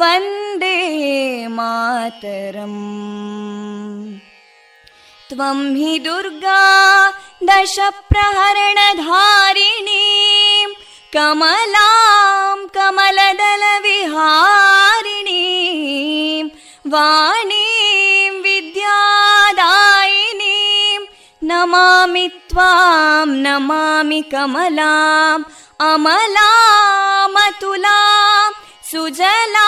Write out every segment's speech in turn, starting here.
वन्दे मातरम् त्वं हि दुर्गा दशप्रहरणधारिणीं कमलां कमलदलविहारिणीं वाणीं विद्यादायिनीं नमामि त्वां नमामि कमलाम् अमलामतुलां सुजलां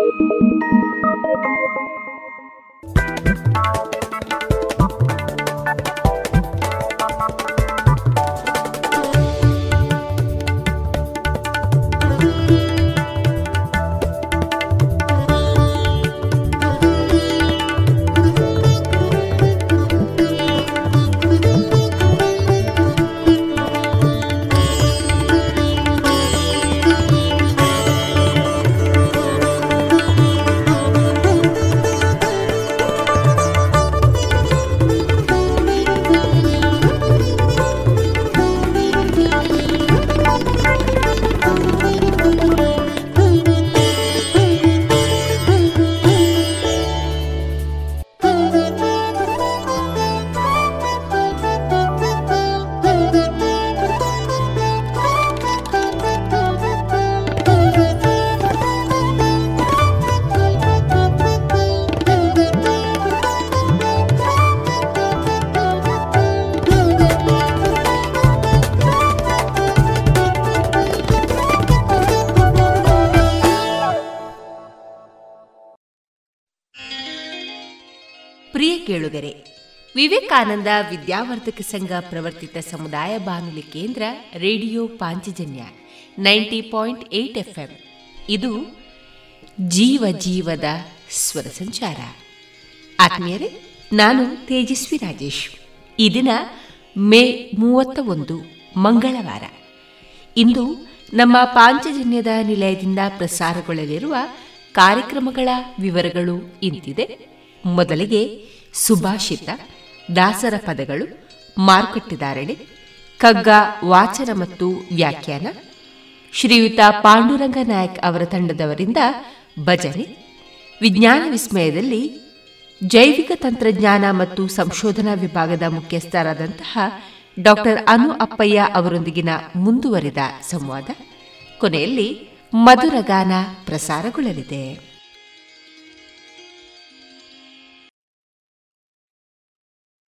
Thank you. ಕೇಳುಗರೆ, ವಿವೇಕಾನಂದ ವಿದ್ಯಾವರ್ಧಕ ಸಂಘ ಪ್ರವರ್ತಿತ ಸಮುದಾಯ ಬಾನುಲಿ ಕೇಂದ್ರ radio Panchajanya ninety point eight FM. ಇದು ಜೀವ ಜೀವದ ಸ್ವರ ಸಂಚಾರ. ಆತ್ಮೀಯರೇ, ನಾನು ತೇಜಸ್ವಿ ರಾಜೇಶ್. ಈ ದಿನ ಮೇ ಮೂವತ್ತ ಒಂದು ಮಂಗಳವಾರ. ಇಂದು ನಮ್ಮ ಪಾಂಚಜನ್ಯದ ನಿಲಯದಿಂದ ಪ್ರಸಾರಗೊಳ್ಳಲಿರುವ ಕಾರ್ಯಕ್ರಮಗಳ ವಿವರಗಳು ಇಂತಿದೆ. ಮೊದಲಿಗೆ ಸುಭಾಷಿತ, ದಾಸರ ಪದಗಳು, ಮಾರುಕಟ್ಟೆದಾರಣೆ ಕಗ್ಗ ವಾಚನ ಮತ್ತು ವ್ಯಾಖ್ಯಾನ, ಶ್ರೀಯುತ ಪಾಂಡುರಂಗ ನಾಯಕ್ ಅವರ ತಂಡದವರಿಂದ ಭಜನೆ, ವಿಜ್ಞಾನ ವಿಸ್ಮಯದಲ್ಲಿ ಜೈವಿಕ ತಂತ್ರಜ್ಞಾನ ಮತ್ತು ಸಂಶೋಧನಾ ವಿಭಾಗದ ಮುಖ್ಯಸ್ಥರಾದಂತಹ ಡಾಕ್ಟರ್ ಅನು ಅಪ್ಪಯ್ಯ ಅವರೊಂದಿಗಿನ ಮುಂದುವರಿದ ಸಂವಾದ ಕೊನೆಯಲ್ಲಿ ಮಧುರಗಾನ ಪ್ರಸಾರಗೊಳ್ಳಲಿದೆ.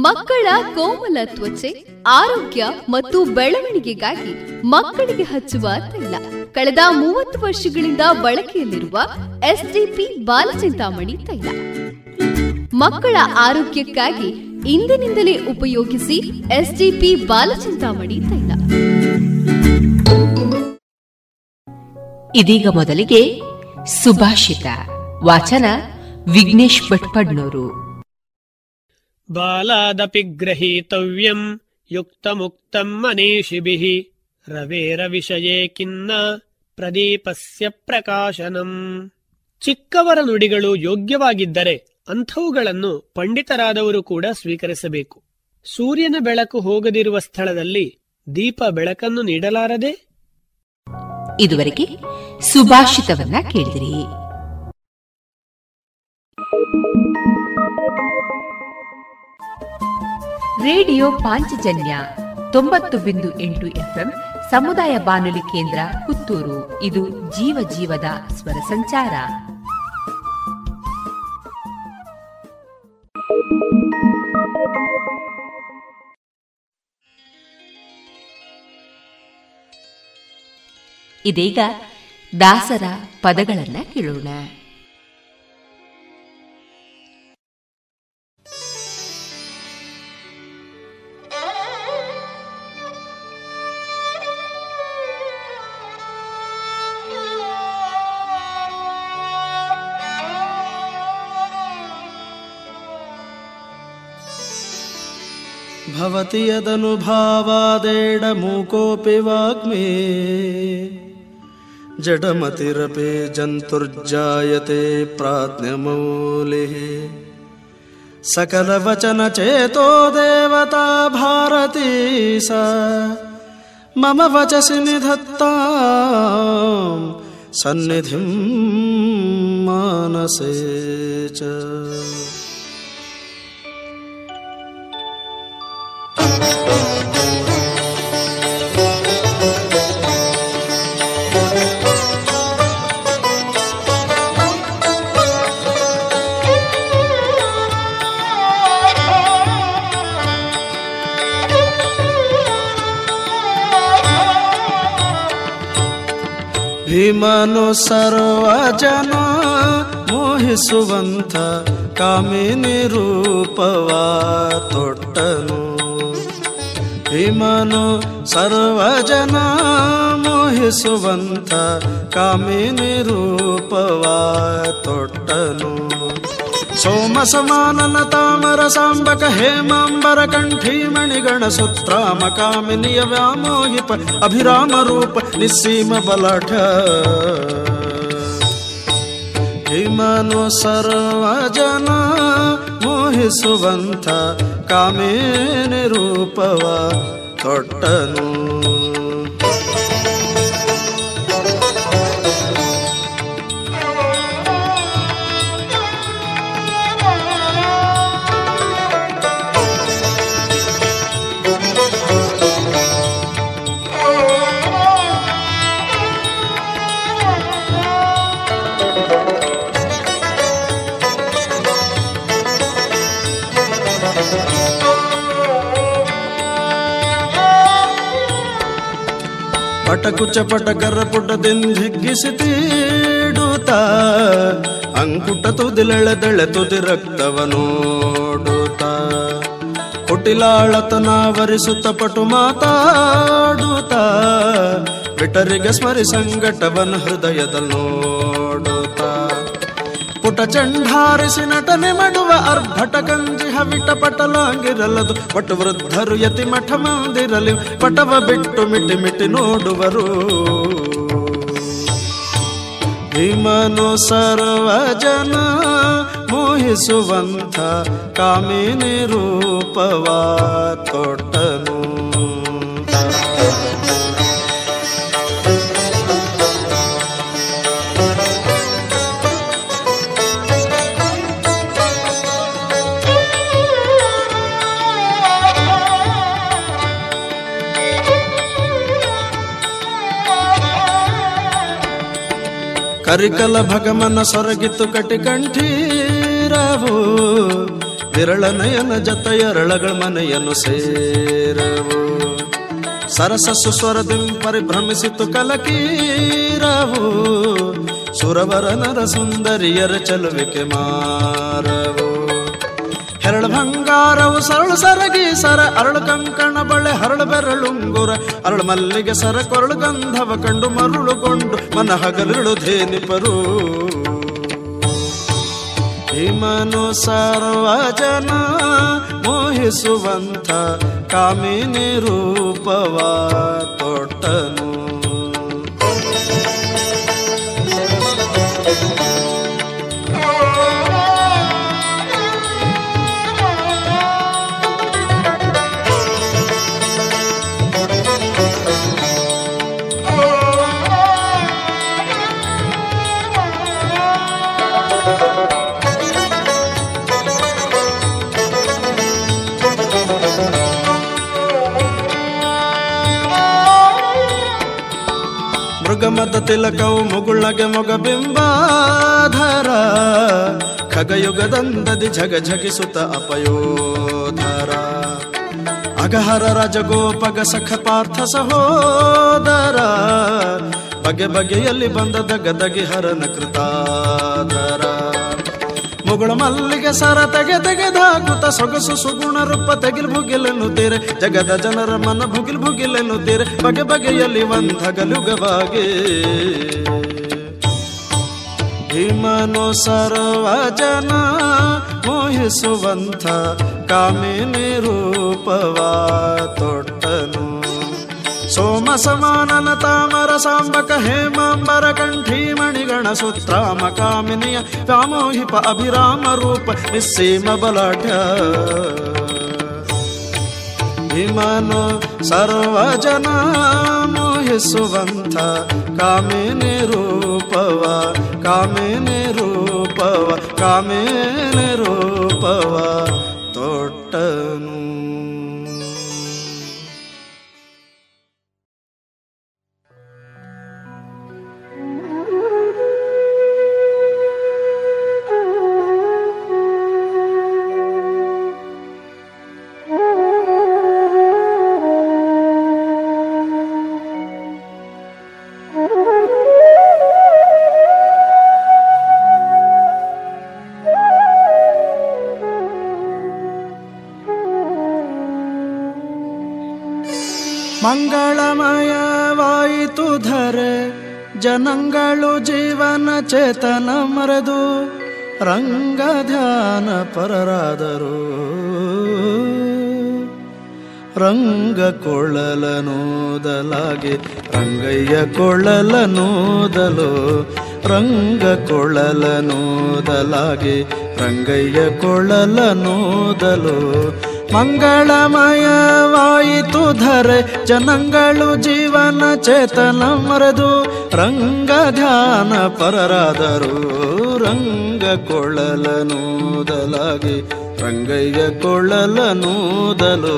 ಮಕ್ಕಳ ಕೋಮಲ ತ್ವಚೆ, ಆರೋಗ್ಯ ಮತ್ತು ಬೆಳವಣಿಗೆಗಾಗಿ ಮಕ್ಕಳಿಗೆ ಹಚ್ಚುವ ತೈಲ. ಕಳೆದ ಮೂವತ್ತು ವರ್ಷಗಳಿಂದ ಬಳಕೆಯಲ್ಲಿರುವ ಎಸ್ಡಿಪಿ ಬಾಲಚಿಂತಾಮಣಿ ತೈಲ. ಮಕ್ಕಳ ಆರೋಗ್ಯಕ್ಕಾಗಿ ಇಂದಿನಿಂದಲೇ ಉಪಯೋಗಿಸಿ ಎಸ್ಡಿಪಿ ಬಾಲಚಿಂತಾಮಣಿ ತೈಲ. ಇದೀಗ ಮೊದಲಿಗೆ ಸುಭಾಷಿತ. ವಾಚನ ವಿಘ್ನೇಶ್ ಭಟ್ಪಡ್ನೂರು बालादपि ग्रहीतव्यम् युक्तमुक्तम् मनीषिभिः रवेरविषये किन्न ಪ್ರದೀಪಸ್ಯ ಪ್ರಕಾಶನಂ ಚಿಕ್ಕವರ ನುಡಿಗಳು ಯೋಗ್ಯವಾಗಿದ್ದರೆ ಅಂಥವುಗಳನ್ನು ಪಂಡಿತರಾದವರು ಕೂಡ ಸ್ವೀಕರಿಸಬೇಕು ಸೂರ್ಯನ ಬೆಳಕು ಹೋಗದಿರುವ ಸ್ಥಳದಲ್ಲಿ ದೀಪ ಬೆಳಕನ್ನು ನೀಡಲಾರದೆ ಇದುವರೆಗೆ ಸುಭಾಷಿತವನ್ನ ಕೇಳಿದಿರಿ ರೇಡಿಯೋ ಪಾಂಚಜನ್ಯ ತೊಂಬತ್ತು ಬಿಂದು ಎಂಟು ಎಫ್ಎಂ ಸಮುದಾಯ ಬಾನುಲಿ ಕೇಂದ್ರ ಪುತ್ತೂರು. ಇದು ಜೀವ ಜೀವದ ಸ್ವರ ಸಂಚಾರ. ಇದೀಗ ದಾಸರ ಪದಗಳನ್ನ ಕೇಳೋಣ. भवति यदनुभावादेडमूकोऽपि वाग्मे। जडमतिरपि जन्तुर्जायते प्राज्ञमौलिः। सकलवचनचेतो देवता भारती सा। मम वचसि निधत्ता सन्निधिं मानसे च ಭೀಮನು ಸರ್ವಜನ ಮೋಹಿಸುವಂಥ ಕಾಮಿನಿ ರೂಪವ ತೊಟ್ಟನು. ಹಿಮನು ಸರ್ವಜನ ಮೋಹಿಸುವಂತ ಕಾಮಿನಿ ರೂಪವ ತೊಟ್ಟನು. सोम सामानतामर सांबक हेमांबर सोमसमाननतामरसाम्बक हेमाम्बरकण्ठीमणिगणसुत्रामकामिनिय व्यामोहिप निसीम बलठ। हिमनु सर्वजना मोहि सुबन्थ कामिनि रूपवा तोटनू ಪುಟದಿಂದಿಗ್ಗಿಸಿ ತೀಡುತ್ತ, ಅಂಕುಟ ತುದಿಲೆಳೆದೆಳೆ ತುದಿ ರಕ್ತವ ನೋಡುತ್ತ. ಕುಟಿಲಾಳತನಾವರಿಸುತ್ತ ಪಟು ಮಾತಾಡುತ್ತ, ಬಿಟರಿಗೆ ಸ್ಮರಿ ಸಂಗಟವನ್ ಹೃದಯದಲ್ಲಿ ನೋಡುತ್ತ. ಪುಟ ಚಂಡಾರಿಸಿ ನಟನೆ ಮಾಡುವ ಅರ್ಭಟ ಕಂಜಿ ಹವಿಟ ಪಟಲಾಂಗಿರಲದು. ಪಟು ವೃದ್ಧರು ಯತಿ ಮಠ ಮಂದಿರಲಿ, ಪಟವ ಬಿಟ್ಟು ಮಿಟಿ ಮಿಟಿ ನೋಡುವರು. ಭೀಮನು ಸರ್ವಜನ ಮೋಹಿಸುವಂಥ ಕಾಮಿನಿ ರೂಪವ ತೊಟ್ಟನು. ಕರಿಕಲ ಭಗಮನ ಸೊರಗಿತ್ತು ಕಟಿಕಂಠೀರವು. ವಿರಳ ನಯನ ಜತ ಎರಳಗಳ ಮನೆಯನ್ನು ಸೇರವು. ಸರಸ ಸುಸ್ವರದಿಂ ಪರಿಭ್ರಮಿಸಿತು ಕಲಕೀರವು. ಸುರವರ ನರ ಸುಂದರಿಯರ ಚಲುವಿಕೆ ಮಾರವು. ಹೆರಳು ಬಂಗಾರವು ಸರಳು ಸರಗಿ ಸರ, ಅರಳು ಕಂಕಣ ಬಳೆ ಹರಳು ಬೆರಳುಂಗುರ ಅರಳು ಮಲ್ಲಿಗೆ ಸರ ಕೊರಳು ಗಂಧವ ಕಂಡು ಮರುಳುಗೊಂಡು ಮನ ಹಗಲಿಳು ಧೇನಿಪರು. ಹಿಮನು ಸರ್ವಜನ ಮೋಹಿಸುವಂಥ ಕಾಮಿನಿ ರೂಪವ ತೊಟ್ಟನು. ತಿಲಕವು ಮುಗುಳ್ಳಗೆ ಮೊಗ ಬಿಂಬಾಧರ. ಖಗಯುಗದಂದದಿ ಝಗ ಝಗಿಸುತ್ತ ಅಪಯೋಧರ. ಅಗಹರ ರಜಗೋಪಗ ಸಖ ಪಾರ್ಥ ಸಹೋದರ. ಬಗೆ ಬಗೆಯಲ್ಲಿ ಬಂದ ದಗದಗಿ ಹರನ ಕೃತಾಧರ. ಮುಗುಳು ಮಲ್ಲಿಗೆ ಸರ ತೆಗೆ ತೆಗೆದಾಕುತ್ತ ಸೊಗಸು ಸುಗುಣ ರೂಪ ತೆಗಿಲ್ ಭುಗಿಲೆನ್ನುತ್ತೀರೆ ಜಗದ ಜನರ ಮನ ಭುಗಿಲ್ ಭುಗಿಲೆನ್ನುತ್ತೀರೆ ಬಗೆ ಬಗೆಯಲ್ಲಿ ಒಂದಗಲುಗವಾಗಿ ಭೀಮನು ಸರ್ವಜನ ಮೋಹಿಸುವಂಥ ಕಾಮಿನಿ ರೂಪವ ತೊಟ್ಟನು ಸೋಮ ಸಮಾನನ ತಾಮರ ಸಾಂಬಕ ಹೇಮಾಂಬರ ಕಂಠೀ ಮಣಿಗಣ ಸುತ್ರಾಮ ಕಾಮಿನಿಯ ವ್ಯಾಮೋಹಿಪ ಅಭಿರಾಮ ರೂಪ ನಿಸ್ಸೀಮ ಬಲಾಢ್ಯ ಭೀಮನು ಸರ್ವಜನ ಮೋಹಿಸುವಂಥ ಕಾಮಿನಿ ರೂಪವ ಕಾಮಿನಿ ರೂಪವ ಕಾಮಿನಿ ರೂಪವ ತೊಟ್ಟನು ಧರೆ ಜನಗಳು ಜೀವನ ಚೇತನ ಮರೆದು ರಂಗ ಧ್ಯಾನ ಪರರಾದರು. ರಂಗ ಕೊಳ್ಳಲನೋದಲಾಗಿ ರಂಗಯ್ಯ ಕೊಳ್ಳಲನೋದಲು ರಂಗ ಕೊಳ್ಳಲನೋದಲಾಗಿ ರಂಗಯ್ಯ ಕೊಳ್ಳಲನೋದಲು ಮಂಗಳಮಯವಾಯಿತು ಧರೆ ಜನಗಳು ಜೀವನ ಚೇತನ ಮರೆದು ರಂಗ ಧ್ಯಾನ ಪರರಾದರು ರಂಗ ಕೊಳ್ಳಲನೋದಲಾಗಿ ರಂಗಯ್ಯ ಕೊಳ್ಳಲನೋದಲು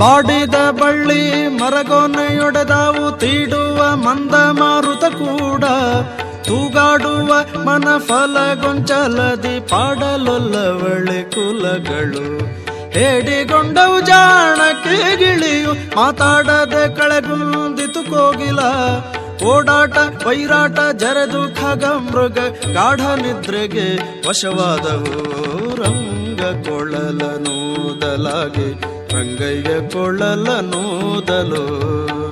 ಬಾಡಿದ ಬಳ್ಳಿ ಮರಗೊನೆಯೊಡೆದಾವು, ತೀಡುವ ಮಂದ ಮಾರುತ ಕೂಡ. ತೂಗಾಡುವ ಮನ ಫಲಗೊಂಚಲದಿ ಪಾಡಲೊಲ್ಲವಳೆ ಕುಲಗಳು. ಹೇಡಿಗೊಂಡವು ಜಾಣ ಗಿಳಿಯು, ಮಾತಾಡದೆ ಕಳೆಗುಂದಿತು ಕೋಗಿಲ. ಓಡಾಟ, ವೈರಾಟ, ಜರೆದು ಖಗ, ಮೃಗ, ಗಾಢ ನಿದ್ರೆಗೆ ವಶವಾದವು ರಂಗ ಕೊಳ್ಳಲನೂದಲಾಗಿ ರಂಗಯ್ಯ ಕೊಳ್ಳಲನೂದಲು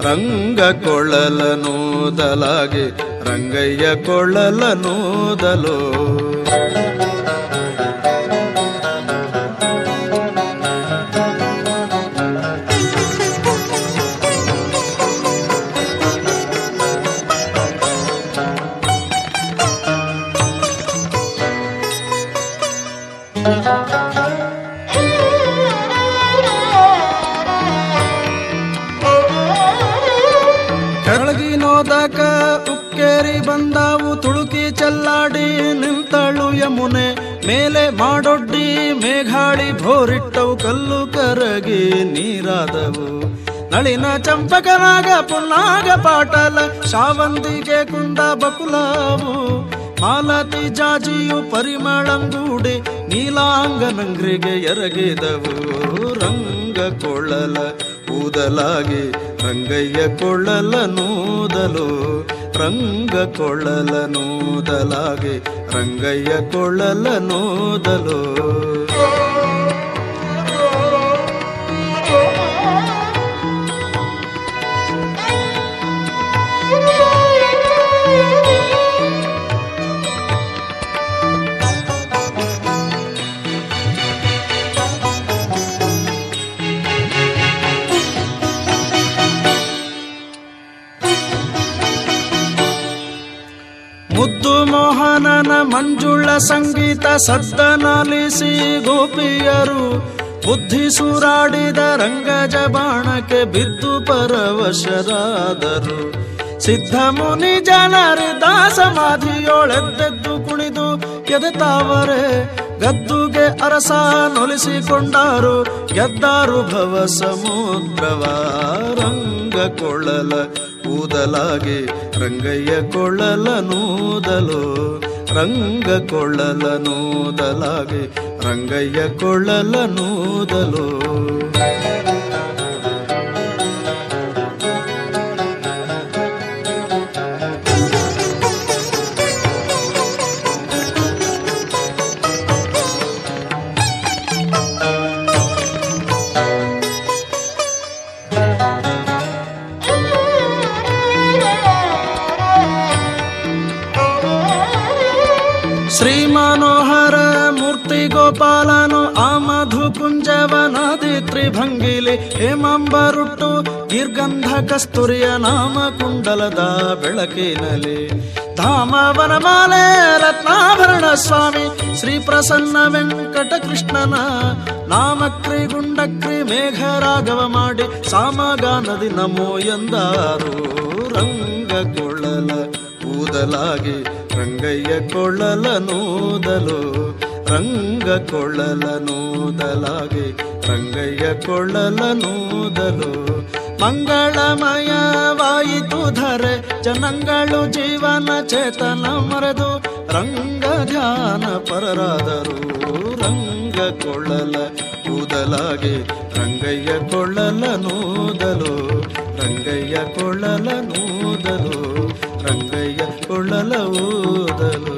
ರಂಗ ಕೊಳ್ಳಲನೂದಲಾಗಿ ರಂಗಯ್ಯ ಕೊಳ್ಳಲನೂದಲು ಕೆಳಗಿನೋದಕ ಬಂದಾವು ತುಳುಕಿ ಚೆಲ್ಲಾಡಿ ನಿಂತಳು ಯಮುನೆ. ಮೇಲೆ ಮಾಡೊಡ್ಡಿ ಮೇಘಾಡಿ ಭೋರಿಟ್ಟವು ಕಲ್ಲು ಕರಗಿ ನೀರಾದವು. ನಳಿನ ಚಂಪಕನಾಗ ಪುನ್ನಾಗ ಪಾಟಲ, ಶಾವಂತಿಗೆ ಕುಂದ ಬಕುಲಾವು. ಮಾಲತಿ ಜಾಜಿಯು ಪರಿಮಳಂಗೂಡಿ ನೀಲಾಂಗನಂಗ್ರಿಗೆ ಎರಗಿದವು. ರಂಗ ಕೊಳ್ಳಲ ಊದಲಾಗಿ ರಂಗಯ್ಯ ಕೊಳ್ಳಲ ನೂದಲು. ರಂಗ ಕೊಳ್ಳಲ ನೂದಲಾಗಿ ರಂಗಯ್ಯ ಕೊಳ್ಳಲ ನೂದಲು ಮೋಹನನ ಮಂಜುಳ ಸಂಗೀತ ಸದ್ದನಾಲಿಸಿ ಗೋಪಿಯರು ಬುದ್ಧಿ ಸುರಾಡಿದ ರಂಗಜ ಬಾಣಕ್ಕೆ ಬಿದ್ದು ಪರವಶರಾದರು. ಸಿದ್ಧ ಮುನಿ ಜನರಿದ ಸಮಾಧಿಯೊಳೆದ್ದೆದ್ದು ಕುಣಿದು ಕೆದತಾವರೆ, ಗದ್ದುಗೆ ಅರಸ ನೊಲಿಸಿಕೊಂಡರು, ಗೆದ್ದಾರು ಭವ ಸಮುದ್ರವ ರಂಗ ಕೊಳ್ಳಲ ಊದಲಾಗಿ ರಂಗಯ್ಯ ಕೊಳ್ಳಲ ನೂದಲು. ರಂಗ ಕೊಳ್ಳಲ ನೂದಲಾಗೆ ರಂಗಯ್ಯ ಕೊಳ್ಳಲ ನೂದಲು. ಗೋಪಾಲನು ಆ ಮಧು ಕುಂಜವನಾದಿ ತ್ರಿಭಂಗಿಲಿ ಹೇಮಂಬರುಟ್ಟು ದೀರ್ಗಂಧ ಕಸ್ತೂರಿಯ ನಾಮ ಕುಂಡಲದ ಬೆಳಕಿನಲ್ಲಿ. ಧಾಮವನ ಮಾಲೆ, ರತ್ನಾಭರಣ ಸ್ವಾಮಿ ಶ್ರೀ ಪ್ರಸನ್ನ ವೆಂಕಟ ಕೃಷ್ಣನ ನಾಮಕ್ರಿ ಗುಂಡಕ್ರಿ ಮೇಘರಾಗವ ಮಾಡಿ ಸಾಮಗಾನದಿ ನಮೋ ಎಂದಾರು. ರಂಗ ಕೊಳ್ಳಲ ಊದಲಾಗಿ ರಂಗಯ್ಯ ಕೊಳ್ಳಲ ನೂದಲು ರಂಗ ಕೊಳ್ಳಲ ರಂಗಯ್ಯ ಕೊಳ್ಳಲ ನೂದಲು ಮಂಗಳಮಯವಾಯಿತು ಧರೆ, ಜನಗಳು ಜೀವನ ಚೇತನ ಮರೆದು ರಂಗ ಧ್ಯಾನ ಪರರಾದರು. ರಂಗ ಕೊಳ್ಳಲ ಊದಲಾಗೆ ರಂಗಯ್ಯ ಕೊಳ್ಳಲ ನೂದಲು ರಂಗಯ್ಯ ಕೊಳ್ಳಲ ನೂದಲು ರಂಗಯ್ಯ ಕೊಳ್ಳಲ ಊದಲು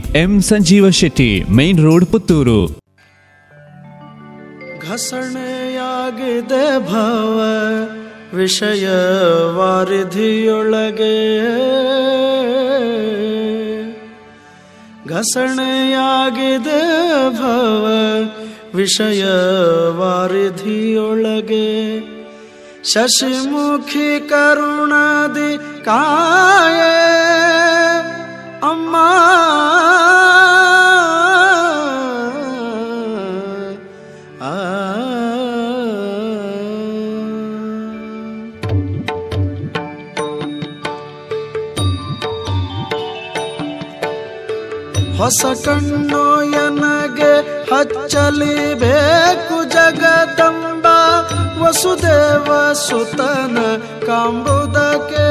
M Sanjeeva Shetty, main road Puttur. ಘಸಣೆಯಾಗಿದೆ ಭಾವ, ವಿಷಯ ವಾರಿಧಿಯೊಳಗೆ. ಘಸಣೆಯಾಗಿದೆ ಭಾವ, ವಿಷಯ ವಾರಿಧಿಯೊಳಗೆ. ಶಶಿಮುಖಿ ಕರುಣಾದಿ ಕಾಯ, ಅಮ್ಮ. ಹೊಸ ಕಣ್ಣು ಎನಗೆ ಹಚ್ಚಲಿಬೇಕು ಜಗದಂಬ ವಸುದೇವ ಸುತನ ಕಾಂಬುದಕ್ಕೆ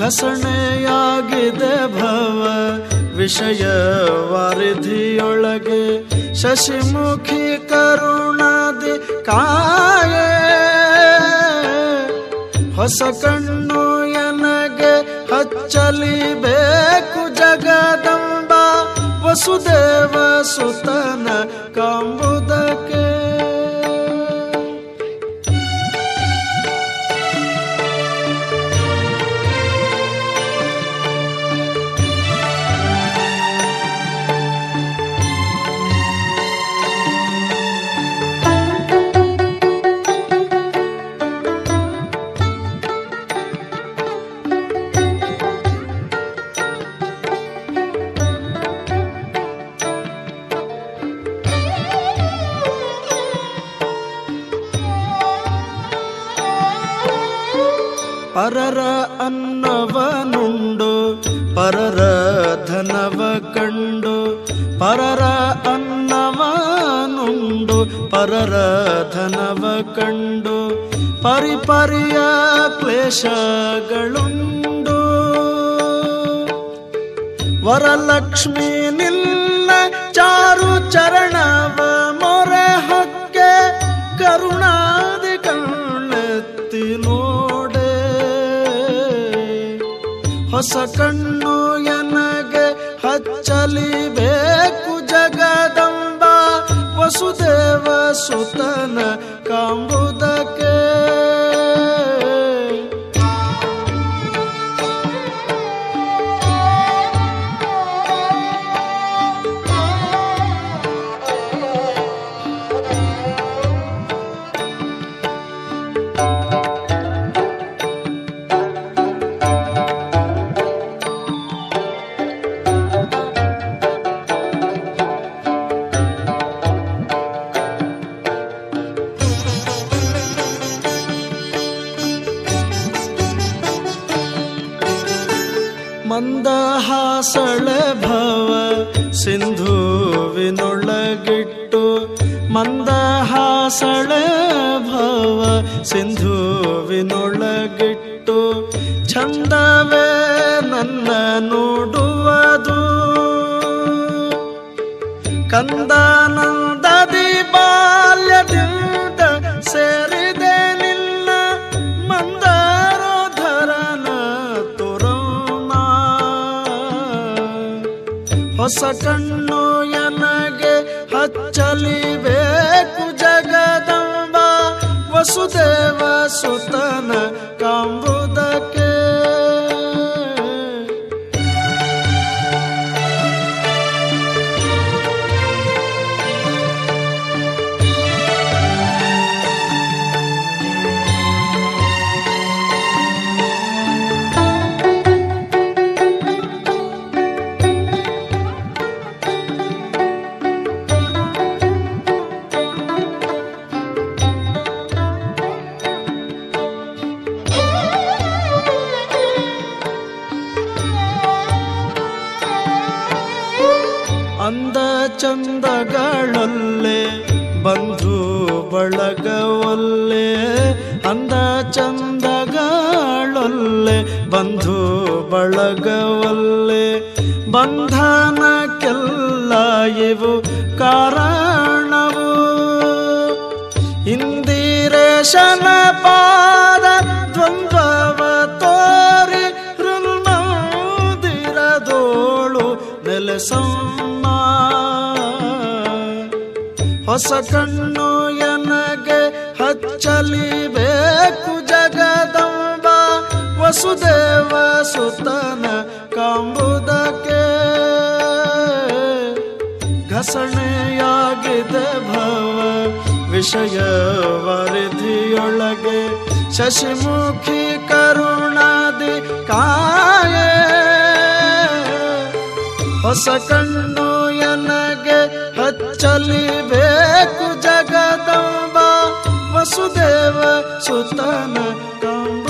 ಘಸಣೆಯಾಗಿದೆ ಭವ ವಿಷಯ ವಾರಿಧಿಯೊಳಗೆ ಶಶಿಮುಖಿ ಕರುಣಾದಿ ಕಾಯ ಹೊಸ ಕಣ್ಣು ಎನಗೆ ಹಚ್ಚಲಿಬೇಕು ಜಗದಂಬ वसुदेवा सुतन कुदा ಪರರ ಧನವ ಕಂಡು ಪರಿಪರಿಯ ಕ್ಲೇಶಗಳುಂಡು. ವರಲಕ್ಷ್ಮಿ ನಿನ್ನ ಚಾರು ಚರಣವ ಮೊರೆ ಹೊಕ್ಕೆ ಕರುಣಾದಿ ಕಣ್ಣೆತ್ತಿ ನೋಡೆ. ಹೊಸ ಕಣ್ಣು ವಸುದೇವ ಸುತನ ಕಾಂಬುದಕ್ಕೆ ಘಸಣೆಯಾಗಿದೆ ಭವ ವಿಷಯ ವರಿಧಿಯೊಳಗೆ ಶಶಿಮುಖಿ ಕರುಣಾದಿ ಕಾಯ. ಹೊಸ ಕಣ್ಣು ಎನಗೆ ಹಚ್ಚಲಿಬೇಕು ಜಗದಂಬ. ವಸುದೇವ ಸುತನ ಕಾಂಬುದಕ್ಕೆ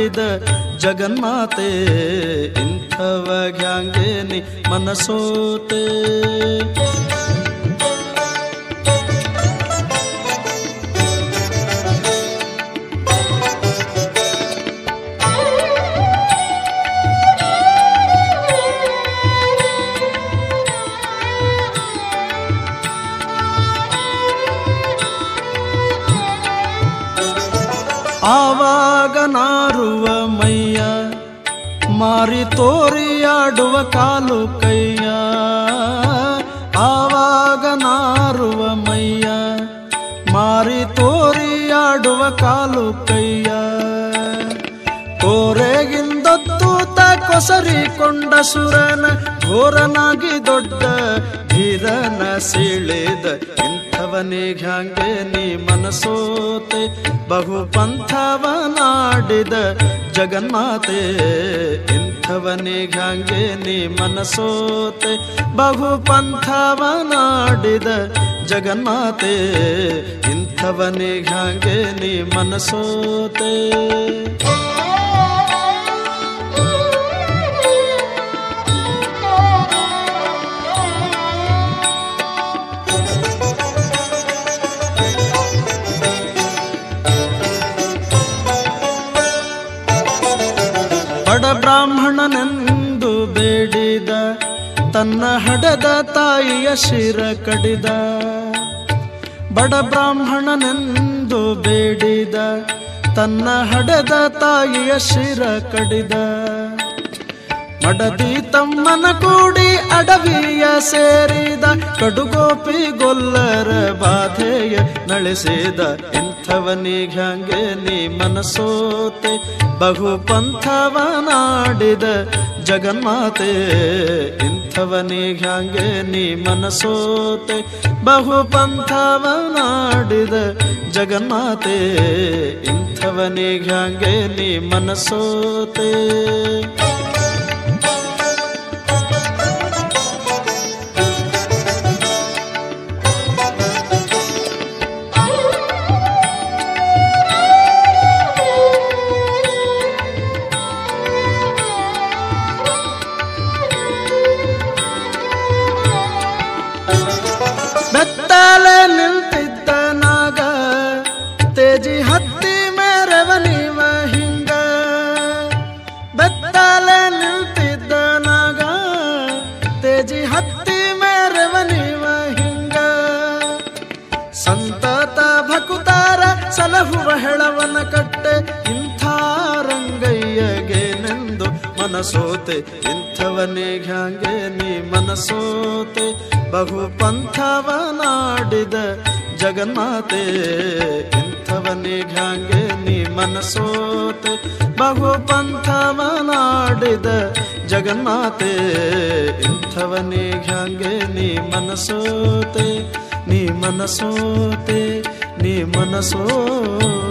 ಪಂಥವನಾಡಿದ ಜಗನ್ಮಾತೆ ಇಂಥವಘಂಗೆ ನೀ ಮನಸೋತೆ ಮಾರಿ ತೋರಿಯಾಡುವ ಕಾಲು ಕೈಯ, ಆವಾಗ ನಾರುವ ಮೈಯ. ಮಾರಿ ತೋರಿಯಾಡುವ ಕಾಲು ಕೈಯ ತೂತ ಕೊಸರಿಕೊಂಡ ಸುರನ, ಘೋರನಾಗಿ ದೊಡ್ಡ ಧೀರನ ಸೀಳಿದ ಇಂಥವನಿಗೆ ನೀ ಮನಸೋತೆ. ಬಹು ಪಂಥವನಾಡಿದ ಜಗನ್ಮಾತೆ ಇಂಥವನಿಗೆ ನೀ ಮನಸೋತೆ ಬಹು ಪಂಥವನಾಡಿದ ಜಗನ್ಮಾತೆ ಗಂಗೆ ನೀ ಮನಸೋತೆ. ತನ್ನ ಹಡೆದ ತಾಯಿಯ ಶಿರ ಕಡಿದ. ಬಡ ಬ್ರಾಹ್ಮಣನೆಂದು ಬೇಡಿದ. ತನ್ನ ಹಡೆದ ತಾಯಿಯ ಶಿರ ಕಡಿದ. ಮಡದಿ ತಮ್ಮನ ಕೂಡಿ ಅಡವಿಯ ಸೇರಿದ. ಕಡುಗೋಪಿ ಗೊಲ್ಲರ ಬಾಧೆಯ ನಡೆಸಿದ. ಇಂಥವನಿಗೆ ನೀ ಮನಸೋತೆ. ಬಹು ಪಂಥವನಾಡಿದ ಜಗನ್ಮಾತೆ ಇಂಥವನಿಗೆ ನೀ ಮನಸೋತೆ? ಬಹು ಪಂಥವನಾಡಿದ ಜಗನ್ಮಾತೆ ಹ್ಯಾಂಗೆ ನೀ ಮನಸೋತೆ? ಮನಸೋತೆ, ಇಂಥವನೇ ಹ್ಯಾಂಗೆ ನೀ ಮನಸೋತೆ? ಬಹು ಪಂಥವನಾಡಿದ ಜಗನ್ಮಾತೆ, ಇಂಥವನೇ ಹ್ಯಾಂಗೆ ನೀ ಮನಸೋತೆ? ಬಹು ಪಂಥವನಾಡಿದ ಜಗನ್ಮಾತೆ, ಇಂಥವನೇ ಹ್ಯಾಂಗೆ ನೀ ಮನಸೋತೆ? ನೀ ಮನಸೋತೆ ನೀ ಮನಸೋತೆ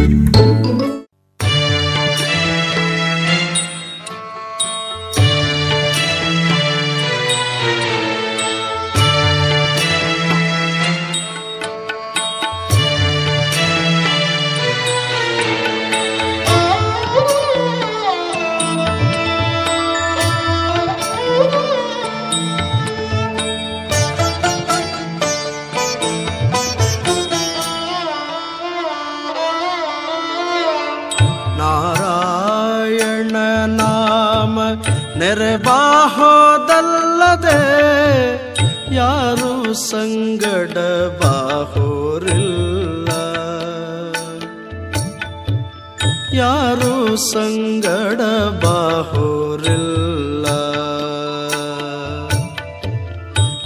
ಸಂಗಡ ಬಾಹೋರಿಲ್ಲ.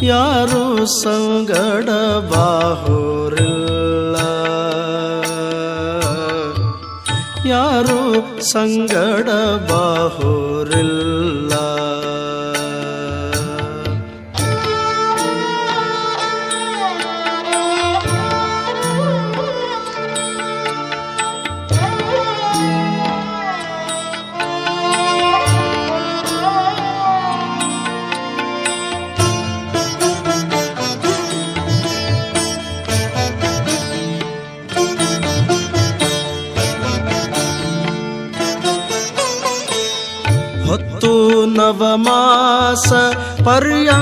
ಯಾರು ಸಂಗಡ ಬಾಹೋರಿಲ್ಲ. ಯಾರು ಸಂಗಡ ಬಾಹೋರಿಲ್ಲ. பருயா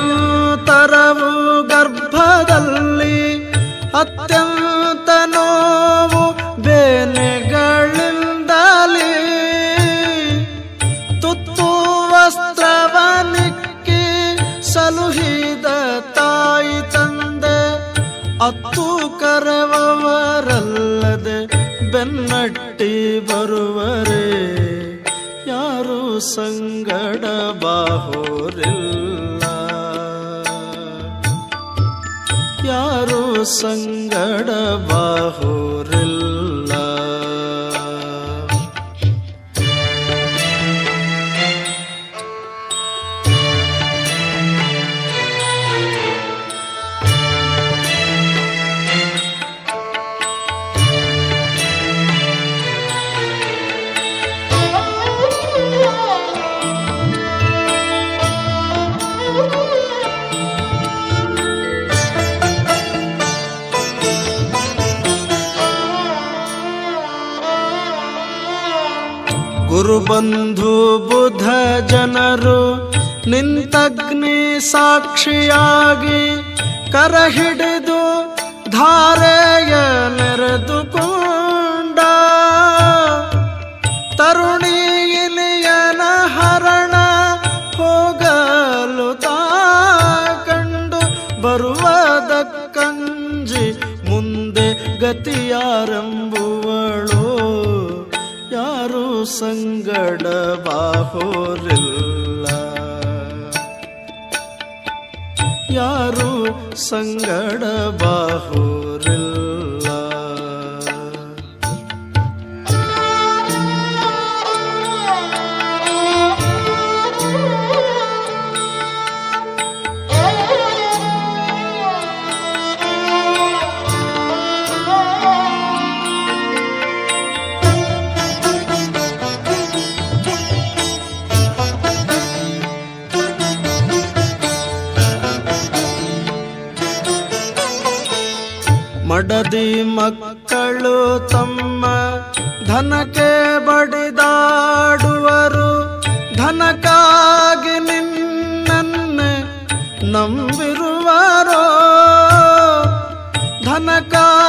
ಯಾರು ಸಂಗಡ ಬಾಹೋರಿಲ್ಲ ಗುರುಬಂಧು ಬುಧ ಜನರು, ನಿಂತಗ್ನಿ ಸಾಕ್ಷಿಯಾಗಿ ಕರ ಹಿಡಿದು ಧಾರೆಯ ನೆರೆದುಕೊಂಡ. ತರುಣಿ ಇಲಿಯನ ಹರಣ ಹೋಗಲು ತಾ ಕಂಡು ಬರುವ ಕಂಜಿ ಮುಂದೆ ಗತಿಯಾರಂಬುವಳು. ಯಾರು ಸಂಗಡ ಬಾಹೋರಿಲ್ಲ. ಯಾರು ಸಂಗಡ ಬಾಹೋರಿಲ್ಲ. ಬಡಿ ಮಕ್ಕಳು ತಮ್ಮ ಧನಕ್ಕೆ ಬಡಿದಾಡುವರು. ಧನಕ್ಕಾಗಿ ನಿನ್ನನ್ನು ನಂಬಿರುವರೋ. ಧನಕ್ಕಾಗಿ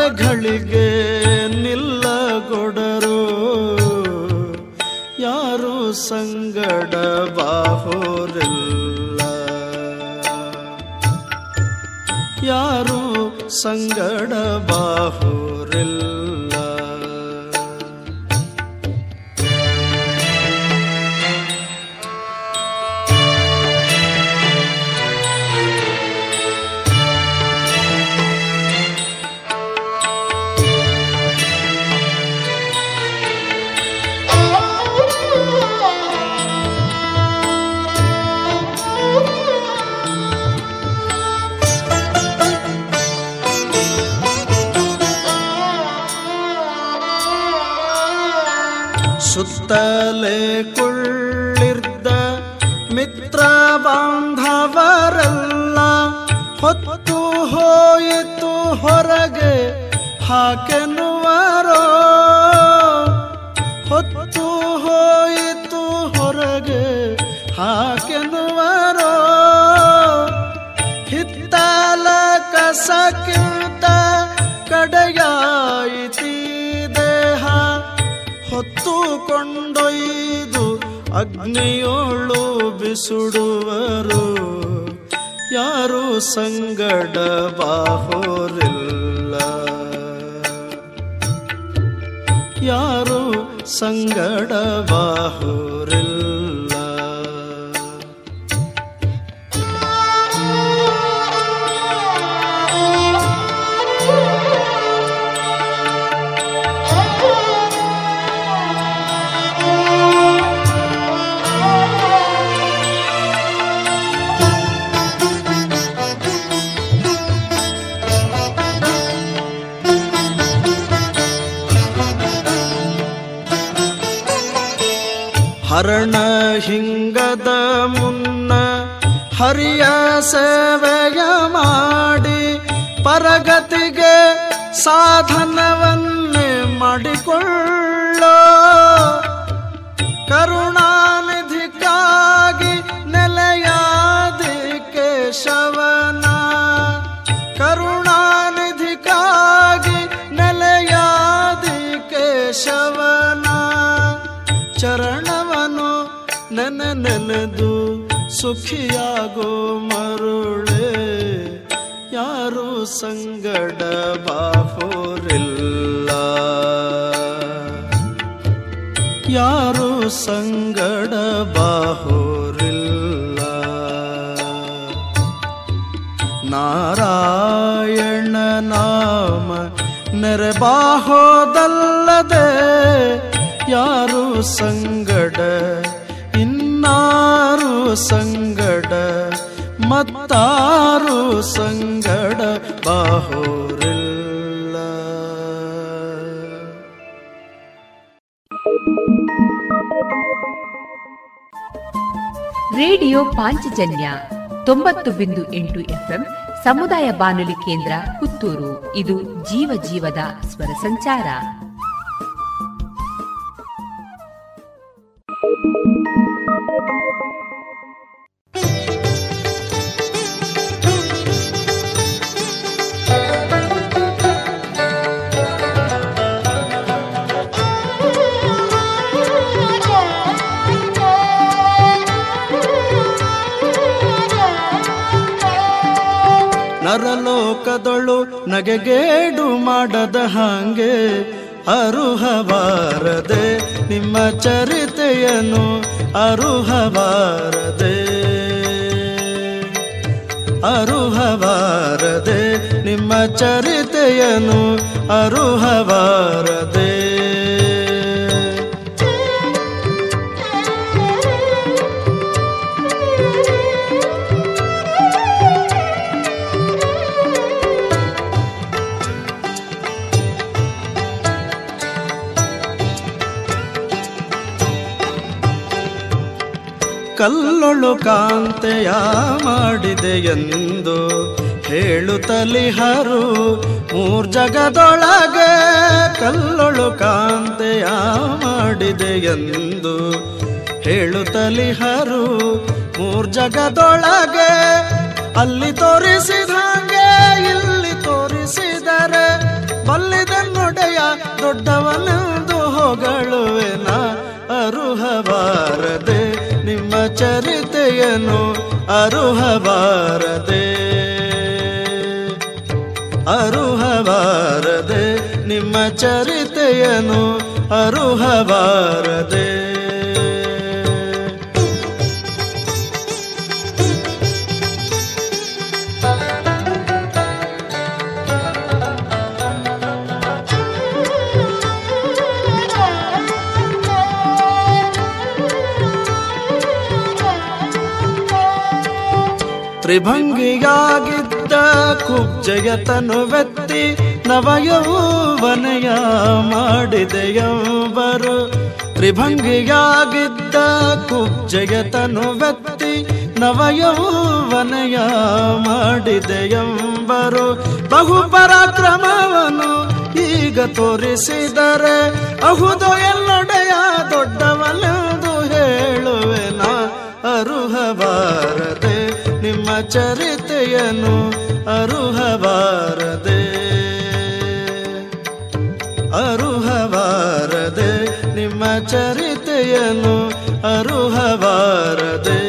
ಅರೆಗಳಿಗೆ ನಿಲ್ಲಗೊಡರು. ಯಾರು ಸಂಗಡ ಬಾಹೋರಿಲ್ಲ. ಯಾರು ಸಂಗಡ ಬಾಹೋರಿಲ್ಲ. ಸುತ್ತಲೇ ಕುಳ್ಳಿರ್ದ ಮಿತ್ರ ಬಾಂಧವರೆಲ್ಲ ಹೊತ್ತು ಹೋಯಿತು ಹೊರಗೆ ಹಾಕೆನುವರೋ ಅಗ್ನಿಯೋಳು ಬಿಸುಡುವರು ಯಾರು ಸಂಗಡ ಬಾಹೋರಿಲ್ಲ. ಯಾರು ಸಂಗಡ ಬಾಹೋರಿಲ್ಲ. ಹರಣ ಹಿಂಗದ ಮುನ್ನ ಹರಿಯ ಸೇವೆಯ ಮಾಡಿ ಪರಗತಿಗೆ ಸಾಧನವನ್ನೇ ಮಾಡಿಕೊಳ್ಳೋ. ಕರುಣಾನಿಧಿಗಾಗಿ ನೆನೆದು ಸುಖಿಯಾಗೋ ಮರುಳೆ. ಯಾರು ಸಂಗಡ ಬಾಹೋರಿಲ್ಲ. ಯಾರು ಸಂಗಡ ಬಾಹೋರಿಲ್ಲ. ನಾರಾಯಣ ನಾಮ ನೆರೆಬಾಹೋದಲ್ಲದೆ ಯಾರು ಸಂಗಡ ಇನ್ನಾರು ಸಂಗಡ, ಮತ್ತಾರು ಸಂಗಡ ಬಾಹೋರಿಲ್ಲ. ರೇಡಿಯೋ ಪಾಂಚಜನ್ಯ ತೊಂಬತ್ತು ಬಿಂದು ಎಂಟು ಎಫ್ಎಂ ಸಮುದಾಯ ಬಾನುಲಿ ಕೇಂದ್ರ ಪುತ್ತೂರು. ಇದು ಜೀವ ಜೀವದ ಸ್ವರ ಸಂಚಾರ. ನರಲೋಕದೊಳು ನಗೆಗೇಡು ಮಾಡದ ಹಾಗೆ ಅರುಹಬಾರದೆ ನಿಮ್ಮ ಚರಿತೆಯನ್ನು ಅರುಹಬಾರದೆ ಅರುಹಬಾರದೆ ನಿಮ್ಮ ಚರಿತೆಯನ್ನು ಅರುಹಬಾರದೆ ಕಲ್ಲೊಳು ಕಾಂತೆಯ ಮಾಡಿದೆ ಎಂದು ಹೇಳುತ್ತಲಿಹರು ಮೂರ್ ಜಗದೊಳಗೆ ಕಲ್ಲೊಳು ಕಾಂತೆಯ ಮಾಡಿದೆ ಎಂದು ಹೇಳುತ್ತಲಿಹರು ಮೂರ್ ಜಗದೊಳಗೆ ಅಲ್ಲಿ ತೋರಿಸಿದಂಗೆ ಇಲ್ಲಿ ತೋರಿಸಿದರೆ ಬಲ್ಲಿದನ್ನೊಡೆಯ ದೊಡ್ಡವನೆಂದು ಹೊಗಳುವೆನ ಅರುಹಬಾರದೆ ನಿಮ್ಮ ಚರಿತೆಯನ್ನು ಅರುಹಬಾರದೆ. ಅರುಹಬಾರದೆ ನಿಮ್ಮ ಚರಿತೆಯನ್ನು ಅರುಹಬಾರದೆ. ತ್ರಿಭಂಗಿಯಾಗಿದ್ದ ಕುಬ್ಜಯತನು ತನುವೆತ್ತಿ ನವಯೌವನೆಯ ಮಾಡಿದೆಯವರು. ತ್ರಿಭಂಗಿಯಾಗಿದ್ದ ಕುಬ್ಜಯತನು ವ್ಯಕ್ತಿ ನವಯೌವನೆಯ ಮಾಡಿದೆಯಂಬರು ಬಹು ಪರಾಕ್ರಮವನು ಈಗ ತೋರಿಸಿದರೆ ಅಹುದು ಎಲ್ಲೊಡೆಯ ದೊಡ್ಡವನೆಂದು ಹೇಳುವೆನ ಅರುಹಬಾರದೆ ನಿಮ್ಮ ಚರಿತೆಯನ್ನು ಅರುಹಬಾರದೆ ಅರುಹಬಾರದೆ ನಿಮ್ಮ ಚರಿತೆಯನ್ನು ಅರುಹಬಾರದೆ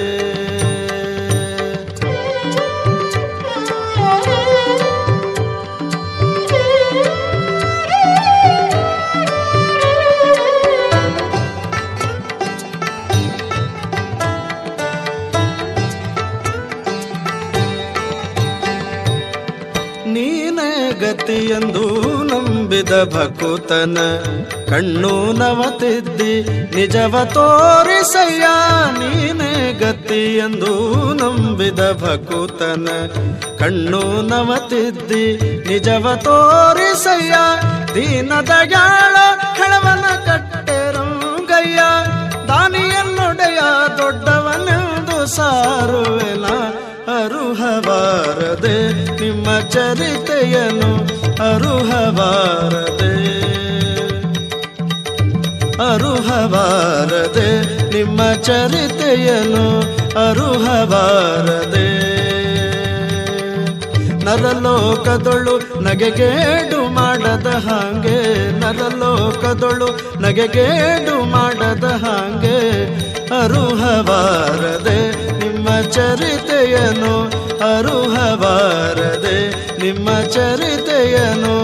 ಭಕುತನ ಕಣ್ಣು ನವತಿದ್ದಿ, ನಿಜವ ತೋರಿಸಯ್ಯ ನೀನೇ ಎಂದು ನಂಬಿದ ಭಕುತನ ಕಣ್ಣು ನವತಿದ್ದಿ, ನಿಜವ ತೋರಿಸಯ್ಯ ದೀನದಯಾಳ ಕಣವನ ಕಟ್ಟೆರಂಗಯ್ಯ ದಾನಿಯನ್ನೊಡೆಯ ದೊಡ್ಡವನೆಂದು ಸಾರುವೆನ ಅರುಹವಾರದೆ ನಿಮ್ಮ ಚರಿತೆಯನ್ನು ಅರುಹಬಾರದೆ ಅರುಹವಾರದೆ ನಿಮ್ಮ ಚರಿತೆಯನ್ನು ಅರುಹವಾರದೆ. ನರಲೋಕದೊಳು ನಗೆಗೇಡು ಮಾಡದ ಹಾಗೆ ನರಲೋಕದೊಳು ನಗೆಗೇಡು ಮಾಡದ ಹಾಗೆ ಅರುಹಬಾರದೆ ನಿಮ್ಮ ಚರಿತೆಯನು ಅರುಹವಾರದೆ ನಿಮ್ಮ ಚರಿತೆಯನು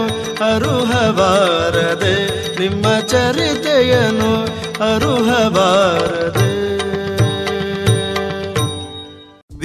ಅರುಹವಾರದೆ ನಿಮ್ಮ ಚರಿತೆಯನು ಅರುಹಬಾರದೆ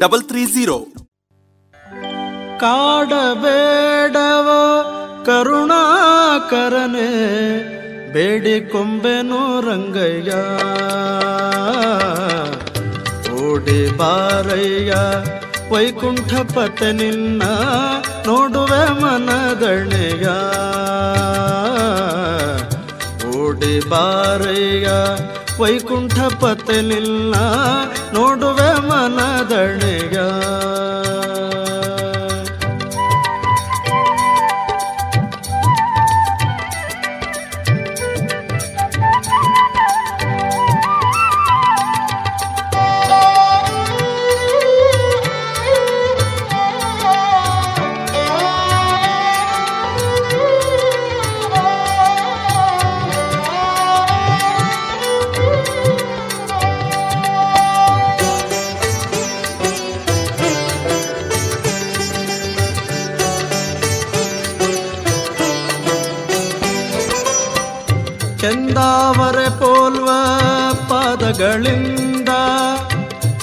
double three zero ಕಾಡಬೇಡವ ಕರುಣಾಕರನೆ ಬೇಡಿಕೊಂಬೆನು ರಂಗಯ್ಯ. ಓಡಿ ಬಾರಯ್ಯ ವೈಕುಂಠಪತೆ ನಿನ್ನ ನೋಡುವೆ ಮನದಣೆಯ ಓಡಿ ಬಾರಯ್ಯ ವೈಕುಂಠಪತೆ ನಿಲ್ಲ ನೋಡುವೆ ಮನದಣೆಯ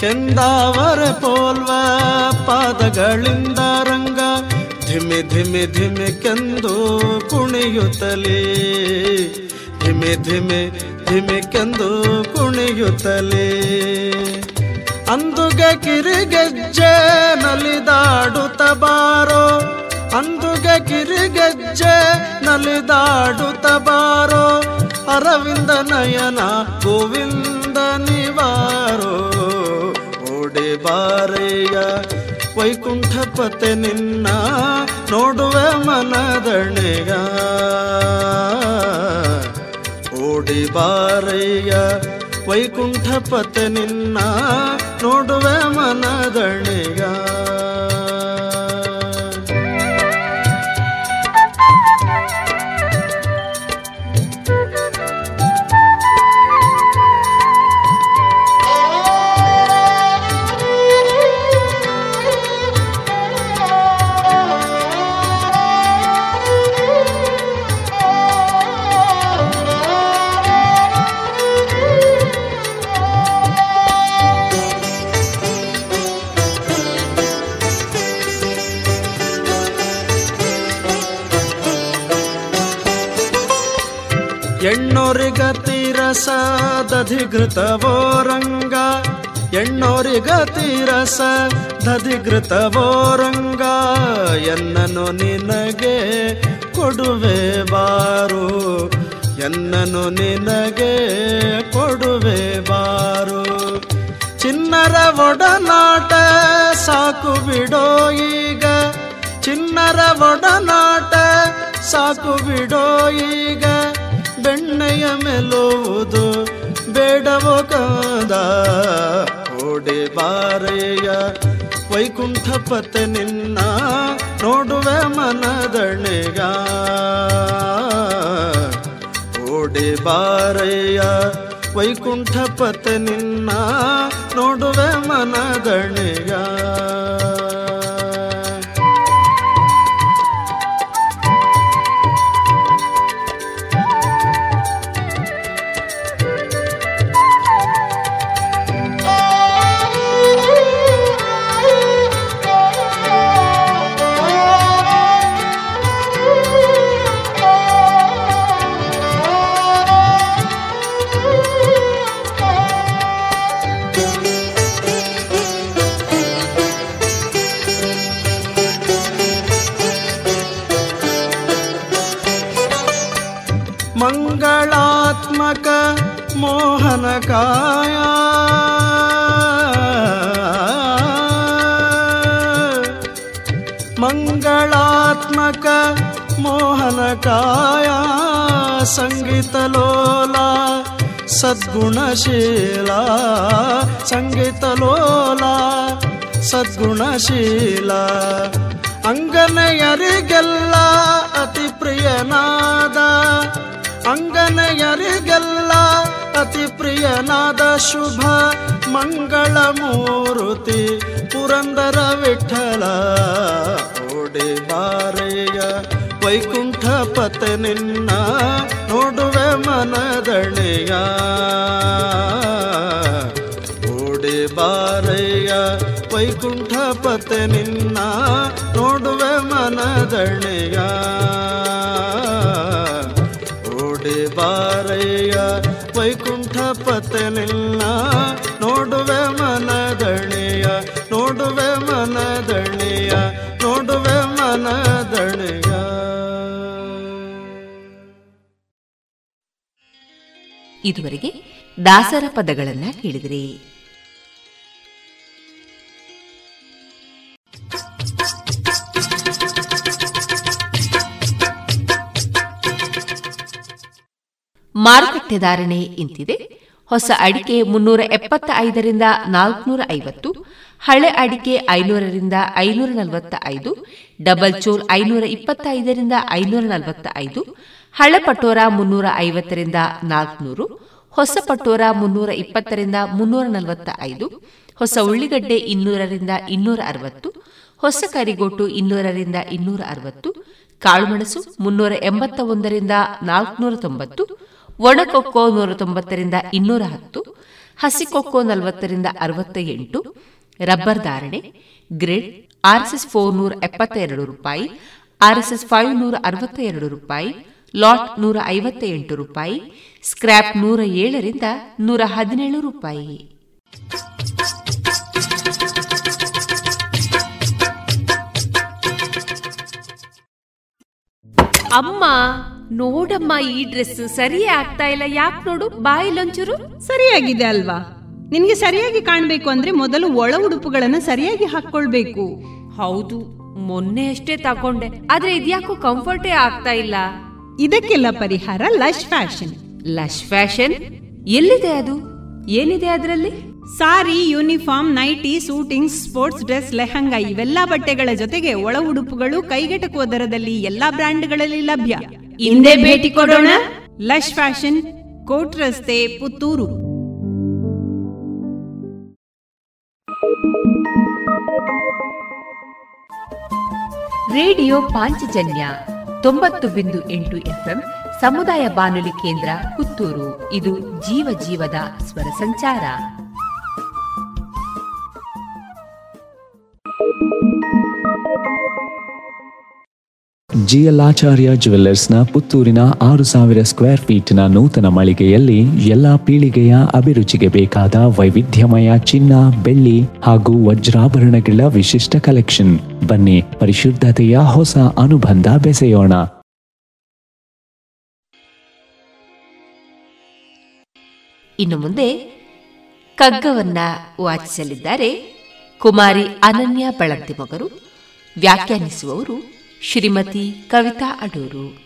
ಕೆಂದಾವರೆ ಪೋಲ್ವ ಪಾದಗಳಿಂದ ಕೆಂದಾವರ ಪೋಲ್ವ ಪಾದಗಳಿಂದ ರಂಗ, ಧಿಮೆ ಧಿಮೆ ಧಿಮೆ ಕೆಂದು ಕುಣಿಯುತ್ತಲೇ. ಧಿಮೆ ಧಿಮೆ ಧಿಮೆ ಕೆಂದು ಕುಣಿಯುತ್ತಲೇ. ಅಂದುಗ ಕಿರಿಗೆಜ್ಜೆ ನಲಿದಾಡುತ್ತ ಬಾರೋ, ಅಂದುಗ ಕಿರಿಗೆಜ್ಜೆ ನಲಿದಾಡುತ್ತ ಬಾರೋ, ಅರವಿಂದ ನಯನ ಗೋವಿಂದ ಓಡೆ ವೈಕುಂಠಪತೆ ವೈಕುಂಠ ಪತೆ ನಿನ್ನ ನೋಡುವೆ ಮನದಣೆಯ ಓಡಿ ಬಾರೆಯ ವೈಕುಂಠ ಪತೆ ನಿನ್ನ ನೋಡುವೆ ಮನದಣೆಯ ದಧಿಘೃತವೋ ರಂಗ ಎಣ್ಣೋರಿಗತಿರಸ ದಧಿಘೃತವೋ ರಂಗ ಎನ್ನನು ನಿನಗೆ ಕೊಡುವೆ ಬಾರು. ಎನ್ನನು ನಿನಗೆ ಕೊಡುವೆ ಬಾರು. ಚಿನ್ನರ ಒಡನಾಟ ಸಾಕು ಬಿಡೋ ಈಗ. ಚಿನ್ನರ ಒಡನಾಟ ಸಾಕು ಬಿಡೋ ಈಗ. ಬೆಣ್ಣೆಯ ಮೆಲುವುದು ಬೇಡವೋ ಕಾದ ಓಡೆ ಬಾರೆಯ ವೈಕುಂಠ ಪತೆ ನಿನ್ನ ನೋಡುವೆ ಮನದಣೆಗ. ಓಡೆ ಬಾರೆಯ ವೈಕುಂಠ ಪತೆ ನಿನ್ನ ನೋಡುವೆ ಮನದಣೆಗ. ಕಾಯ. ಮಂಗಳಾತ್ಮಕ ಮೋಹನ ಕಾಯ. ಸಂಗೀತ ಲೋಲ ಸದ್ಗುಣಶೀಲ. ಸಂಗೀತ ಲೋಲ ಸದ್ಗುಣಶೀಲ. ಅಂಗನೆಯರಿಗೆಲ್ಲ ಅತಿ ಪ್ರಿಯನಾದ. ಅಂಗನೆಯರಿಗೆಲ್ಲ ಅತಿ ಪ್ರಿಯನಾದ ಶುಭ ಮಂಗಳ ಮೂರುತಿ ಪುರಂದರ ವಿಠಲ ಓಡಿ ಬಾರೆಯ ವೈಕುಂಠ ಪತೆ ನಿನ್ನ ನೋಡುವೆ ಮನದಣೆಯ. ಓಡಿ ಬಾರೆಯ ವೈಕುಂಠ ಪತೆ ನಿನ್ನ ನೋಡುವೆ ಮನದಣೆಯ. ಓಡಿ ಬಾರೆಯ ವೈಕುಂಠ ಪತೆ ನಿನ್ನ ನೋಡುವೆ ಮನದಣಿಯ ನೋಡುವೆ ಮನದಣಿಯ ನೋಡುವೆ ಮನದಣಿಯ. ಇದುವರೆಗೆ ದಾಸರ ಪದಗಳನ್ನ ಕೇಳಿದ್ರಿ. ಮಾರುಕಟ್ಟೆ ಧಾರಣೆ ಇಂತಿದೆ. ಹೊಸ ಅಡಿಕೆ ಮುನ್ನೂರ ಎಪ್ಪತ್ತ ಐದರಿಂದ ನಾಲ್ಕುನೂರ ಐವತ್ತು, ಹಳೆ ಅಡಿಕೆ ಐನೂರರಿಂದ ಐನೂರ ನಲವತ್ತ ಐದು ಡಬಲ್ ಚೋಲ್ ಐನೂರ ಇಪ್ಪತ್ತೈದರಿಂದ ಐನೂರ ನಲವತ್ತ ಐದು ಹಳೆ ಪಟೋರ ಮುನ್ನೂರ ಐವತ್ತರಿಂದ ನಾಲ್ಕುನೂರು, ಹೊಸ ಪಟೋರ ಮುನ್ನೂರ ಇಪ್ಪತ್ತರಿಂದ ಮುನ್ನೂರ ನಲವತ್ತ ಐದು ಹೊಸ ಉಳ್ಳಿಗಡ್ಡೆ ಇನ್ನೂರರಿಂದ ಇನ್ನೂರ ಅರವತ್ತು, ಹೊಸ ಕರಿಗೋಟು ಇನ್ನೂರರಿಂದ ಇನ್ನೂರ ಅರವತ್ತು, ಕಾಳುಮೆಣಸು ಮುನ್ನೂರ ಎಂಬತ್ತ ಒಂದರಿಂದ ನಾಲ್ಕುನೂರ ತೊಂಬತ್ತು ಒಣಕೊಕ್ಕೋ ನೂರ ತೊಂಬತ್ತರಿಂದ ಇನ್ನೂರ ಹತ್ತು ಹಸಿಕೊಕ್ಕೋ ನಲವತ್ತರಿಂದ ಅರವತ್ತ ಎಂಟು ರಬ್ಬರ್ ಧಾರಣೆ, ಗ್ರಿಡ್, ಆರ್ಎಸ್ಎಸ್ ಫೋರ್ ನೂರ ಎಪ್ಪತ್ತ ಎರಡು ರೂಪಾಯಿ, ಆರ್ಎಸ್ಎಸ್ ಫೈವ್ ನೂರ ಅರವತ್ತ ಎರಡು ರೂಪಾಯಿ, ಲಾಟ್ ನೂರ ಐವತ್ತ ಎಂಟು ರೂಪಾಯಿ, ಸ್ಕ್ರ್ಯಾಪ್ ನೂರ ಏಳರಿಂದ ನೂರ ಹದಿನೇಳು ರೂಪಾಯಿ. ಅಮ್ಮ ನೋಡಮ್ಮ ಈ ಡ್ರೆಸ್ ಸರಿಯೇ ಆಗ್ತಾ ಇಲ್ಲ. ಯಾಕೆ ನೋಡು ಬಾಯಿಲೊಂಚೂರು ಸರಿಯಾಗಿದೆ ಅಲ್ವಾ? ನಿನ್ಗೆ ಸರಿಯಾಗಿ ಕಾಣ್ಬೇಕು ಅಂದ್ರೆ ಮೊದಲು ಒಳ ಉಡುಪುಗಳನ್ನ ಸರಿಯಾಗಿ ಹಾಕೊಳ್ಬೇಕು ಹೌದು ಮೊನ್ನೆ ಅಷ್ಟೇ ತಕೊಂಡೆ ಆದ್ರೆ ಇದ್ಯಾಕೂ ಕಂಫರ್ಟೇ ಆಗ್ತಾ ಇಲ್ಲ. ಇದಕ್ಕೆಲ್ಲ ಪರಿಹಾರ ಲಶ್ ಫ್ಯಾಷನ್. Lush fashion? ಎಲ್ಲಿದೆ ಅದು? ಏನಿದೆ ಅದರಲ್ಲಿ? Sari uniform nighty suiting sports dress lehenga ಇವೆಲ್ಲಾ ಬಟ್ಟೆಗಳ ಜೊತೆಗೆ ಒಳ ಉಡುಪುಗಳು ಕೈಗೆಟಕುವ ದರದಲ್ಲಿ ಎಲ್ಲಾ ಬ್ರ್ಯಾಂಡ್ಗಳಲ್ಲಿ ಲಭ್ಯ. ಹಿಂದೆ ಭೇಟಿ ಕೊಡೋಣ. ಲಶ್ ಫ್ಯಾಷನ್ ಕೋಟ್ ರಸ್ತೆ ಪುತ್ತೂರು. ರೇಡಿಯೋ ಪಾಂಚಜನ್ಯ ತೊಂಬತ್ತು ಬಿಂದು ಎಂಟು ಎಫ್ಎಂ ಸಮುದಾಯ ಬಾನುಲಿ ಕೇಂದ್ರ ಪುತ್ತೂರು. ಇದು ಜೀವ ಜೀವದ ಸ್ವರ ಸಂಚಾರ. ಜಿಎಲ್ಆಚಾರ್ಯ ಜುವೆಲ್ಲರ್ಸ್ನ ಪುತ್ತೂರಿನ ಆರು ಸಾವಿರ ಸ್ಕ್ವೇರ್ ಫೀಟ್ನ ನೂತನ ಮಳಿಗೆಯಲ್ಲಿ ಎಲ್ಲಾ ಪೀಳಿಗೆಯ ಅಭಿರುಚಿಗೆ ಬೇಕಾದ ವೈವಿಧ್ಯಮಯ ಚಿನ್ನ, ಬೆಳ್ಳಿ ಹಾಗೂ ವಜ್ರಾಭರಣಗಳ ವಿಶಿಷ್ಟ ಕಲೆಕ್ಷನ್. ಬನ್ನಿ, ಪರಿಶುದ್ಧತೆಯ ಹೊಸ ಅನುಬಂಧ ಬೆಸೆಯೋಣ. ಇನ್ನು ಮುಂದೆ ಕಗ್ಗವನ್ನ ವಾಚಿಸಲಿದ್ದಾರೆ ಕುಮಾರಿ ಅನನ್ಯ ಬಳಂತಿ ಮಗರು, ವ್ಯಾಖ್ಯಾನಿಸುವವರು ಶ್ರೀಮತಿ ಕವಿತಾ ಅಡೂರು.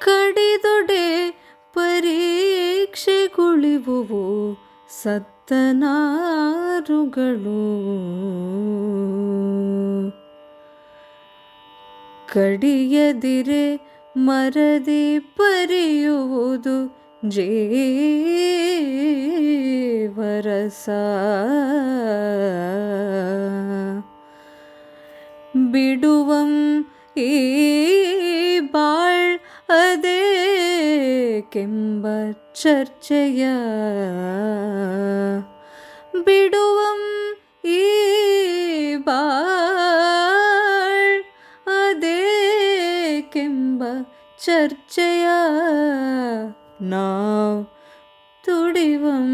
ಕಡಿದೊಡೆ ಪರೀಕ್ಷೆಗುಳಿವುವು ಸತ್ತನಾರುಗಳು. ಕಡಿಯದಿರೆ ಮರದಿ ಪರಿಯುವುದು ಜೀವರಸ. ಬಿಡುವಂ ಈ ಬಾಳ್ ಅದೇ ಕೆಂಬ ಚರ್ಚೆಯ ಬಿಡುವಂ ಈ ಬಾಳ್ ಅದೇ ಕೆಂಬ ಚರ್ಚೆಯ ನಾವ್ ತುಡಿವಂ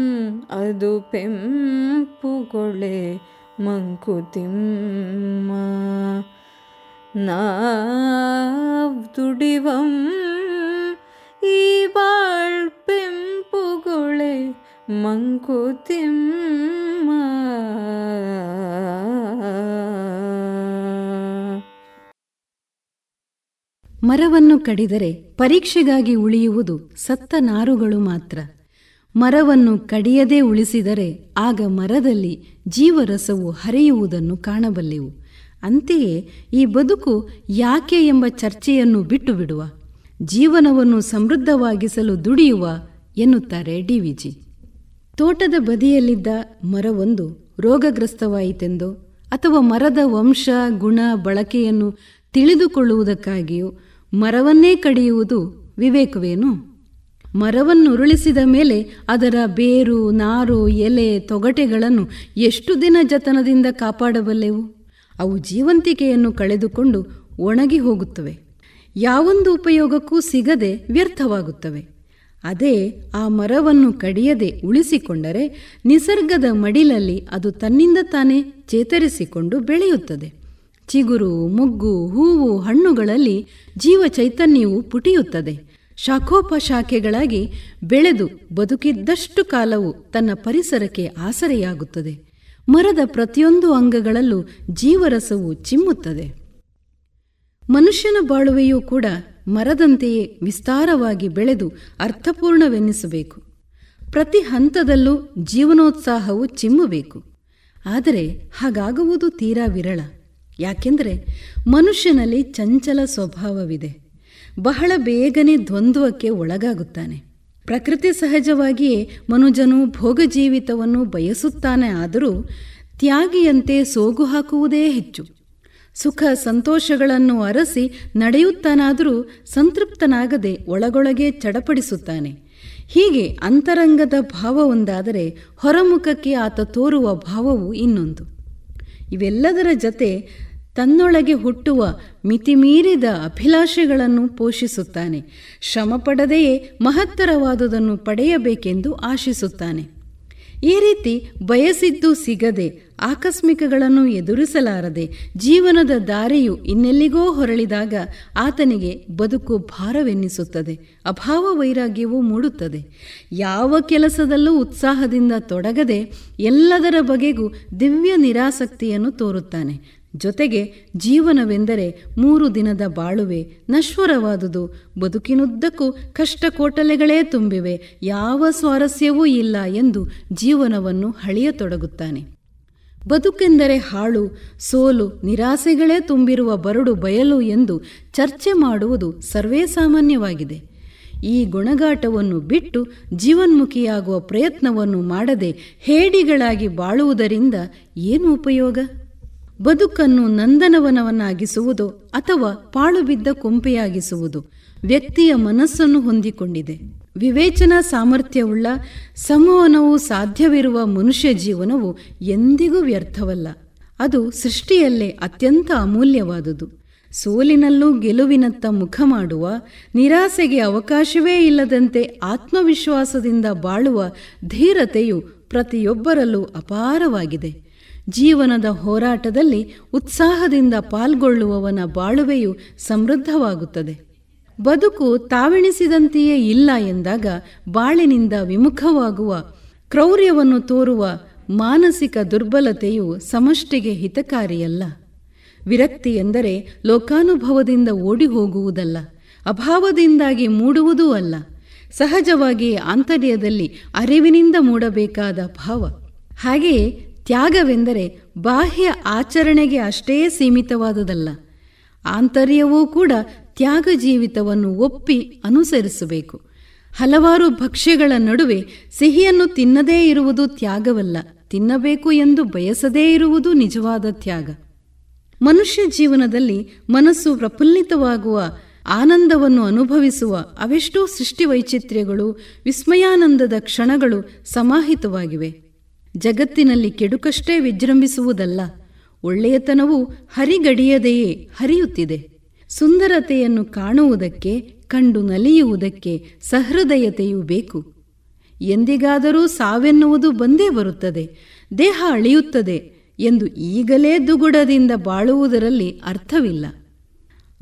ಅದು ಪೆಂಪುಗೊಳೆ ಮಂಕುತಿಮ್ಮ ನಾವ್ ದುಡಿವಂ ಈ ಬಾಳ್ ಪೆಂಪುಗೊಳೆ ಮಂಕುತಿಮ್ಮ. ಮರವನ್ನು ಕಡಿದರೆ ಪರೀಕ್ಷೆಗಾಗಿ ಉಳಿಯುವುದು ಸತ್ತ ನಾರುಗಳು ಮಾತ್ರ. ಮರವನ್ನು ಕಡಿಯದೇ ಉಳಿಸಿದರೆ ಆಗ ಮರದಲ್ಲಿ ಜೀವರಸವು ಹರಿಯುವುದನ್ನು ಕಾಣಬಲ್ಲೆವು. ಅಂತೆಯೇ ಈ ಬದುಕು ಯಾಕೆ ಎಂಬ ಚರ್ಚೆಯನ್ನು ಬಿಟ್ಟು ಬಿಡುವ ಜೀವನವನ್ನು ಸಮೃದ್ಧವಾಗಿಸಲು ದುಡಿಯುವ ಎನ್ನುತ್ತಾರೆ ಡಿವಿಜಿ ತೋಟದ ಬದಿಯಲ್ಲಿದ್ದ ಮರವೊಂದು ರೋಗಗ್ರಸ್ತವಾಯಿತೆಂದೋ ಅಥವಾ ಮರದ ವಂಶ, ಗುಣ, ಬಳಕೆಯನ್ನು ತಿಳಿದುಕೊಳ್ಳುವುದಕ್ಕಾಗಿಯೂ ಮರವನ್ನೇ ಕಡಿಯುವುದು ವಿವೇಕವೇನು? ಮರವನ್ನುರುಳಿಸಿದ ಮೇಲೆ ಅದರ ಬೇರು, ನಾರು, ಎಲೆ, ತೊಗಟೆಗಳನ್ನು ಎಷ್ಟು ದಿನ ಜತನದಿಂದ ಕಾಪಾಡಬಲ್ಲೆವು? ಅವು ಜೀವಂತಿಕೆಯನ್ನು ಕಳೆದುಕೊಂಡು ಒಣಗಿ ಹೋಗುತ್ತವೆ. ಯಾವೊಂದು ಉಪಯೋಗಕ್ಕೂ ಸಿಗದೆ ವ್ಯರ್ಥವಾಗುತ್ತವೆ. ಅದೇ ಆ ಮರವನ್ನು ಕಡಿಯದೆ ಉಳಿಸಿಕೊಂಡರೆ ನಿಸರ್ಗದ ಮಡಿಲಲ್ಲಿ ಅದು ತನ್ನಿಂದ ತಾನೇ ಚೇತರಿಸಿಕೊಂಡು ಬೆಳೆಯುತ್ತದೆ. ಚಿಗುರು, ಮೊಗ್ಗು, ಹೂವು, ಹಣ್ಣುಗಳಲ್ಲಿ ಜೀವ ಚೈತನ್ಯವು ಪುಟಿಯುತ್ತದೆ. ಶಾಖೋಪಶಾಖೆಗಳಾಗಿ ಬೆಳೆದು ಬದುಕಿದ್ದಷ್ಟು ಕಾಲವು ತನ್ನ ಪರಿಸರಕ್ಕೆ ಆಸರೆಯಾಗುತ್ತದೆ. ಮರದ ಪ್ರತಿಯೊಂದು ಅಂಗಗಳಲ್ಲೂ ಜೀವರಸವು ಚಿಮ್ಮುತ್ತದೆ. ಮನುಷ್ಯನ ಬಾಳುವೆಯೂ ಕೂಡ ಮರದಂತೆಯೇ ವಿಸ್ತಾರವಾಗಿ ಬೆಳೆದು ಅರ್ಥಪೂರ್ಣವೆನ್ನಿಸಬೇಕು ಪ್ರತಿ ಹಂತದಲ್ಲೂ ಜೀವನೋತ್ಸಾಹವು ಚಿಮ್ಮಬೇಕು. ಆದರೆ ಹಾಗಾಗುವುದು ತೀರಾ ವಿರಳ. ಯಾಕೆಂದರೆ ಮನುಷ್ಯನಲ್ಲಿ ಚಂಚಲ ಸ್ವಭಾವವಿದೆ. ಬಹಳ ಬೇಗನೆ ದ್ವಂದ್ವಕ್ಕೆ ಒಳಗಾಗುತ್ತಾನೆ. ಪ್ರಕೃತಿ ಸಹಜವಾಗಿಯೇ ಮನುಜನು ಭೋಗಜೀವಿತವನ್ನು ಬಯಸುತ್ತಾನೆ ಆದರೂ ತ್ಯಾಗಿಯಂತೆ ಸೋಗು ಹಾಕುವುದೇ ಹೆಚ್ಚು. ಸುಖ ಸಂತೋಷಗಳನ್ನು ಅರಸಿ ನಡೆಯುತ್ತಾನಾದರೂ ಸಂತೃಪ್ತನಾಗದೆ ಒಳಗೊಳಗೆ ಚಡಪಡಿಸುತ್ತಾನೆ. ಹೀಗೆ ಅಂತರಂಗದ ಭಾವ ಒಂದಾದರೆ ಹೊರಮುಖಕ್ಕೆ ಆತ ತೋರುವ ಭಾವವು ಇನ್ನೊಂದು. ಇವೆಲ್ಲದರ ಜತೆ ತನ್ನೊಳಗೆ ಹುಟ್ಟುವ ಮಿತಿಮೀರಿದ ಅಭಿಲಾಷೆಗಳನ್ನು ಪೋಷಿಸುತ್ತಾನೆ. ಶ್ರಮಪಡದೆಯೇ ಮಹತ್ತರವಾದುದನ್ನು ಪಡೆಯಬೇಕೆಂದು ಆಶಿಸುತ್ತಾನೆ. ಈ ರೀತಿ ಬಯಸಿದ್ದು ಸಿಗದೆ ಆಕಸ್ಮಿಕಗಳನ್ನು ಎದುರಿಸಲಾರದೆ ಜೀವನದ ದಾರಿಯು ಇನ್ನೆಲ್ಲಿಗೋ ಹೊರಳಿದಾಗ ಆತನಿಗೆ ಬದುಕು ಭಾರವೆನ್ನಿಸುತ್ತದೆ, ಅಭಾವ ವೈರಾಗ್ಯವೂ ಮೂಡುತ್ತದೆ. ಯಾವ ಕೆಲಸದಲ್ಲೂ ಉತ್ಸಾಹದಿಂದ ತೊಡಗದೆ ಎಲ್ಲದರ ಬಗೆಗೂ ದಿವ್ಯ ನಿರಾಸಕ್ತಿಯನ್ನು ತೋರುತ್ತಾನೆ. ಜೊತೆಗೆ ಜೀವನವೆಂದರೆ ಮೂರು ದಿನದ ಬಾಳುವೆ, ನಶ್ವರವಾದುದು. ಬದುಕಿನುದ್ದಕ್ಕೂ ಕಷ್ಟ ಕೋಟಲೆಗಳೇ ತುಂಬಿವೆ. ಯಾವ ಸ್ವಾರಸ್ಯವೂ ಇಲ್ಲ ಎಂದು ಜೀವನವನ್ನು ಹಳಿಯತೊಡಗುತ್ತಾನೆ. ಬದುಕೆಂದರೆ ಹಾಳು, ಸೋಲು, ನಿರಾಸೆಗಳೇ ತುಂಬಿರುವ ಬರಡು ಬಯಲು ಎಂದು ಚರ್ಚೆ ಮಾಡುವುದು ಸರ್ವೇ ಸಾಮಾನ್ಯವಾಗಿದೆ ಈ ಗುಣಗಾಟವನ್ನು ಬಿಟ್ಟು ಜೀವನ್ಮುಖಿಯಾಗುವ ಪ್ರಯತ್ನವನ್ನು ಮಾಡದೆ ಹೇಡಿಗಳಾಗಿ ಬಾಳುವುದರಿಂದ ಏನು ಉಪಯೋಗ? ಬದುಕನ್ನು ನಂದನವನವನ್ನಾಗಿಸುವುದು ಅಥವಾ ಪಾಳುಬಿದ್ದ ಕೊಂಪೆಯಾಗಿಸುವುದು ವ್ಯಕ್ತಿಯ ಮನಸ್ಸನ್ನು ಹೊಂದಿಕೊಂಡಿದೆ. ವಿವೇಚನಾ ಸಾಮರ್ಥ್ಯವುಳ್ಳ ಸಂವಹನವು ಸಾಧ್ಯವಿರುವ ಮನುಷ್ಯ ಜೀವನವು ಎಂದಿಗೂ ವ್ಯರ್ಥವಲ್ಲ. ಅದು ಸೃಷ್ಟಿಯಲ್ಲೇ ಅತ್ಯಂತ ಅಮೂಲ್ಯವಾದುದು. ಸೋಲಿನಲ್ಲೂ ಗೆಲುವಿನತ್ತ ಮುಖ ಮಾಡುವ, ನಿರಾಸೆಗೆ ಅವಕಾಶವೇ ಇಲ್ಲದಂತೆ ಆತ್ಮವಿಶ್ವಾಸದಿಂದ ಬಾಳುವ ಧೀರತೆಯು ಪ್ರತಿಯೊಬ್ಬರಲ್ಲೂ ಅಪಾರವಾಗಿದೆ. ಜೀವನದ ಹೋರಾಟದಲ್ಲಿ ಉತ್ಸಾಹದಿಂದ ಪಾಲ್ಗೊಳ್ಳುವವನ ಬಾಳುವೆಯು ಸಮೃದ್ಧವಾಗುತ್ತದೆ. ಬದುಕು ತಾವೆಣಿಸಿದಂತೆಯೇ ಇಲ್ಲ ಎಂದಾಗ ಬಾಳಿನಿಂದ ವಿಮುಖವಾಗುವ, ಕ್ರೌರ್ಯವನ್ನು ತೋರುವ ಮಾನಸಿಕ ದುರ್ಬಲತೆಯು ಸಮಷ್ಟಿಗೆ ಹಿತಕಾರಿಯಲ್ಲ. ವಿರಕ್ತಿ ಎಂದರೆ ಲೋಕಾನುಭವದಿಂದ ಓಡಿ ಹೋಗುವುದಲ್ಲ ಅಭಾವದಿಂದಾಗಿ ಮೂಡುವುದೂ ಅಲ್ಲ, ಸಹಜವಾಗಿ ಆಂತರ್ಯದಲ್ಲಿ ಅರಿವಿನಿಂದ ಮೂಡಬೇಕಾದ ಭಾವ. ಹಾಗೆಯೇ ತ್ಯಾಗವೆಂದರೆ ಬಾಹ್ಯ ಆಚರಣೆಗೆ ಅಷ್ಟೇ ಸೀಮಿತವಾದುದಲ್ಲ. ಆಂತರ್ಯವೂ ಕೂಡ ತ್ಯಾಗ ಜೀವಿತವನ್ನು ಒಪ್ಪಿ ಅನುಸರಿಸಬೇಕು. ಹಲವಾರು ಭಕ್ಷ್ಯಗಳ ನಡುವೆ ಸಿಹಿಯನ್ನು ತಿನ್ನದೇ ಇರುವುದು ತ್ಯಾಗವಲ್ಲ. ತಿನ್ನಬೇಕು ಎಂದು ಬಯಸದೇ ಇರುವುದು ನಿಜವಾದ ತ್ಯಾಗ. ಮನುಷ್ಯ ಜೀವನದಲ್ಲಿ ಮನಸ್ಸು ಪ್ರಫುಲ್ಲಿತವಾಗುವ, ಆನಂದವನ್ನು ಅನುಭವಿಸುವ ಅವೆಷ್ಟೋ ಸೃಷ್ಟಿ ವೈಚಿತ್ರ್ಯಗಳು ವಿಸ್ಮಯಾನಂದದ ಕ್ಷಣಗಳು ಸಮಾಹಿತವಾಗಿವೆ. ಜಗತ್ತಿನಲ್ಲಿ ಕೆಡುಕಷ್ಟೇ ವಿಜೃಂಭಿಸುವುದಲ್ಲ, ಒಳ್ಳೆಯತನವು ಹರಿಗಡಿಯದೆಯೇ ಹರಿಯುತ್ತಿದೆ. ಸುಂದರತೆಯನ್ನು ಕಾಣುವುದಕ್ಕೆ, ಕಂಡು ನಲಿಯುವುದಕ್ಕೆ ಸಹೃದಯತೆಯೂ ಬೇಕು. ಎಂದಿಗಾದರೂ ಸಾವೆನ್ನುವುದು ಬಂದೇ ಬರುತ್ತದೆ, ದೇಹ ಅಳಿಯುತ್ತದೆ ಎಂದು ಈಗಲೇ ದುಗುಡದಿಂದ ಬಾಳುವುದರಲ್ಲಿ ಅರ್ಥವಿಲ್ಲ.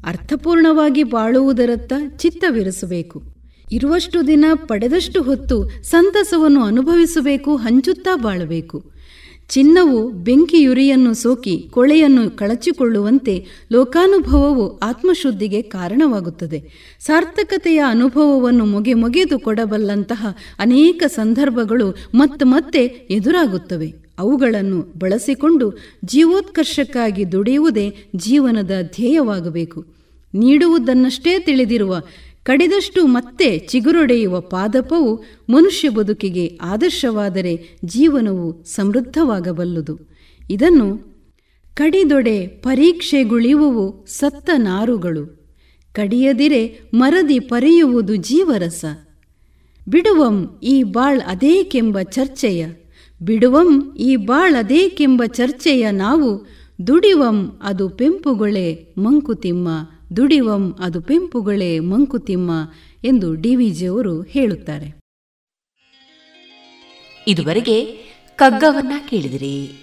ಅರ್ಥಪೂರ್ಣವಾಗಿ ಬಾಳುವುದರತ್ತ ಚಿತ್ತವಿರಿಸಬೇಕು. ಇರುವಷ್ಟು ದಿನ ಪಡೆದಷ್ಟು ಹೊತ್ತು ಸಂತಸವನ್ನು ಅನುಭವಿಸಬೇಕು, ಹಂಚುತ್ತಾ ಬಾಳಬೇಕು. ಚಿನ್ನವು ಬೆಂಕಿಯುರಿಯನ್ನು ಸೋಕಿ ಕೊಳೆಯನ್ನು ಕಳಚಿಕೊಳ್ಳುವಂತೆ ಲೋಕಾನುಭವವು ಆತ್ಮಶುದ್ಧಿಗೆ ಕಾರಣವಾಗುತ್ತದೆ. ಸಾರ್ಥಕತೆಯ ಅನುಭವವನ್ನು ಮೊಗೆ ಮೊಗೆದು ಕೊಡಬಲ್ಲಂತಹ ಅನೇಕ ಸಂದರ್ಭಗಳು ಮತ್ತೆ ಮತ್ತೆ ಎದುರಾಗುತ್ತವೆ. ಅವುಗಳನ್ನು ಬಳಸಿಕೊಂಡು ಜೀವೋತ್ಕರ್ಷಕ್ಕಾಗಿ ದುಡಿಯುವುದೇ ಜೀವನದ ಧ್ಯೇಯವಾಗಬೇಕು. ನೀಡುವುದನ್ನಷ್ಟೇ ತಿಳಿದಿರುವ ಕಡಿದಷ್ಟು ಮತ್ತೆ ಚಿಗುರೊಡೆಯುವ ಪಾದಪವು ಮನುಷ್ಯ ಬದುಕಿಗೆ ಆದರ್ಶವಾದರೆ ಜೀವನವು ಸಮೃದ್ಧವಾಗಬಲ್ಲುದು. ಇದನ್ನು ಕಡಿದೊಡೆ ಪರೀಕ್ಷೆಗುಳಿಯುವವು ಸತ್ತ ನಾರುಗಳು. ಕಡಿಯದಿರೆ ಮರದಿ ಪರಿಯುವುದು ಜೀವರಸ. ಬಿಡುವಂ ಈ ಬಾಳ್ ಅದೇಕೆಂಬ ಚರ್ಚೆಯ. ಬಿಡುವಂ ಈ ಬಾಳ್ ಅದೇಕೆಂಬ ಚರ್ಚೆಯ ನಾವು ದುಡಿವಂ ಅದು ಪೆಂಪುಗೊಳೆ ಮಂಕುತಿಮ್ಮ. ದುಡಿವಂ ಅದು ಪೆಂಪುಗಳೇ ಮಂಕುತಿಮ್ಮ ಎಂದು ಡಿವಿಜಿಯವರು ಹೇಳುತ್ತಾರೆ. ಇದುವರೆಗೆ ಕಗ್ಗವನ್ನ ಕೇಳಿದಿರಿ.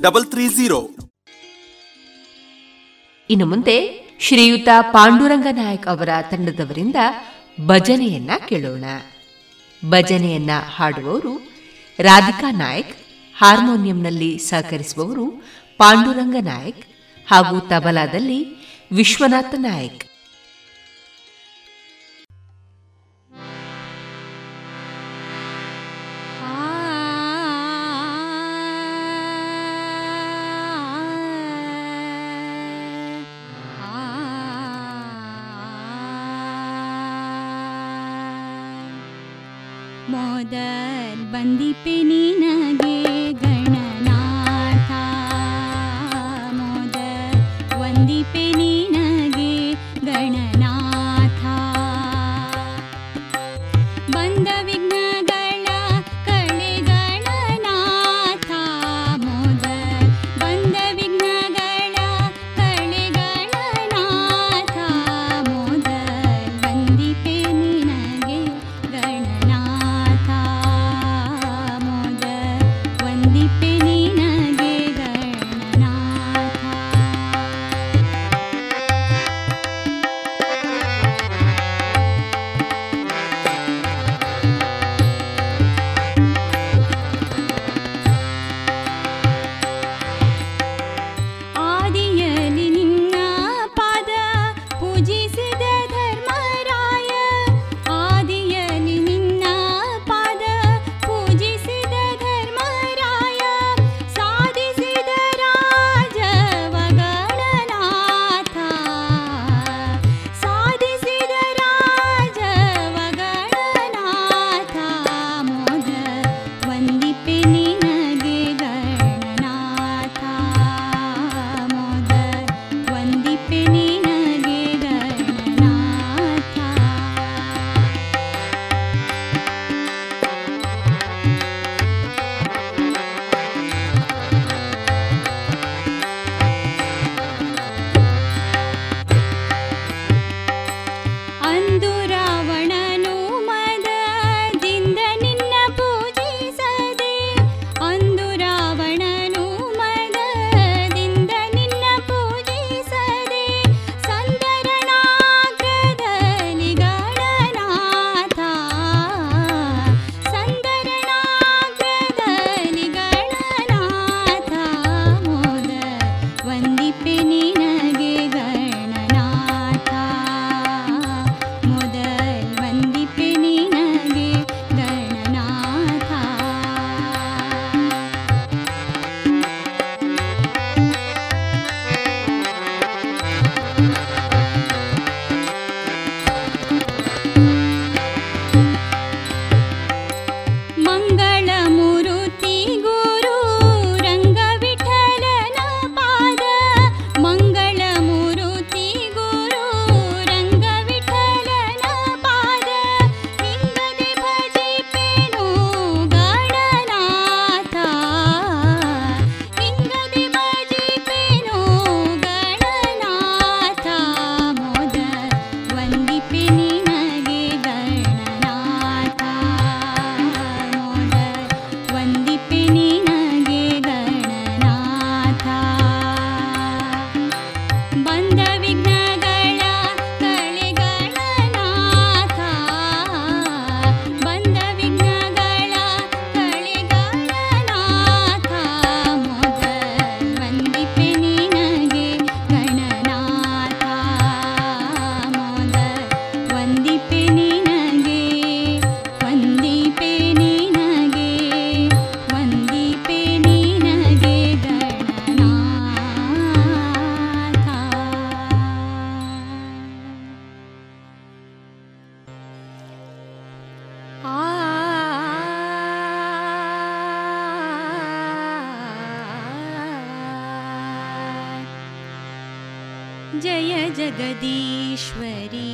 double three zero ಇನ್ನು ಮುಂದೆ ಶ್ರೀಯುತ ಪಾಂಡುರಂಗ ನಾಯಕ್ ಅವರ ತಂಡದವರಿಂದ ಭಜನೆಯನ್ನ ಕೇಳೋಣ. ಭಜನೆಯನ್ನ ಹಾಡುವವರು ರಾಧಿಕಾ ನಾಯಕ್, ಹಾರ್ಮೋನಿಯಂನಲ್ಲಿ ಸಹಕರಿಸುವವರು ಪಾಂಡುರಂಗ ನಾಯಕ್ ಹಾಗೂ ತಬಲಾದಲ್ಲಿ ವಿಶ್ವನಾಥ ನಾಯಕ್. ಬಂದಿಪೆ ನೀನಾಗೇ. जगदीश्वरी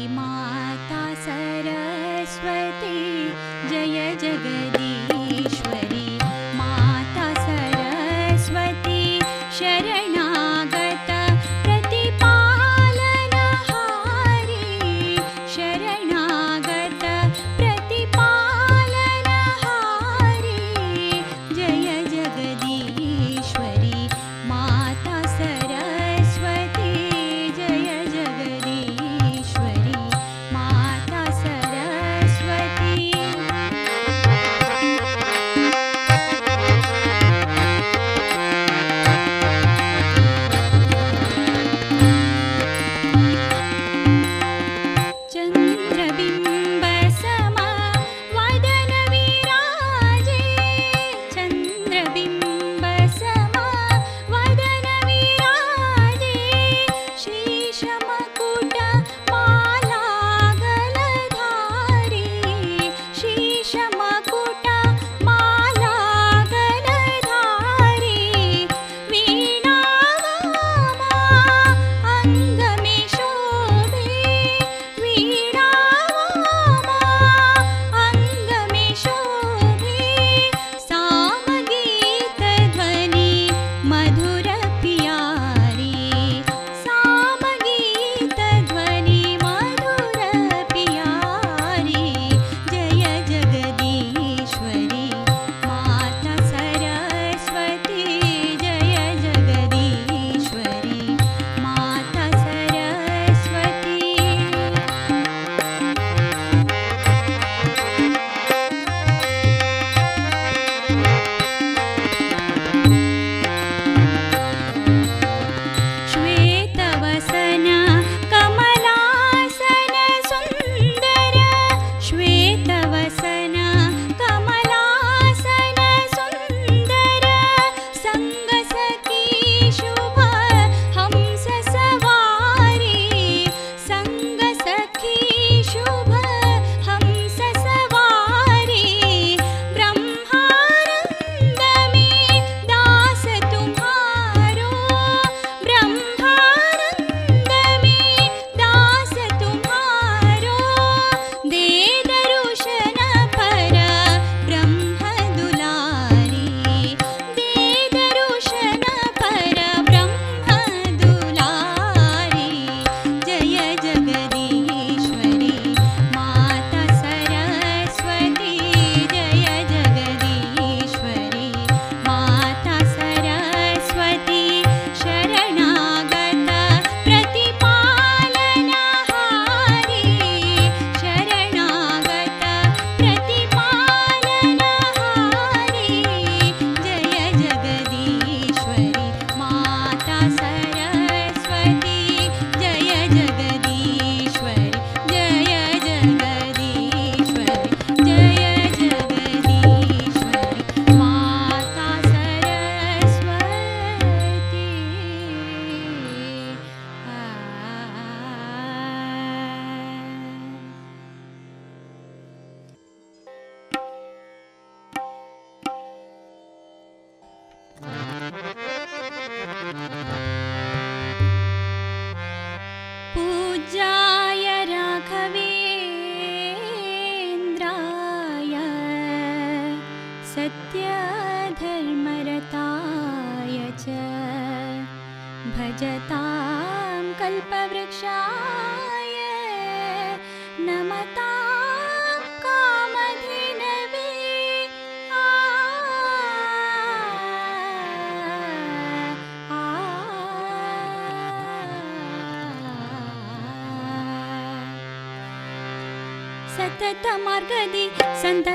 मर्गदि सन्त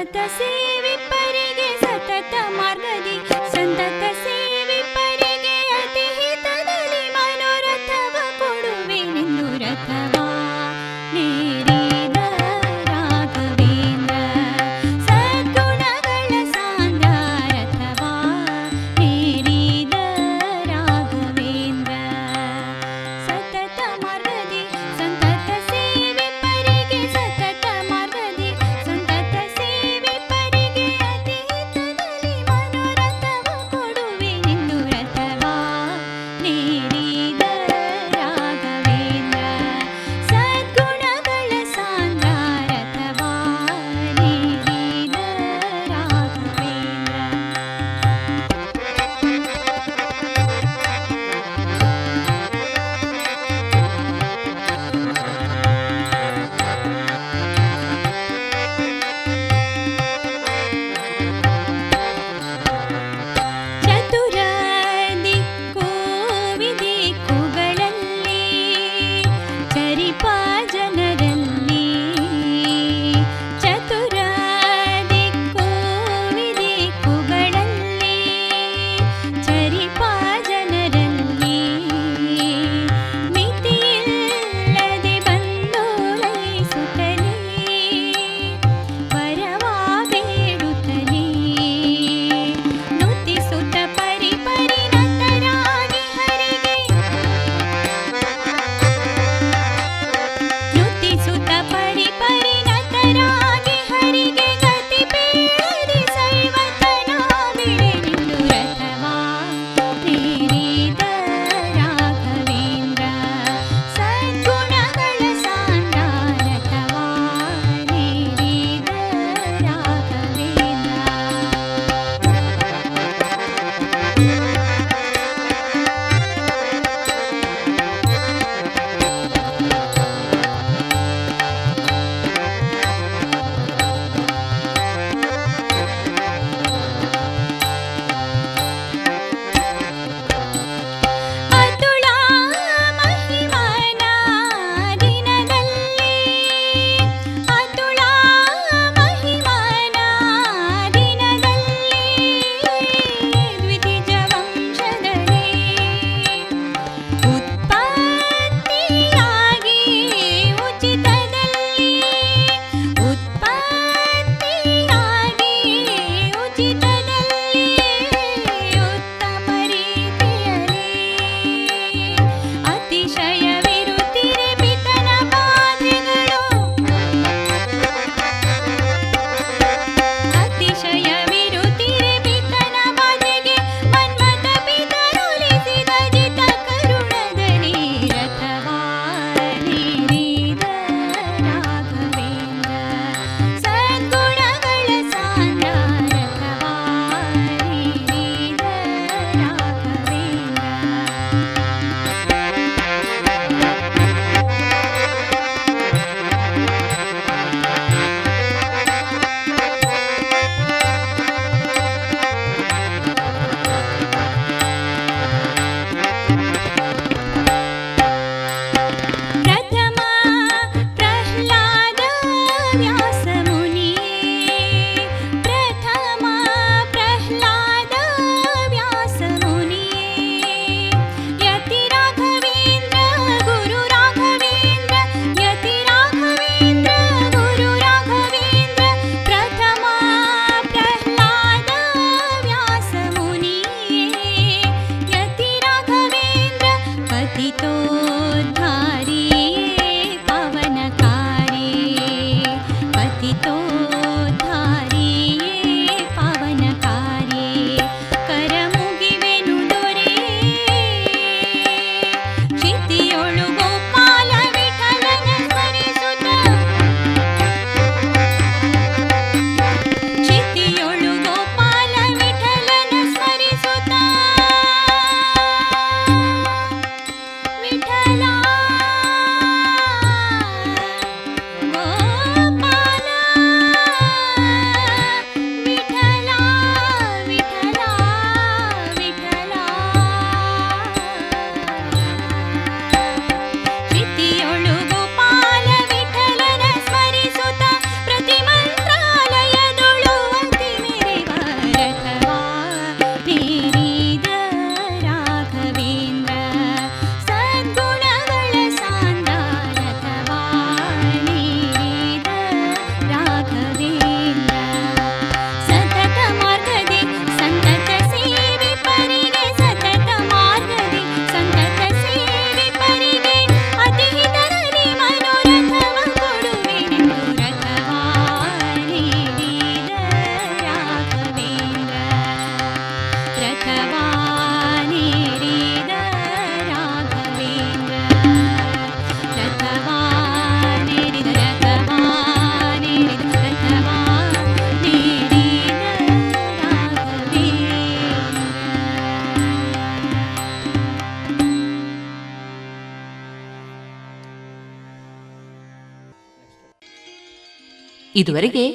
ಇದುವರೆಗೆ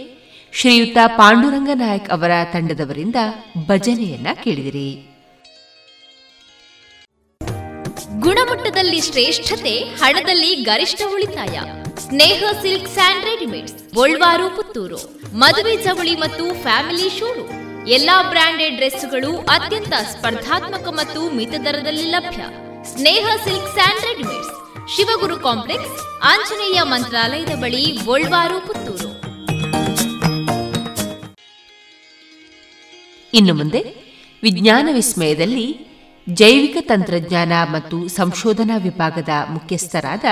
ಶ್ರೀಯುತ ಪಾಂಡುರಂಗ ನಾಯಕ್ ಅವರ ತಂಡದವರಿಂದ ಭಜನೆಯನ್ನ ಕೇಳಿದಿರಿ. ಗುಣಮಟ್ಟದಲ್ಲಿ ಶ್ರೇಷ್ಠತೆ, ಹಣದಲ್ಲಿ ಗರಿಷ್ಠ ಉಳಿತಾಯ. Sneha silk and Bolwar, Puttur. ಮದುವೆ ಚವಳಿ ಮತ್ತು ಫ್ಯಾಮಿಲಿ ಶೋರು. ಎಲ್ಲಾ ಬ್ರಾಂಡೆಡ್ ಡ್ರೆಸ್ಗಳು ಅತ್ಯಂತ ಸ್ಪರ್ಧಾತ್ಮಕ ಮತ್ತು ಮಿತ ದರದಲ್ಲಿ ಲಭ್ಯ. Sneha silk and readymades, Shivaguru complex, Anjaneya ಮಂತ್ರಾಲಯದ ಬಳಿ ಗೋಲ್ವಾರು ಇನ್ನು ಮುಂದೆ ವಿಜ್ಞಾನ ವಿಸ್ಮಯದಲ್ಲಿ ಜೈವಿಕ ತಂತ್ರಜ್ಞಾನ ಮತ್ತು ಸಂಶೋಧನಾ ವಿಭಾಗದ ಮುಖ್ಯಸ್ಥರಾದ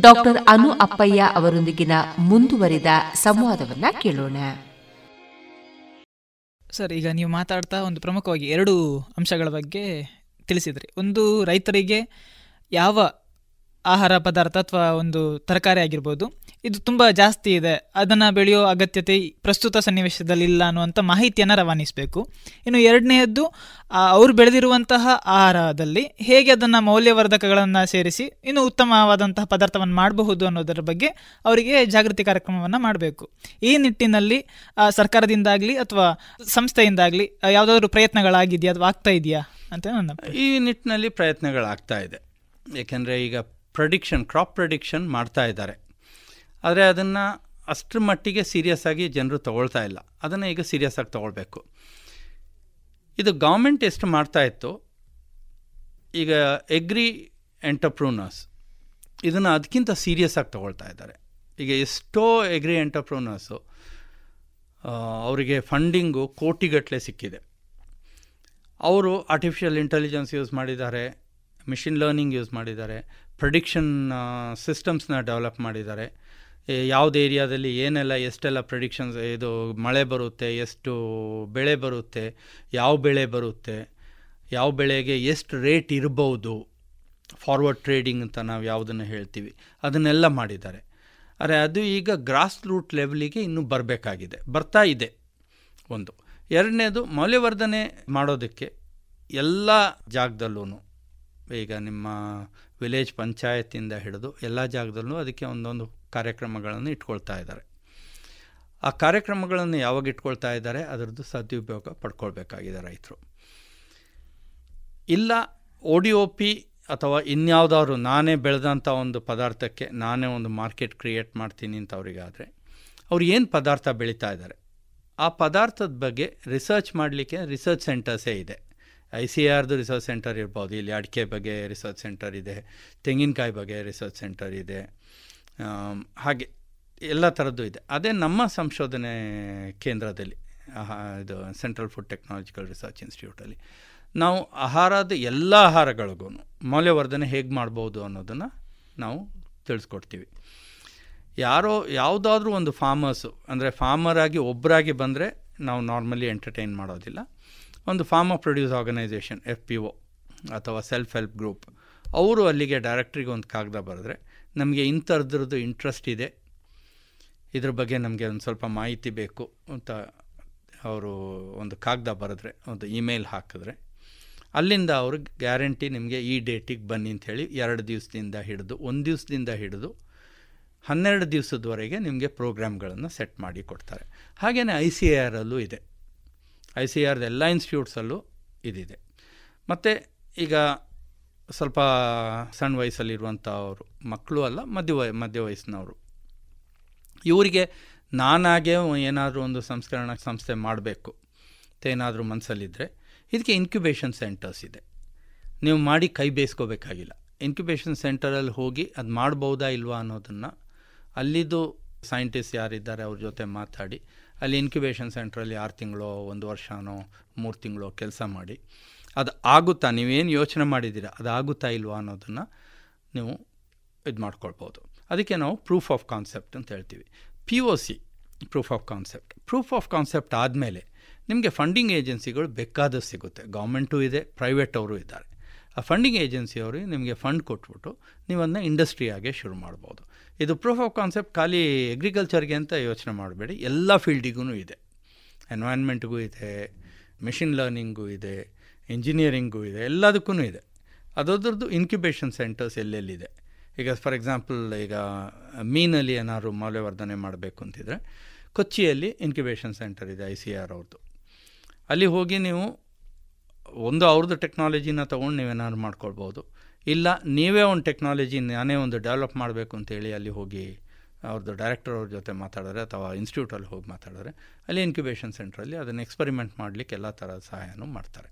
ಡಾಕ್ಟರ್ ಅನು ಅಪ್ಪಯ್ಯ ಅವರೊಂದಿಗಿನ ಮುಂದುವರಿದ ಸಂವಾದವನ್ನ ಕೇಳೋಣ. ಸರ್, ಈಗ ನೀವು ಮಾತಾಡ್ತಾ ಒಂದು ಪ್ರಮುಖವಾಗಿ ಎರಡು ಅಂಶಗಳ ಬಗ್ಗೆ ತಿಳಿಸಿದ್ರಿ. ಒಂದು, ರೈತರಿಗೆ ಯಾವ ಆಹಾರ ಪದಾರ್ಥ ಅಥವಾ ಒಂದು ತರಕಾರಿ ಆಗಿರ್ಬೋದು. ಇದು ತುಂಬ ಜಾಸ್ತಿ ಇದೆ. ಅದನ್ನು ಬೆಳೆಯೋ ಅಗತ್ಯತೆ ಪ್ರಸ್ತುತ ಸನ್ನಿವೇಶದಲ್ಲಿ ಇಲ್ಲ ಅನ್ನುವಂಥ ಮಾಹಿತಿಯನ್ನು ರವಾನಿಸಬೇಕು. ಇನ್ನು ಎರಡನೆಯದ್ದು ಅವರು ಬೆಳೆದಿರುವಂತಹ ಆಹಾರದಲ್ಲಿ ಹೇಗೆ ಅದನ್ನು ಮೌಲ್ಯವರ್ಧಕಗಳನ್ನು ಸೇರಿಸಿ, ಇನ್ನು ಉತ್ತಮವಾದಂತಹ ಪದಾರ್ಥವನ್ನು ಮಾಡಬಹುದು ಅನ್ನೋದರ ಬಗ್ಗೆ ಅವರಿಗೆ ಜಾಗೃತಿ ಕಾರ್ಯಕ್ರಮವನ್ನು ಮಾಡಬೇಕು. ಈ ನಿಟ್ಟಿನಲ್ಲಿ ಸರ್ಕಾರದಿಂದಾಗಲಿ ಅಥವಾ ಸಂಸ್ಥೆಯಿಂದಾಗಲಿ ಯಾವುದಾದ್ರೂ ಪ್ರಯತ್ನಗಳಾಗಿದೆಯಾ ಅಥವಾ ಆಗ್ತಾ ಇದೆಯಾ ಅಂತ ನನ್ನ ಈ ನಿಟ್ಟಿನಲ್ಲಿ ಪ್ರಯತ್ನಗಳಾಗ್ತಾ ಇದೆ. ಏಕೆಂದರೆ ಈಗ ಪ್ರೊಡಿಕ್ಷನ್ ಕ್ರಾಪ್ ಪ್ರೊಡಿಕ್ಷನ್ ಮಾಡ್ತಾ ಇದ್ದಾರೆ. ಆದರೆ ಅದನ್ನು ಅಷ್ಟರ ಮಟ್ಟಿಗೆ ಸೀರಿಯಸ್ ಆಗಿ ಜನರು ತಗೊಳ್ತಾ ಇಲ್ಲ. ಅದನ್ನು ಈಗ ಸೀರಿಯಸ್ ಆಗಿ ತೊಗೊಳ್ಬೇಕು. ಇದು ಗೌರ್ಮೆಂಟ್ ಎಷ್ಟು ಮಾಡ್ತಾ ಇತ್ತು? ಈಗ ಎಗ್ರಿ ಎಂಟರ್ಪ್ರೂನರ್ಸ್ ಇದನ್ನು ಅದಕ್ಕಿಂತ ಸೀರಿಯಸ್ ಆಗಿ ತೊಗೊಳ್ತಾ ಇದ್ದಾರೆ. ಈಗ ಎಷ್ಟೋ ಎಗ್ರಿ ಎಂಟರ್ಪ್ರೂನರ್ಸು ಅವರಿಗೆ ಫಂಡಿಂಗು ಕೋಟಿಗಟ್ಟಲೆ ಸಿಕ್ಕಿದೆ. ಅವರು ಆರ್ಟಿಫಿಷಿಯಲ್ ಇಂಟೆಲಿಜೆನ್ಸ್ ಯೂಸ್ ಮಾಡಿದ್ದಾರೆ. ಮಿಷಿನ್ ಲರ್ನಿಂಗ್ ಯೂಸ್ ಮಾಡಿದ್ದಾರೆ ಪ್ರೊಡಿಕ್ಷನ್ ಸಿಸ್ಟಮ್ಸ್ನ ಡೆವಲಪ್ ಮಾಡಿದ್ದಾರೆ. ಯಾವ್ದು ಏರಿಯಾದಲ್ಲಿ ಏನೆಲ್ಲ ಎಷ್ಟೆಲ್ಲ ಪ್ರಿಡಿಕ್ಷನ್ಸ್ ಇದು ಮಳೆ ಬರುತ್ತೆ, ಎಷ್ಟು ಬೆಳೆ ಬರುತ್ತೆ, ಯಾವ ಬೆಳೆ ಬರುತ್ತೆ, ಯಾವ ಬೆಳೆಗೆ ಎಷ್ಟು ರೇಟ್ ಇರ್ಬೋದು ಫಾರ್ವರ್ಡ್ ಟ್ರೇಡಿಂಗ್ ಅಂತ ನಾವು ಯಾವುದನ್ನು ಹೇಳ್ತೀವಿ, ಅದನ್ನೆಲ್ಲ ಮಾಡಿದ್ದಾರೆ. ಆದರೆ ಅದು ಈಗ ಗ್ರಾಸ್ ರೂಟ್ ಲೆವೆಲಿಗೆ ಇನ್ನೂ ಬರಬೇಕಾಗಿದೆ, ಬರ್ತಾ ಇದೆ. ಒಂದು. ಎರಡನೇದು ಮೌಲ್ಯವರ್ಧನೆ ಮಾಡೋದಕ್ಕೆ ಎಲ್ಲ ಜಾಗದಲ್ಲೂ ಈಗ ನಿಮ್ಮ ವಿಲೇಜ್ ಪಂಚಾಯತಿಂದ ಹಿಡಿದು ಎಲ್ಲ ಜಾಗದಲ್ಲೂ ಅದಕ್ಕೆ ಒಂದೊಂದು ಕಾರ್ಯಕ್ರಮಗಳನ್ನು ಇಟ್ಕೊಳ್ತಾ ಇದ್ದಾರೆ. ಆ ಕಾರ್ಯಕ್ರಮಗಳನ್ನು ಯಾವಾಗ ಇಟ್ಕೊಳ್ತಾ ಇದ್ದಾರೆ? ಅದರದ್ದು ಸದುಪಯೋಗ ಪಡ್ಕೊಳ್ಬೇಕಾಗಿದೆ ರೈತರು. ಇಲ್ಲ ಒ ಡಿ ಒ ಪಿ ಅಥವಾ ಇನ್ಯಾವುದಾದ್ರು ನಾನೇ ಬೆಳೆದಂಥ ಒಂದು ಪದಾರ್ಥಕ್ಕೆ ನಾನೇ ಒಂದು ಮಾರ್ಕೆಟ್ ಕ್ರಿಯೇಟ್ ಮಾಡ್ತೀನಿ ಅಂತ ಅವರಿಗಾದರೆ, ಅವ್ರು ಏನು ಪದಾರ್ಥ ಬೆಳೀತಾ ಇದ್ದಾರೆ? ಆ ಪದಾರ್ಥದ ಬಗ್ಗೆ ರಿಸರ್ಚ್ ಮಾಡಲಿಕ್ಕೆ ರಿಸರ್ಚ್ ಸೆಂಟರ್ಸೇ ಇದೆ. ಐ ಸಿ ಆರ್ದು ರಿಸರ್ಚ್ ಸೆಂಟರ್ ಇರ್ಬೋದು. ಇಲ್ಲಿ ಅಡಿಕೆ ಬಗ್ಗೆ ರಿಸರ್ಚ್ ಸೆಂಟರ್ ಇದೆ, ತೆಂಗಿನಕಾಯಿ ಬಗ್ಗೆ ರಿಸರ್ಚ್ ಸೆಂಟರ್ ಇದೆ. ಹಾಗೆ ಎಲ್ಲ ಥರದ್ದು ಇದೆ. ಅದೇ ನಮ್ಮ ಸಂಶೋಧನೆ ಕೇಂದ್ರದಲ್ಲಿ ಇದು ಸೆಂಟ್ರಲ್ ಫುಡ್ ಟೆಕ್ನಾಲಜಿಕಲ್ ರಿಸರ್ಚ್ ಇನ್ಸ್ಟಿಟ್ಯೂಟಲ್ಲಿ, ನಾವು ಆಹಾರದ ಎಲ್ಲ ಆಹಾರಗಳಿಗೂ ಮೌಲ್ಯವರ್ಧನೆ ಹೇಗೆ ಮಾಡ್ಬೋದು ಅನ್ನೋದನ್ನು ನಾವು ತಿಳಿಸ್ಕೊಡ್ತೀವಿ. ಯಾರೋ, ಯಾವುದಾದ್ರೂ ಒಂದು ಫಾರ್ಮರ್ಸು ಅಂದರೆ ಫಾರ್ಮರಾಗಿ ಒಬ್ಬರಾಗಿ ಬಂದರೆ ನಾವು ನಾರ್ಮಲಿ ಎಂಟರ್ಟೈನ್ ಮಾಡೋದಿಲ್ಲ. ಒಂದು farmer produce organisation F P O ಅಥವಾ ಸೆಲ್ಫ್ ಹೆಲ್ಪ್ ಗ್ರೂಪ್ ಅವರು ಅಲ್ಲಿಗೆ ಡೈರೆಕ್ಟ್ರಿಗೆ ಒಂದು ಕಾಗದ ಬರೆದ್ರೆ ನಮಗೆ ಇಂಥದ್ರದ್ದು ಇಂಟ್ರೆಸ್ಟ್ ಇದೆ. ಇದ್ರ ಬಗ್ಗೆ ನಮಗೆ ಒಂದು ಸ್ವಲ್ಪ ಮಾಹಿತಿ ಬೇಕು ಅಂತ ಅವರು ಒಂದು ಕಾಗದ ಬರೆದ್ರೆ, ಒಂದು ಇಮೇಲ್ ಹಾಕಿದ್ರೆ. ಅಲ್ಲಿಂದ ಅವರು ಗ್ಯಾರಂಟಿ ನಿಮಗೆ ಈ ಡೇಟಿಗೆ ಬನ್ನಿ ಅಂಥೇಳಿ ಎರಡು ದಿವಸದಿಂದ ಹಿಡಿದು, ಒಂದು ದಿವಸದಿಂದ ಹಿಡಿದು ಹನ್ನೆರಡು ದಿವಸದವರೆಗೆ ನಿಮಗೆ ಪ್ರೋಗ್ರಾಮ್ಗಳನ್ನು ಸೆಟ್ ಮಾಡಿ ಕೊಡ್ತಾರೆ. ಹಾಗೆಯೇ ಐ ಸಿ ಎ ಆರಲ್ಲೂ ಇದೆ. ಐ ಸಿ ಆರ್ದ ಎಲ್ಲ ಇನ್ಸ್ಟಿಟ್ಯೂಟ್ಸಲ್ಲೂ ಇದಿದೆ. ಮತ್ತು ಈಗ ಸ್ವಲ್ಪ ಸಣ್ಣ ವಯಸ್ಸಲ್ಲಿರುವಂಥ ಅವರು, ಮಕ್ಕಳು ಅಲ್ಲ, ಮಧ್ಯ ವಯ, ಮಧ್ಯ ವಯಸ್ಸಿನವರು. ಇವರಿಗೆ ನಾನಾಗೆ ಏನಾದರೂ ಒಂದು ಸಂಸ್ಕರಣ ಸಂಸ್ಥೆ ಮಾಡಬೇಕು. ಏನಾದರೂ ಮನಸ್ಸಲ್ಲಿದ್ದರೆ ಇದಕ್ಕೆ ಇನ್ಕ್ಯುಬೇಷನ್ ಸೆಂಟರ್ಸ್ ಇದೆ. ನೀವು ಮಾಡಿ ಕೈ ಬೇಯಿಸ್ಕೋಬೇಕಾಗಿಲ್ಲ. ಇನ್ಕ್ಯುಬೇಷನ್ ಸೆಂಟರಲ್ಲಿ ಹೋಗಿ ಅದು ಮಾಡ್ಬೋದಾ ಇಲ್ವಾ ಅನ್ನೋದನ್ನು ಅಲ್ಲಿದ್ದು ಸೈಂಟಿಸ್ಟ್ ಯಾರಿದ್ದಾರೆ ಅವ್ರ ಜೊತೆ ಮಾತಾಡಿ ಅಲ್ಲಿ ಇನ್ಕ್ಯುಬೇಷನ್ ಸೆಂಟ್ರಲ್ಲಿ ಆರು ತಿಂಗಳು, ಒಂದು ವರ್ಷನೋ, ಮೂರು ತಿಂಗಳು ಕೆಲಸ ಮಾಡಿ. ಅದು ಆಗುತ್ತಾ? ನೀವೇನು ಯೋಚನೆ ಮಾಡಿದ್ದೀರಾ? ಅದು ಆಗುತ್ತಾ ಇಲ್ವಾ ಅನ್ನೋದನ್ನು ನೀವು ಇದು ಮಾಡ್ಕೊಳ್ಬೋದು. ಅದಕ್ಕೆ ನಾವು ಪ್ರೂಫ್ ಆಫ್ ಕಾನ್ಸೆಪ್ಟ್ ಅಂತ ಹೇಳ್ತೀವಿ. P O C proof of concept proof of concept ಆದಮೇಲೆ ನಿಮಗೆ ಫಂಡಿಂಗ್ ಏಜೆನ್ಸಿಗಳು ಬೇಕಾದಷ್ಟು ಸಿಗುತ್ತೆ. ಗೌರ್ಮೆಂಟು ಇದೆ ಪ್ರೈವೇಟ್ ಅವರು ಇದ್ದಾರೆ. ಆ ಫಂಡಿಂಗ್ ಏಜೆನ್ಸಿಯವರು ನಿಮಗೆ ಫಂಡ್ ಕೊಟ್ಬಿಟ್ಟು ನೀವು ಅದನ್ನ ಇಂಡಸ್ಟ್ರಿಯಾಗೆ ಶುರು ಮಾಡ್ಬೋದು. ಇದು ಪ್ರೂಫ್ ಆಫ್ ಕಾನ್ಸೆಪ್ಟ್ ಖಾಲಿ ಅಗ್ರಿಕಲ್ಚರ್ಗೆ ಅಂತ ಯೋಚನೆ ಮಾಡಬೇಡಿ. ಎಲ್ಲ ಫೀಲ್ಡಿಗೂ ಇದೆ. ಎನ್ವೈರ್ನ್ಮೆಂಟ್ಗೂ ಇದೆ ಮೆಷಿನ್ ಲರ್ನಿಂಗು ಇದೆ ಇಂಜಿನಿಯರಿಂಗೂ ಇದೆ ಎಲ್ಲದಕ್ಕೂ ಇದೆ. ಅದರದ್ದು ಇನ್ಕ್ಯುಬೇಷನ್ ಸೆಂಟರ್ಸ್ ಎಲ್ಲೆಲ್ಲಿದೆ? ಈಗ ಫಾರ್ ಎಕ್ಸಾಂಪಲ್ ಈಗ ಮೀನಲ್ಲಿ ಏನಾದ್ರು ಮೌಲ್ಯವರ್ಧನೆ ಮಾಡಬೇಕು ಅಂತಿದ್ರೆ ಕೊಚ್ಚಿಯಲ್ಲಿ ಇನ್ಕ್ಯುಬೇಷನ್ ಸೆಂಟರ್ ಇದೆ ಐ ಸಿ ಆರ್ ಅವ್ರದ್ದು ಅಲ್ಲಿ ಹೋಗಿ ನೀವು ಒಂದು ಅವ್ರದ್ದು ಟೆಕ್ನಾಲಜಿನ ತೊಗೊಂಡು ನೀವೇನಾದ್ರು ಮಾಡ್ಕೊಳ್ಬೋದು. ಇಲ್ಲ, ನೀವೇ ಒಂದು ಟೆಕ್ನಾಲಜಿ ನಾನೇ ಒಂದು ಡೆವಲಪ್ ಮಾಡಬೇಕು ಅಂತೇಳಿ ಅಲ್ಲಿ ಹೋಗಿ ಅವ್ರದ್ದು ಡೈರೆಕ್ಟರ್ ಅವ್ರ ಜೊತೆ ಮಾತಾಡಿದ್ರೆ ಅಥವಾ ಇನ್ಸ್ಟಿಟ್ಯೂಟಲ್ಲಿ ಹೋಗಿ ಮಾತಾಡಿದ್ರೆ ಅಲ್ಲಿ ಇನ್ಕ್ಯುಬೇಷನ್ ಸೆಂಟ್ರಲ್ಲಿ ಅದನ್ನು ಎಕ್ಸ್ಪರಿಮೆಂಟ್ ಮಾಡಲಿಕ್ಕೆ ಎಲ್ಲ ಥರದ ಸಹಾಯನೂ ಮಾಡ್ತಾರೆ.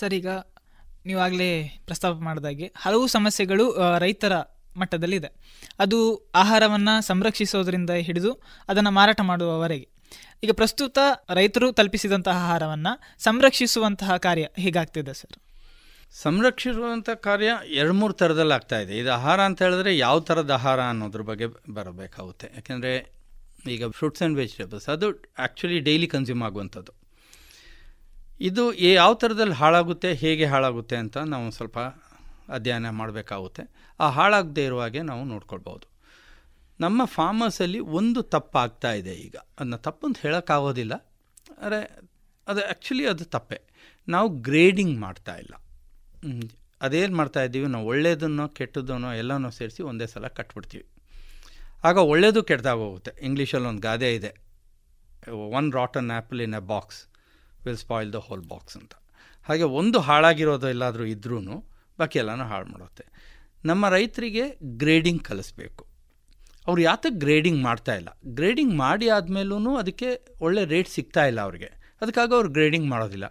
ಸರ್, ಈಗ ನೀವಾಗಲೇ ಪ್ರಸ್ತಾಪ ಮಾಡಿದಾಗೆ ಹಲವು ಸಮಸ್ಯೆಗಳು ರೈತರ ಮಟ್ಟದಲ್ಲಿದೆ. ಅದು ಆಹಾರವನ್ನು ಸಂರಕ್ಷಿಸೋದರಿಂದ ಹಿಡಿದು ಅದನ್ನು ಮಾರಾಟ ಮಾಡುವವರೆಗೆ. ಈಗ ಪ್ರಸ್ತುತ ರೈತರು ತಲುಪಿಸಿದಂತಹ ಆಹಾರವನ್ನು ಸಂರಕ್ಷಿಸುವಂತಹ ಕಾರ್ಯ ಹೇಗಾಗ್ತಿದೆ ಸರ್? ಸಂರಕ್ಷಿಸುವಂಥ ಕಾರ್ಯ ಎರಡು ಮೂರು ಥರದಲ್ಲಿ ಆಗ್ತಾ ಇದೆ. ಇದು ಆಹಾರ ಅಂತ ಹೇಳಿದ್ರೆ ಯಾವ ಥರದ ಆಹಾರ ಅನ್ನೋದ್ರ ಬಗ್ಗೆ ಬರಬೇಕಾಗುತ್ತೆ. ಯಾಕೆಂದರೆ ಈಗ ಫ್ರೂಟ್ಸ್ ಆ್ಯಂಡ್ ವೆಜಿಟೇಬಲ್ಸ್ ಅದು ಆ್ಯಕ್ಚುಲಿ ಡೈಲಿ ಕನ್ಸ್ಯೂಮ್ ಆಗುವಂಥದ್ದು. ಇದು ಯಾವ ಥರದಲ್ಲಿ ಹಾಳಾಗುತ್ತೆ, ಹೇಗೆ ಹಾಳಾಗುತ್ತೆ ಅಂತ ನಾವು ಸ್ವಲ್ಪ ಅಧ್ಯಯನ ಮಾಡಬೇಕಾಗುತ್ತೆ. ಆ ಹಾಳಾಗದೇ ಇರುವ ಹಾಗೆ ನಾವು ನೋಡ್ಕೊಳ್ಬೋದು ನಮ್ಮ ಫಾರ್ಮರ್ಸಲ್ಲಿ ಒಂದು ತಪ್ಪಾಗ್ತಾ ಇದೆ ಈಗ. ಅದನ್ನ ತಪ್ಪು ಅಂತ ಹೇಳೋಕ್ಕಾಗೋದಿಲ್ಲ. ಆದರೆ ಅದು ಆ್ಯಕ್ಚುಲಿ ಅದು ತಪ್ಪೆ. ನಾವು ಗ್ರೇಡಿಂಗ್ ಮಾಡ್ತಾ ಇಲ್ಲ. ಅದೇನು ಮಾಡ್ತಾ ಇದ್ದೀವಿ? ನಾವು ಒಳ್ಳೆಯದನ್ನೋ ಕೆಟ್ಟದನ್ನೋ ಎಲ್ಲನೂ ಸೇರಿಸಿ ಒಂದೇ ಸಲ ಕಟ್ಬಿಡ್ತೀವಿ. ಆಗ ಒಳ್ಳೆಯದು ಕೆಟ್ಟದಾಗ ಹೋಗುತ್ತೆ. ಇಂಗ್ಲೀಷಲ್ಲಿ ಒಂದು ಗಾದೆ ಇದೆ. One rotten apple in a box will spoil the whole box ಅಂತ. ಹಾಗೆ ಒಂದು ಹಾಳಾಗಿರೋದು ಎಲ್ಲಾದರೂ ಇದ್ರೂ ಬಾಕಿ ಎಲ್ಲನೂ ಹಾಳು ಮಾಡುತ್ತೆ. ನಮ್ಮ ರೈತರಿಗೆ ಗ್ರೇಡಿಂಗ್ ಕಲಿಸ್ಬೇಕು. ಅವ್ರು ಯಾತಕ್ಕೆ ಗ್ರೇಡಿಂಗ್ ಮಾಡ್ತಾ ಇಲ್ಲ? ಗ್ರೇಡಿಂಗ್ ಮಾಡಿ ಆದಮೇಲೂ ಅದಕ್ಕೆ ಒಳ್ಳೆ ರೇಟ್ ಸಿಗ್ತಾ ಇಲ್ಲ ಅವ್ರಿಗೆ. ಅದಕ್ಕಾಗಿ ಅವ್ರು ಗ್ರೇಡಿಂಗ್ ಮಾಡೋದಿಲ್ಲ.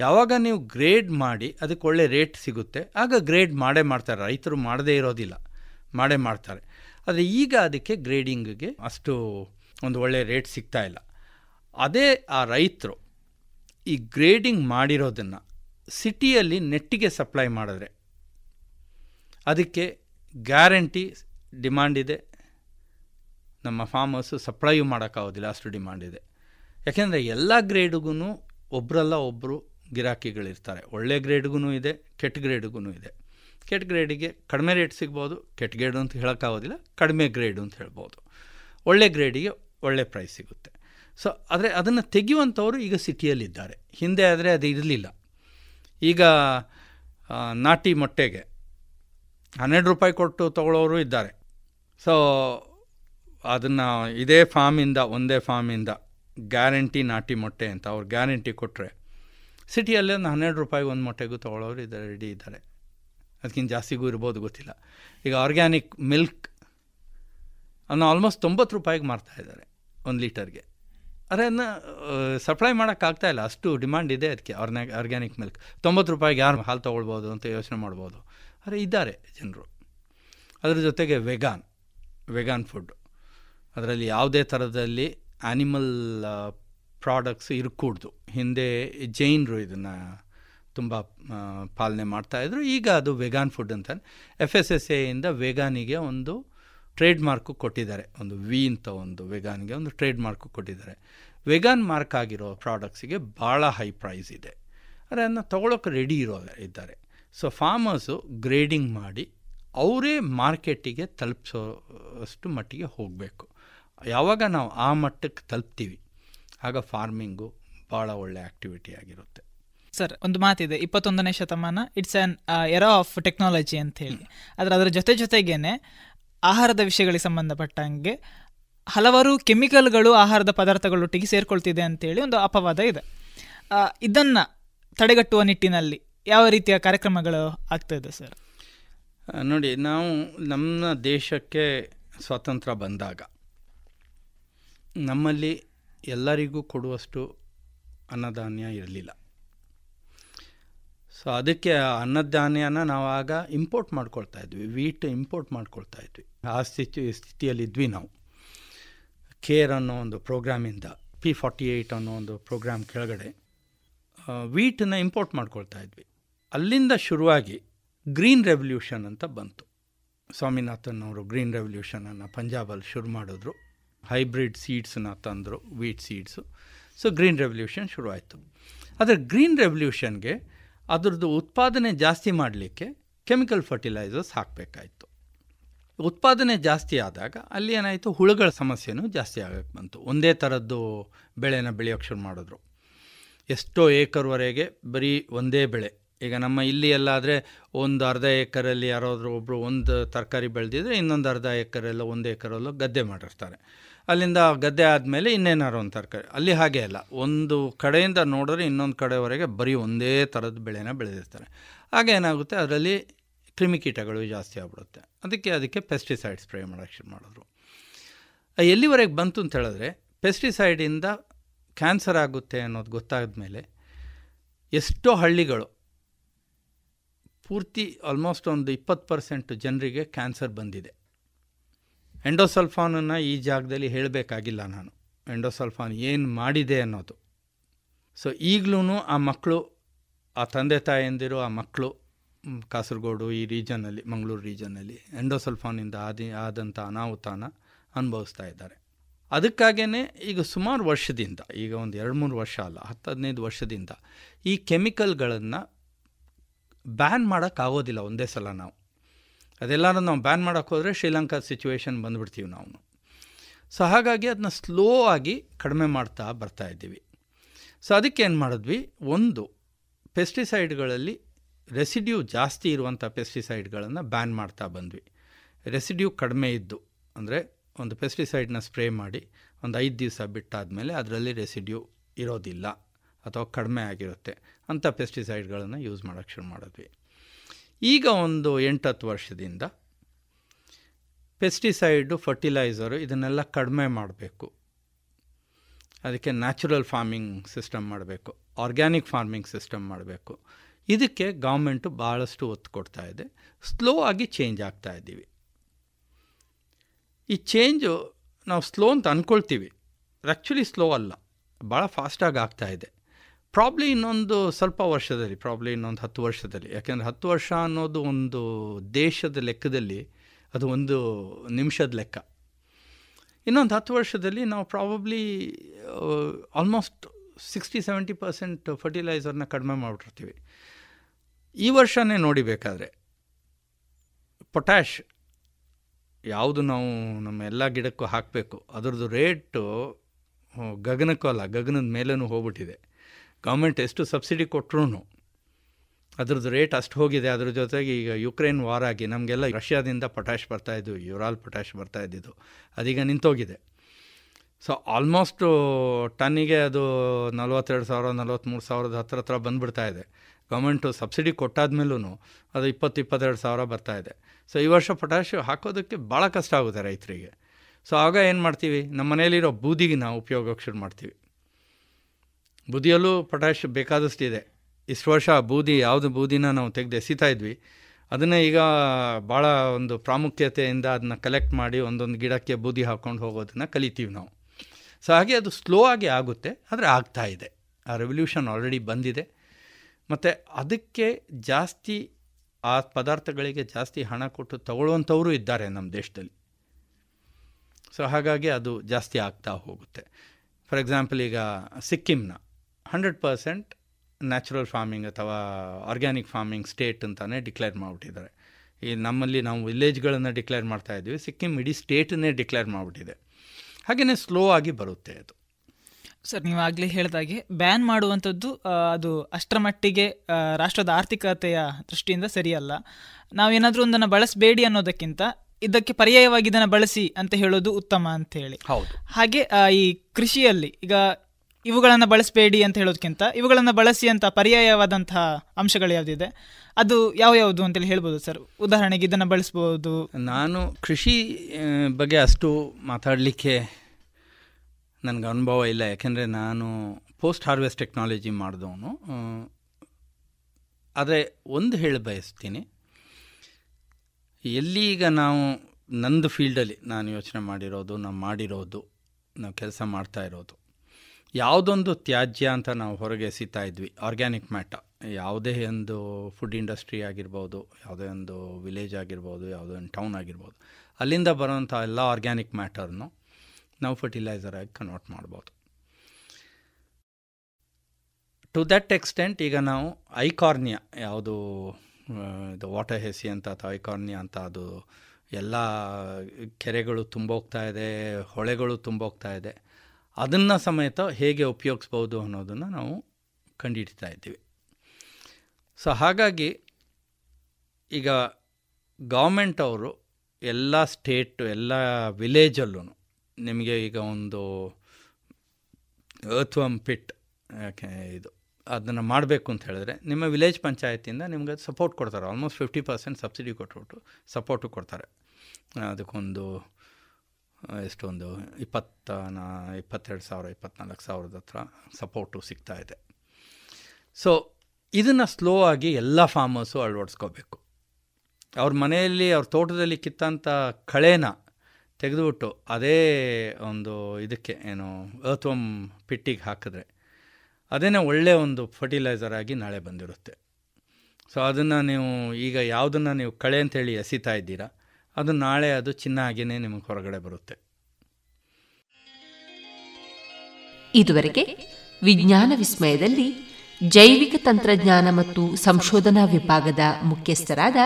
ಯಾವಾಗ ನೀವು ಗ್ರೇಡ್ ಮಾಡಿ ಅದಕ್ಕೆ ಒಳ್ಳೆ ರೇಟ್ ಸಿಗುತ್ತೆ, ಆಗ ಗ್ರೇಡ್ ಮಾಡೇ ಮಾಡ್ತಾರೆ. ರೈತರು ಮಾಡದೇ ಇರೋದಿಲ್ಲ. ಮಾಡೇ ಮಾಡ್ತಾರೆ. ಆದರೆ ಈಗ ಅದಕ್ಕೆ ಗ್ರೇಡಿಂಗಿಗೆ ಅಷ್ಟು ಒಂದು ಒಳ್ಳೆ ರೇಟ್ ಸಿಗ್ತಾ ಇಲ್ಲ. ಅದೇ ಆ ರೈತರು ಈ ಗ್ರೇಡಿಂಗ್ ಮಾಡಿರೋದನ್ನು ಸಿಟಿಯಲ್ಲಿ ನೆಟ್ಟಿಗೆ ಸಪ್ಲೈ ಮಾಡಿದ್ರೆ ಅದಕ್ಕೆ ಗ್ಯಾರಂಟಿ ಡಿಮಾಂಡ್ ಇದೆ ನಮ್ಮ ಫಾರ್ಮರ್ಸು ಸಪ್ಲೈಯೂ ಮಾಡೋಕ್ಕಾಗೋದಿಲ್ಲ ಅಷ್ಟು ಡಿಮ್ಯಾಂಡ್ ಇದೆ. ಯಾಕೆಂದರೆ ಎಲ್ಲ ಗ್ರೇಡ್ಗೂ ಒಬ್ಬರಲ್ಲ ಒಬ್ಬರು ಗಿರಾಕಿಗಳಿರ್ತಾರೆ. ಒಳ್ಳೆ ಗ್ರೇಡ್ಗೂ ಇದೆ, ಕೆಟ್ಟ ಗ್ರೇಡ್ಗೂ ಇದೆ. ಕೆಟ್ಟ ಗ್ರೇಡಿಗೆ ಕಡಿಮೆ ರೇಟ್ ಸಿಗ್ಬೋದು, ಕೆಟ್ಟ ಗ್ರೇಡ್ ಅಂತ ಹೇಳೋಕ್ಕಾಗೋದಿಲ್ಲ ಕಡಿಮೆ ಗ್ರೇಡು ಅಂತ ಹೇಳ್ಬೋದು. ಒಳ್ಳೆ ಗ್ರೇಡಿಗೆ ಒಳ್ಳೆ ಪ್ರೈಸ್ ಸಿಗುತ್ತೆ. ಸೊ ಆದರೆ ಅದನ್ನು ತೆಗೆಯುವಂಥವರು ಈಗ ಸಿಟಿಯಲ್ಲಿದ್ದಾರೆ ಹಿಂದೆ ಆದರೆ ಅದು ಇರಲಿಲ್ಲ. ಈಗ ನಾಟಿ ಮೊಟ್ಟೆಗೆ ಹನ್ನೆರಡು ರೂಪಾಯಿ ಕೊಟ್ಟು ತಗೊಳ್ಳೋರು ಇದ್ದಾರೆ. ಸೊ ಅದನ್ನು ಇದೇ ಫಾರ್ಮಿಂದ, ಒಂದೇ ಫಾರ್ಮಿಂದ ಗ್ಯಾರಂಟಿ ನಾಟಿ ಮೊಟ್ಟೆ ಅಂತ ಅವ್ರು ಗ್ಯಾರಂಟಿ ಕೊಟ್ಟರೆ ಸಿಟಿಯಲ್ಲೇ ಒಂದು ಹನ್ನೆರಡು ರೂಪಾಯಿಗೆ ಒಂದು ಮೊಟ್ಟೆಗೂ ತೊಗೊಳ್ಳೋರು ಇದ್ದಾರೆ, ರೆಡಿ ಇದ್ದಾರೆ. ಅದಕ್ಕಿಂತ ಜಾಸ್ತಿಗೂ ಇರ್ಬೋದು, ಗೊತ್ತಿಲ್ಲ. ಈಗ ಆರ್ಗ್ಯಾನಿಕ್ ಮಿಲ್ಕ್ ಅದನ್ನ ಆಲ್ಮೋಸ್ಟ್ ತೊಂಬತ್ತು ರೂಪಾಯಿಗೆ ಮಾರ್ತಾ ಇದ್ದಾರೆ, ಒಂದು ಲೀಟರ್ಗೆ. ಅರೆ ಅದನ್ನ ಸಪ್ಲೈ ಮಾಡೋಕ್ಕಾಗ್ತಾ ಇಲ್ಲ, ಅಷ್ಟು ಡಿಮ್ಯಾಂಡ್ ಇದೆ ಅದಕ್ಕೆ ಆರ್ಗ್ಯಾ ಆರ್ಗ್ಯಾನಿಕ್ ಮಿಲ್ಕ್. ತೊಂಬತ್ತು ರೂಪಾಯಿಗೆ ಯಾರು ಹಾಲು ತೊಗೊಳ್ಬೋದು ಅಂತ ಯೋಚನೆ ಮಾಡ್ಬೋದು. ಅರೆ ಇದ್ದಾರೆ ಜನರು. ಅದರ ಜೊತೆಗೆ ವೆಗಾನ್ ವೆಗಾನ್ ಫುಡ್. ಅದರಲ್ಲಿ ಯಾವುದೇ ಥರದಲ್ಲಿ ಆ್ಯನಿಮಲ್ ಪ್ರಾಡಕ್ಟ್ಸ್ ಇರಕೂಡ್ದು. ಹಿಂದೆ ಜೈನರು ಇದನ್ನು ತುಂಬ ಪಾಲನೆ ಮಾಡ್ತಾಯಿದ್ರು ಈಗ ಅದು ವೆಗಾನ್ ಫುಡ್ ಅಂತ ಎಫ್ ಎಸ್ ಎಸ್ ಎಯಿಂದ ವೆಗಾನಿಗೆ ಒಂದು ಟ್ರೇಡ್ ಮಾರ್ಕು ಕೊಟ್ಟಿದ್ದಾರೆ. ಒಂದು ವಿ ಅಂತ ಒಂದು ವೆಗಾನ್ಗೆ ಒಂದು ಟ್ರೇಡ್ ಮಾರ್ಕು ಕೊಟ್ಟಿದ್ದಾರೆ. ವೆಗಾನ್ ಮಾರ್ಕ್ ಆಗಿರೋ ಪ್ರಾಡಕ್ಟ್ಸಿಗೆ ಭಾಳ ಹೈ ಪ್ರೈಸ್ ಇದೆ. ಆದರೆ ಅದನ್ನು ತೊಗೊಳೋಕೆ ರೆಡಿ ಇರೋ, ಇದ್ದಾರೆ. ಸೊ ಫಾರ್ಮರ್ಸು ಗ್ರೇಡಿಂಗ್ ಮಾಡಿ ಅವರೇ ಮಾರ್ಕೆಟಿಗೆ ತಲುಪಿಸೋ, ಅಷ್ಟು ಮಟ್ಟಿಗೆ ಹೋಗಬೇಕು. ಯಾವಾಗ ನಾವು ಆ ಮಟ್ಟಕ್ಕೆ ತಲುಪ್ತೀವಿ ಆಗ ಫಾರ್ಮಿಂಗು ಭಾಳ ಒಳ್ಳೆ ಆ್ಯಕ್ಟಿವಿಟಿ ಆಗಿರುತ್ತೆ. ಸರ್ ಒಂದು ಮಾತಿದೆ ಇಪ್ಪತ್ತೊಂದನೇ ಶತಮಾನ it's an era of technology ಅಂತ ಹೇಳಿ ಆದರೆ ಅದರ ಜೊತೆ ಜೊತೆಗೇನೆ ಆಹಾರದ ವಿಷಯಗಳಿಗೆ ಸಂಬಂಧಪಟ್ಟಂಗೆ ಹಲವಾರು ಕೆಮಿಕಲ್ಗಳು ಆಹಾರದ ಪದಾರ್ಥಗಳೊಟ್ಟಿಗೆ ಸೇರ್ಕೊಳ್ತಿದೆ ಅಂತೇಳಿ ಒಂದು ಅಪವಾದ ಇದೆ. ಇದನ್ನು ತಡೆಗಟ್ಟುವ ನಿಟ್ಟಿನಲ್ಲಿ ಯಾವ ರೀತಿಯ ಕಾರ್ಯಕ್ರಮಗಳು ಆಗ್ತಾಯಿದೆ ಸರ್? ನೋಡಿ ನಾವು ನಮ್ಮ ದೇಶಕ್ಕೆ ಸ್ವಾತಂತ್ರ್ಯ ಬಂದಾಗ ನಮ್ಮಲ್ಲಿ ಎಲ್ಲರಿಗೂ ಕೊಡುವಷ್ಟು ಅನ್ನಧಾನ್ಯ ಇರಲಿಲ್ಲ. ಸೊ ಅದಕ್ಕೆ ಆ ಅನ್ನಧಾನ್ಯನ ನಾವು ಆಗ ಇಂಪೋರ್ಟ್ ಮಾಡ್ಕೊಳ್ತಾ ಇದ್ವಿ. ವೀಟ್ ಇಂಪೋರ್ಟ್ ಮಾಡ್ಕೊಳ್ತಾ ಇದ್ವಿ. ಆ ಸ್ಥಿತಿ ಸ್ಥಿತಿಯಲ್ಲಿ ಇದ್ವಿ ನಾವು. ಕೇರ್ ಅನ್ನೋ ಒಂದು ಪ್ರೋಗ್ರಾಮಿಂದ ಪಿ ಫಾರ್ಟಿ ಏಯ್ಟ್ ಅನ್ನೋ ಒಂದು ಪ್ರೋಗ್ರಾಮ್ ಕೆಳಗಡೆ ವೀಟನ್ನು ಇಂಪೋರ್ಟ್ ಮಾಡ್ಕೊಳ್ತಾ ಇದ್ವಿ. ಅಲ್ಲಿಂದ ಶುರುವಾಗಿ ಗ್ರೀನ್ ರೆವಲ್ಯೂಷನ್ ಅಂತ ಬಂತು. ಸ್ವಾಮಿನಾಥನ್ ಅವರು ಗ್ರೀನ್ ರೆವಲ್ಯೂಷನನ್ನು ಪಂಜಾಬಲ್ಲಿ ಶುರು ಮಾಡಿದ್ರು. ಹೈಬ್ರಿಡ್ ಸೀಡ್ಸನ್ನ ತಂದರು wheat seeds so green revolution ಶುರುವಾಯಿತು. ಆದರೆ ಗ್ರೀನ್ ರೆವಲ್ಯೂಷನ್ಗೆ ಅದರದ್ದು ಉತ್ಪಾದನೆ ಜಾಸ್ತಿ ಮಾಡಲಿಕ್ಕೆ ಕೆಮಿಕಲ್ ಫರ್ಟಿಲೈಸರ್ಸ್ ಹಾಕಬೇಕಾಯಿತು. ಉತ್ಪಾದನೆ ಜಾಸ್ತಿ ಆದಾಗ ಅಲ್ಲಿ ಏನಾಯಿತು? ಹುಳುಗಳ ಸಮಸ್ಯೆನೂ ಜಾಸ್ತಿ ಆಗಕ್ಕೆ ಬಂತು. ಒಂದೇ ಥರದ್ದು ಬೆಳೆನ ಬೆಳೆಯೋಕ್ಕೆ ಶುರು ಮಾಡಿದ್ರು. ಎಷ್ಟೋ ಏಕರ್ವರೆಗೆ ಬರೀ ಒಂದೇ ಬೆಳೆ. ಈಗ ನಮ್ಮ ಇಲ್ಲಿ ಎಲ್ಲಾದರೆ ಒಂದು ಅರ್ಧ ಎಕರಲ್ಲಿ ಯಾರಾದರೂ ಒಬ್ಬರು ಒಂದು ತರಕಾರಿ ಬೆಳೆದಿದ್ರೆ ಇನ್ನೊಂದು ಅರ್ಧ ಎಕರೆಲ್ಲ ಒಂದು ಎಕರಲ್ಲೋ ಗದ್ದೆ ಮಾಡಿರ್ತಾರೆ. ಅಲ್ಲಿಂದ ಗದ್ದೆ ಆದಮೇಲೆ ಇನ್ನೇನಾರು ಒಂದು ತರಕಾರಿ. ಅಲ್ಲಿ ಹಾಗೆ ಅಲ್ಲ. ಒಂದು ಕಡೆಯಿಂದ ನೋಡಿದ್ರೆ ಇನ್ನೊಂದು ಕಡೆವರೆಗೆ ಬರೀ ಒಂದೇ ಥರದ ಬೆಳೆನ ಬೆಳೆದಿರ್ತಾರೆ. ಆಗ ಏನಾಗುತ್ತೆ? ಅದರಲ್ಲಿ ಕ್ರಿಮಿಕೀಟಗಳು ಜಾಸ್ತಿ ಆಗ್ಬಿಡುತ್ತೆ. ಅದಕ್ಕೆ ಅದಕ್ಕೆ ಪೆಸ್ಟಿಸೈಡ್ ಸ್ಪ್ರೇ ಮಾಡೋಕ್ಕೆ ಶುರು ಮಾಡಿದ್ರು. ಎಲ್ಲಿವರೆಗೆ ಬಂತು ಅಂತ ಹೇಳಿದ್ರೆ ಪೆಸ್ಟಿಸೈಡಿಂದ ಕ್ಯಾನ್ಸರ್ ಆಗುತ್ತೆ ಅನ್ನೋದು ಗೊತ್ತಾದ ಮೇಲೆ ಎಷ್ಟೋ ಹಳ್ಳಿಗಳು ಪೂರ್ತಿ ಆಲ್ಮೋಸ್ಟ್ ಒಂದು ಇಪ್ಪತ್ತು ಪರ್ಸೆಂಟ್ ಜನರಿಗೆ ಕ್ಯಾನ್ಸರ್ ಬಂದಿದೆ. ಎಂಡೋಸಲ್ಫಾನನ್ನು ಈ ಜಾಗದಲ್ಲಿ ಹೇಳಬೇಕಾಗಿಲ್ಲ ನಾನು. ಎಂಡೋಸಲ್ಫಾನ್ ಏನು ಮಾಡಿದೆ ಅನ್ನೋದು. ಸೊ ಈಗಲೂ ಆ ಮಕ್ಕಳು ಆ ತಂದೆ ತಾಯಂದಿರು, ಆ ಮಕ್ಕಳು ಕಾಸರಗೋಡು ಈ ರೀಜನಲ್ಲಿ ಮಂಗಳೂರು ರೀಜನಲ್ಲಿ ಎಂಡೋಸಲ್ಫಾನಿಂದ ಆದಿ, ಆದಂಥ ಅನಾಹುತಾನ ಅನುಭವಿಸ್ತಾ ಇದ್ದಾರೆ. ಅದಕ್ಕಾಗೇ ಈಗ ಸುಮಾರು ವರ್ಷದಿಂದ, ಈಗ ಒಂದು ಎರಡು ಮೂರು ವರ್ಷ ಅಲ್ಲ, ಹತ್ತು ಹದಿನೈದು ವರ್ಷದಿಂದ ಈ ಕೆಮಿಕಲ್ಗಳನ್ನು ಬ್ಯಾನ್ ಮಾಡೋಕ್ಕಾಗೋದಿಲ್ಲ ಒಂದೇ ಸಲ ನಾವು. ಅದೆಲ್ಲರೂ ನಾವು ಬ್ಯಾನ್ ಮಾಡೋಕ್ಕೆ ಹೋದರೆ ಶ್ರೀಲಂಕಾ ಸಿಚುವೇಶನ್ ಬಂದುಬಿಡ್ತೀವಿ ನಾವು. ಸೊ ಹಾಗಾಗಿ ಅದನ್ನ ಸ್ಲೋ ಆಗಿ ಕಡಿಮೆ ಮಾಡ್ತಾ ಬರ್ತಾ ಇದ್ದೀವಿ. ಸೊ ಅದಕ್ಕೆ ಏನು ಮಾಡಿದ್ವಿ? ಒಂದು ಪೆಸ್ಟಿಸೈಡ್ಗಳಲ್ಲಿ ರೆಸಿಡ್ಯೂ ಜಾಸ್ತಿ ಇರುವಂಥ ಪೆಸ್ಟಿಸೈಡ್ಗಳನ್ನು ಬ್ಯಾನ್ ಮಾಡ್ತಾ ಬಂದ್ವಿ. ರೆಸಿಡ್ಯೂ ಕಡಿಮೆ ಇದ್ದು, ಅಂದರೆ ಒಂದು ಪೆಸ್ಟಿಸೈಡ್ನ ಸ್ಪ್ರೇ ಮಾಡಿ ಒಂದು ಐದು ದಿವಸ ಬಿಟ್ಟಾದಮೇಲೆ ಅದರಲ್ಲಿ ರೆಸಿಡ್ಯೂ ಇರೋದಿಲ್ಲ, ಅಥವಾ ಕಡಿಮೆ ಆಗಿರುತ್ತೆ ಅಂಥ ಪೆಸ್ಟಿಸೈಡ್ಗಳನ್ನು ಯೂಸ್ ಮಾಡೋಕ್ಕೆ ಶುರು ಮಾಡಿದ್ವಿ. ಈಗ ಒಂದು ಎಂಟತ್ತು ವರ್ಷದಿಂದ ಪೆಸ್ಟಿಸೈಡು ಫರ್ಟಿಲೈಸರು ಇದನ್ನೆಲ್ಲ ಕಡಿಮೆ ಮಾಡಬೇಕು. ಅದಕ್ಕೆ ನ್ಯಾಚುರಲ್ ಫಾರ್ಮಿಂಗ್ ಸಿಸ್ಟಮ್ ಮಾಡಬೇಕು ಆರ್ಗ್ಯಾನಿಕ್ ಫಾರ್ಮಿಂಗ್ ಸಿಸ್ಟಮ್ ಮಾಡಬೇಕು. ಇದಕ್ಕೆ ಗೌರ್ಮೆಂಟು ಭಾಳಷ್ಟು ಒತ್ತು ಕೊಡ್ತಾ ಇದೆ. ಸ್ಲೋ ಆಗಿ ಚೇಂಜ್ ಆಗ್ತಾ ಇದ್ದೀವಿ. ಈ ಚೇಂಜು ನಾವು ಸ್ಲೋ ಅಂತ ಅಂದ್ಕೊಳ್ತೀವಿ ಆ್ಯಕ್ಚುಲಿ ಸ್ಲೋ ಅಲ್ಲ ಭಾಳ ಫಾಸ್ಟಾಗಿ ಆಗ್ತಾ ಇದೆ. ಪ್ರಾಬ್ಲಿ ಇನ್ನೊಂದು ಸ್ವಲ್ಪ ವರ್ಷದಲ್ಲಿ ಪ್ರಾಬ್ಲಿ ಇನ್ನೊಂದು ಹತ್ತು ವರ್ಷದಲ್ಲಿ. ಯಾಕೆಂದರೆ ಹತ್ತು ವರ್ಷ ಅನ್ನೋದು ಒಂದು ದೇಶದ ಲೆಕ್ಕದಲ್ಲಿ ಅದು ಒಂದು ನಿಮಿಷದ ಲೆಕ್ಕ. ಇನ್ನೊಂದು ಹತ್ತು ವರ್ಷದಲ್ಲಿ ನಾವು probably almost sixty seventy percent ಫರ್ಟಿಲೈಸರ್ನ ಕಡಿಮೆ ಮಾಡಿಬಿಟ್ಟಿರ್ತೀವಿ. ಈ ವರ್ಷನೇ ನೋಡಿಬೇಕಾದ್ರೆ ಪೊಟ್ಯಾಶ್ ಯಾವುದು ನಾವು ನಮ್ಮ ಎಲ್ಲ ಗಿಡಕ್ಕೂ ಹಾಕಬೇಕು, ಅದರದ್ದು ರೇಟು ಗಗನಕ್ಕೂ ಅಲ್ಲ, ಗಗನದ ಮೇಲೂ ಹೋಗ್ಬಿಟ್ಟಿದೆ. ಗೌರ್ಮೆಂಟ್ ಎಷ್ಟು ಸಬ್ಸಿಡಿ ಕೊಟ್ಟರು ಅದ್ರದ್ದು ರೇಟ್ ಅಷ್ಟು ಹೋಗಿದೆ, ಅದ್ರ ಜೊತೆಗೆ ಈಗ ಯುಕ್ರೇನ್ ವಾರ್ ಆಗಿ ನಮಗೆಲ್ಲ ರಷ್ಯಾದಿಂದ ಪೊಟ್ಯಾಶ್ ಬರ್ತಾಯಿದ್ದು ಯುರಾಲ್ ಪೊಟ್ಯಾಶ್ ಬರ್ತಾ ಇದ್ದಿದ್ದು, ಅದೀಗ ನಿಂತೋಗಿದೆ. ಸೊ ಆಲ್ಮೋಸ್ಟು ಟನ್ನಿಗೆ ಅದು ನಲ್ವತ್ತೆರಡು ಸಾವಿರ ನಲ್ವತ್ತ್ಮೂರು ಸಾವಿರದ ಹತ್ರ ಹತ್ರ ಬಂದುಬಿಡ್ತಾ ಇದೆ. ಗೌರ್ಮೆಂಟು ಸಬ್ಸಿಡಿ ಕೊಟ್ಟಾದ್ಮೇಲೂ ಅದು ಇಪ್ಪತ್ತು, ಇಪ್ಪತ್ತೆರಡು ಸಾವಿರ ಬರ್ತಾ ಇದೆ. ಸೊ ಈ ವರ್ಷ ಪೊಟ್ಯಾಶ್ ಹಾಕೋದಕ್ಕೆ ಭಾಳ ಕಷ್ಟ ಆಗುತ್ತೆ ರೈತರಿಗೆ. ಸೊ ಆಗ ಏನು ಮಾಡ್ತೀವಿ? ನಮ್ಮ ಮನೇಲಿರೋ ಬೂದಿಗೆ ನಾವು ಉಪಯೋಗಕ್ಕೆ ಶುರು ಮಾಡ್ತೀವಿ. ಬೂದಿಯಲ್ಲೂ ಪೊಟ್ಯಾಶ್ ಬೇಕಾದಷ್ಟಿದೆ. ಇಷ್ಟು ವರ್ಷ ಬೂದಿ, ಯಾವುದು ಬೂದಿನ ನಾವು ತೆಗೆದು ಎಸಿತಾ ಇದ್ವಿ. ಅದನ್ನೇ ಈಗ ಭಾಳ ಒಂದು ಪ್ರಾಮುಖ್ಯತೆಯಿಂದ ಅದನ್ನ ಕಲೆಕ್ಟ್ ಮಾಡಿ ಒಂದೊಂದು ಗಿಡಕ್ಕೆ ಬೂದಿ ಹಾಕ್ಕೊಂಡು ಹೋಗೋದನ್ನು ಕಲಿತೀವಿ ನಾವು. ಸೊ ಹಾಗೆ ಅದು ಸ್ಲೋ ಆಗಿ ಆಗುತ್ತೆ, ಆದರೆ ಆಗ್ತಾ ಇದೆ. ಆ ರೆವಲ್ಯೂಷನ್ ಆಲ್ರೆಡಿ ಬಂದಿದೆ. ಮತ್ತು ಅದಕ್ಕೆ ಜಾಸ್ತಿ ಆ ಪದಾರ್ಥಗಳಿಗೆ ಜಾಸ್ತಿ ಹಣ ಕೊಟ್ಟು ತಗೊಳ್ಳುವಂಥವರು ಇದ್ದಾರೆ ನಮ್ಮ ದೇಶದಲ್ಲಿ. ಸೊ ಹಾಗಾಗಿ ಅದು ಜಾಸ್ತಿ ಆಗ್ತಾ ಹೋಗುತ್ತೆ. ಫಾರ್ ಎಕ್ಸಾಂಪಲ್ ಈಗ ಸಿಕ್ಕಿಂನ ಹಂಡ್ರೆಡ್ ಪರ್ಸೆಂಟ್ ನ್ಯಾಚುರಲ್ ಫಾರ್ಮಿಂಗ್ ಅಥವಾ ಆರ್ಗ್ಯಾನಿಕ್ ಫಾರ್ಮಿಂಗ್ ಸ್ಟೇಟ್ ಅಂತಲೇ ಡಿಕ್ಲೇರ್ ಮಾಡಿಬಿಟ್ಟಿದ್ದಾರೆ. ಈ ನಮ್ಮಲ್ಲಿ ನಾವು ವಿಲೇಜ್ಗಳನ್ನು ಡಿಕ್ಲೇರ್ ಮಾಡ್ತಾ ಇದ್ದೀವಿ ಸಿಕ್ಕಿಂ ಇಡೀ ಸ್ಟೇಟನ್ನೇ ಡಿಕ್ಲೇರ್ ಮಾಡಿಬಿಟ್ಟಿದೆ. ಹಾಗೆಯೇ ಸ್ಲೋ ಆಗಿ ಬರುತ್ತೆ ಅದು. ಸರ್ ನೀವು ಆಗಲೇ ಹೇಳಿದಾಗೆ ಬ್ಯಾನ್ ಮಾಡುವಂಥದ್ದು ಅದು ಅಷ್ಟರ ಮಟ್ಟಿಗೆ ರಾಷ್ಟ್ರದ ಆರ್ಥಿಕತೆಯ ದೃಷ್ಟಿಯಿಂದ ಸರಿಯಲ್ಲ. ನಾವೇನಾದರೂ ಒಂದನ್ನು ಬಳಸಬೇಡಿ ಅನ್ನೋದಕ್ಕಿಂತ ಇದಕ್ಕೆ ಪರ್ಯಾಯವಾಗಿ ಇದನ್ನು ಬಳಸಿ ಅಂತ ಹೇಳೋದು ಉತ್ತಮ ಅಂತ ಹೇಳಿ ಹೌದು. ಹಾಗೆ ಈ ಕೃಷಿಯಲ್ಲಿ ಈಗ ಇವುಗಳನ್ನು ಬಳಸಬೇಡಿ ಅಂತ ಹೇಳೋದಕ್ಕಿಂತ ಇವುಗಳನ್ನು ಬಳಸಿ ಅಂತ ಪರ್ಯಾಯವಾದಂತಹ ಅಂಶಗಳು ಯಾವುದಿದೆ? ಅದು ಯಾವ ಯಾವುದು ಅಂತೇಳಿ ಹೇಳ್ಬೋದು ಸರ್? ಉದಾಹರಣೆಗೆ ಇದನ್ನು ಬಳಸ್ಬೋದು. ನಾನು ಕೃಷಿ ಬಗ್ಗೆ ಅಷ್ಟು ಮಾತಾಡಲಿಕ್ಕೆ ನನಗೆ ಅನುಭವ ಇಲ್ಲ. ಯಾಕೆಂದರೆ ನಾನು ಪೋಸ್ಟ್ ಹಾರ್ವೆಸ್ಟ್ ಟೆಕ್ನಾಲಜಿ ಮಾಡಿದವನು. ಆದರೆ ಒಂದು ಹೇಳಿ ಬಯಸ್ತೀನಿ. ಎಲ್ಲಿ ಈಗ ನಾವು ನಂದು ಫೀಲ್ಡಲ್ಲಿ ನಾನು ಯೋಚನೆ ಮಾಡಿರೋದು, ನಾವು ಮಾಡಿರೋದು, ನಾವು ಕೆಲಸ ಮಾಡ್ತಾ ಇರೋದು ಯಾವುದೊಂದು ತ್ಯಾಜ್ಯ ಅಂತ ನಾವು ಹೊರಗೆ ಎಸಿತಾ ಇದ್ವಿ. ಆರ್ಗ್ಯಾನಿಕ್ ಮ್ಯಾಟ ಯಾವುದೇ ಒಂದು ಫುಡ್ ಇಂಡಸ್ಟ್ರಿ ಆಗಿರ್ಬೋದು, ಯಾವುದೇ ಒಂದು ವಿಲೇಜ್ ಆಗಿರ್ಬೋದು, ಯಾವುದೇ ಒಂದು ಟೌನ್ ಆಗಿರ್ಬೋದು, ಅಲ್ಲಿಂದ ಬರೋಂಥ ಎಲ್ಲ ಆರ್ಗ್ಯಾನಿಕ್ ಮ್ಯಾಟರ್ನು ನಾವು ಫರ್ಟಿಲೈಸರ್ ಆಗಿ ಕನ್ವರ್ಟ್ ಮಾಡ್ಬೋದು. ಟು ದಟ್ ಎಕ್ಸ್ಟೆಂಟ್ ಈಗ ನಾವು ಐಕಾರ್ನಿಯಾ ಯಾವುದು ಇದು ವಾಟರ್ ಹೆಸಿ ಅಂತ ಅಥವಾ ಐಕಾರ್ನಿಯಾ ಅಂತ ಅದು ಎಲ್ಲ ಕೆರೆಗಳು ತುಂಬೋಗ್ತಾ ಇದೆ, ಹೊಳೆಗಳು ತುಂಬೋಗ್ತಾ ಇದೆ. ಅದನ್ನು ಸಮೇತ ಹೇಗೆ ಉಪಯೋಗಿಸ್ಬೋದು ಅನ್ನೋದನ್ನು ನಾವು ಕಂಡುಹಿಡಿತಾ ಇದ್ದೀವಿ. ಸೊ ಹಾಗಾಗಿ ಈಗ ಗೌರ್ಮೆಂಟ್ ಅವರು ಎಲ್ಲ ಸ್ಟೇಟ್ ಎಲ್ಲ ವಿಲೇಜಲ್ಲೂ ನಿಮಗೆ ಈಗ ಒಂದು ಅರ್ಥ್ವಮ್ ಪಿಟ್ ಯಾಕೆ ಇದು ಅದನ್ನು ಮಾಡಬೇಕು ಅಂತ ಹೇಳಿದ್ರೆ ನಿಮ್ಮ ವಿಲೇಜ್ ಪಂಚಾಯತಿಯಿಂದ ನಿಮ್ಗೆ ಸಪೋರ್ಟ್ ಕೊಡ್ತಾರೆ. ಆಲ್ಮೋಸ್ಟ್ ಫಿಫ್ಟಿ ಪರ್ಸೆಂಟ್ ಸಬ್ಸಿಡಿ ಕೊಟ್ಬಿಟ್ಟು ಸಪೋರ್ಟು ಕೊಡ್ತಾರೆ. ಅದಕ್ಕೊಂದು ಎಷ್ಟೊಂದು ಇಪ್ಪತ್ತ ನಾ ಇಪ್ಪತ್ತೆರಡು ಸಾವಿರ, ಇಪ್ಪತ್ನಾಲ್ಕು ಸಾವಿರದ ಹತ್ರ ಸಪೋರ್ಟು ಸಿಗ್ತಾ ಇದೆ. ಸೊ ಇದನ್ನು ಸ್ಲೋ ಆಗಿ ಎಲ್ಲ ಫಾರ್ಮರ್ಸು ಅಳವಡಿಸ್ಕೋಬೇಕು. ಅವ್ರ ಮನೆಯಲ್ಲಿ, ಅವ್ರ ತೋಟದಲ್ಲಿ ಕಿತ್ತಂಥ ಕಳೆನ ತೆಗೆದುಬಿಟ್ಟು ಅದೇ ಒಂದು ಇದಕ್ಕೆ ಏನು ಅರ್ಥವಮ್ ಪಿಟ್ಟಿಗೆ ಹಾಕಿದ್ರೆ ಅದೇನೇ ಒಳ್ಳೆಯ ಒಂದು ಫರ್ಟಿಲೈಸರ್ ಆಗಿ ನಾಳೆ ಬಂದಿರುತ್ತೆ. ಸೊ ಅದನ್ನು ನೀವು ಈಗ ಯಾವುದನ್ನು ನೀವು ಕಳೆ ಅಂತೇಳಿ ಎಸಿತಾ ಇದ್ದೀರಾ ಅದು ನಾಳೆ, ಅದು ಚಿನ್ನ ಆಗಿಯೇ ನಿಮಗೆ ಹೊರಗಡೆ ಬರುತ್ತೆ. ಇದುವರೆಗೆ ವಿಜ್ಞಾನ ವಿಸ್ಮಯದಲ್ಲಿ ಜೈವಿಕ ತಂತ್ರಜ್ಞಾನ ಮತ್ತು ಸಂಶೋಧನಾ ವಿಭಾಗದ ಮುಖ್ಯಸ್ಥರಾದ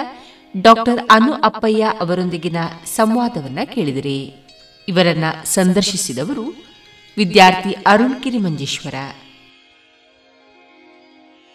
ಡಾಕ್ಟರ್ ಅನು ಅಪ್ಪಯ್ಯ ಅವರೊಂದಿಗಿನ ಸಂವಾದವನ್ನ ಕೇಳಿದಿರಿ. ಇವರನ್ನ ಸಂದರ್ಶಿಸಿದವರು ವಿದ್ಯಾರ್ಥಿ ಅರುಣ್ ಕಿರಿಮಂಜೇಶ್ವರ.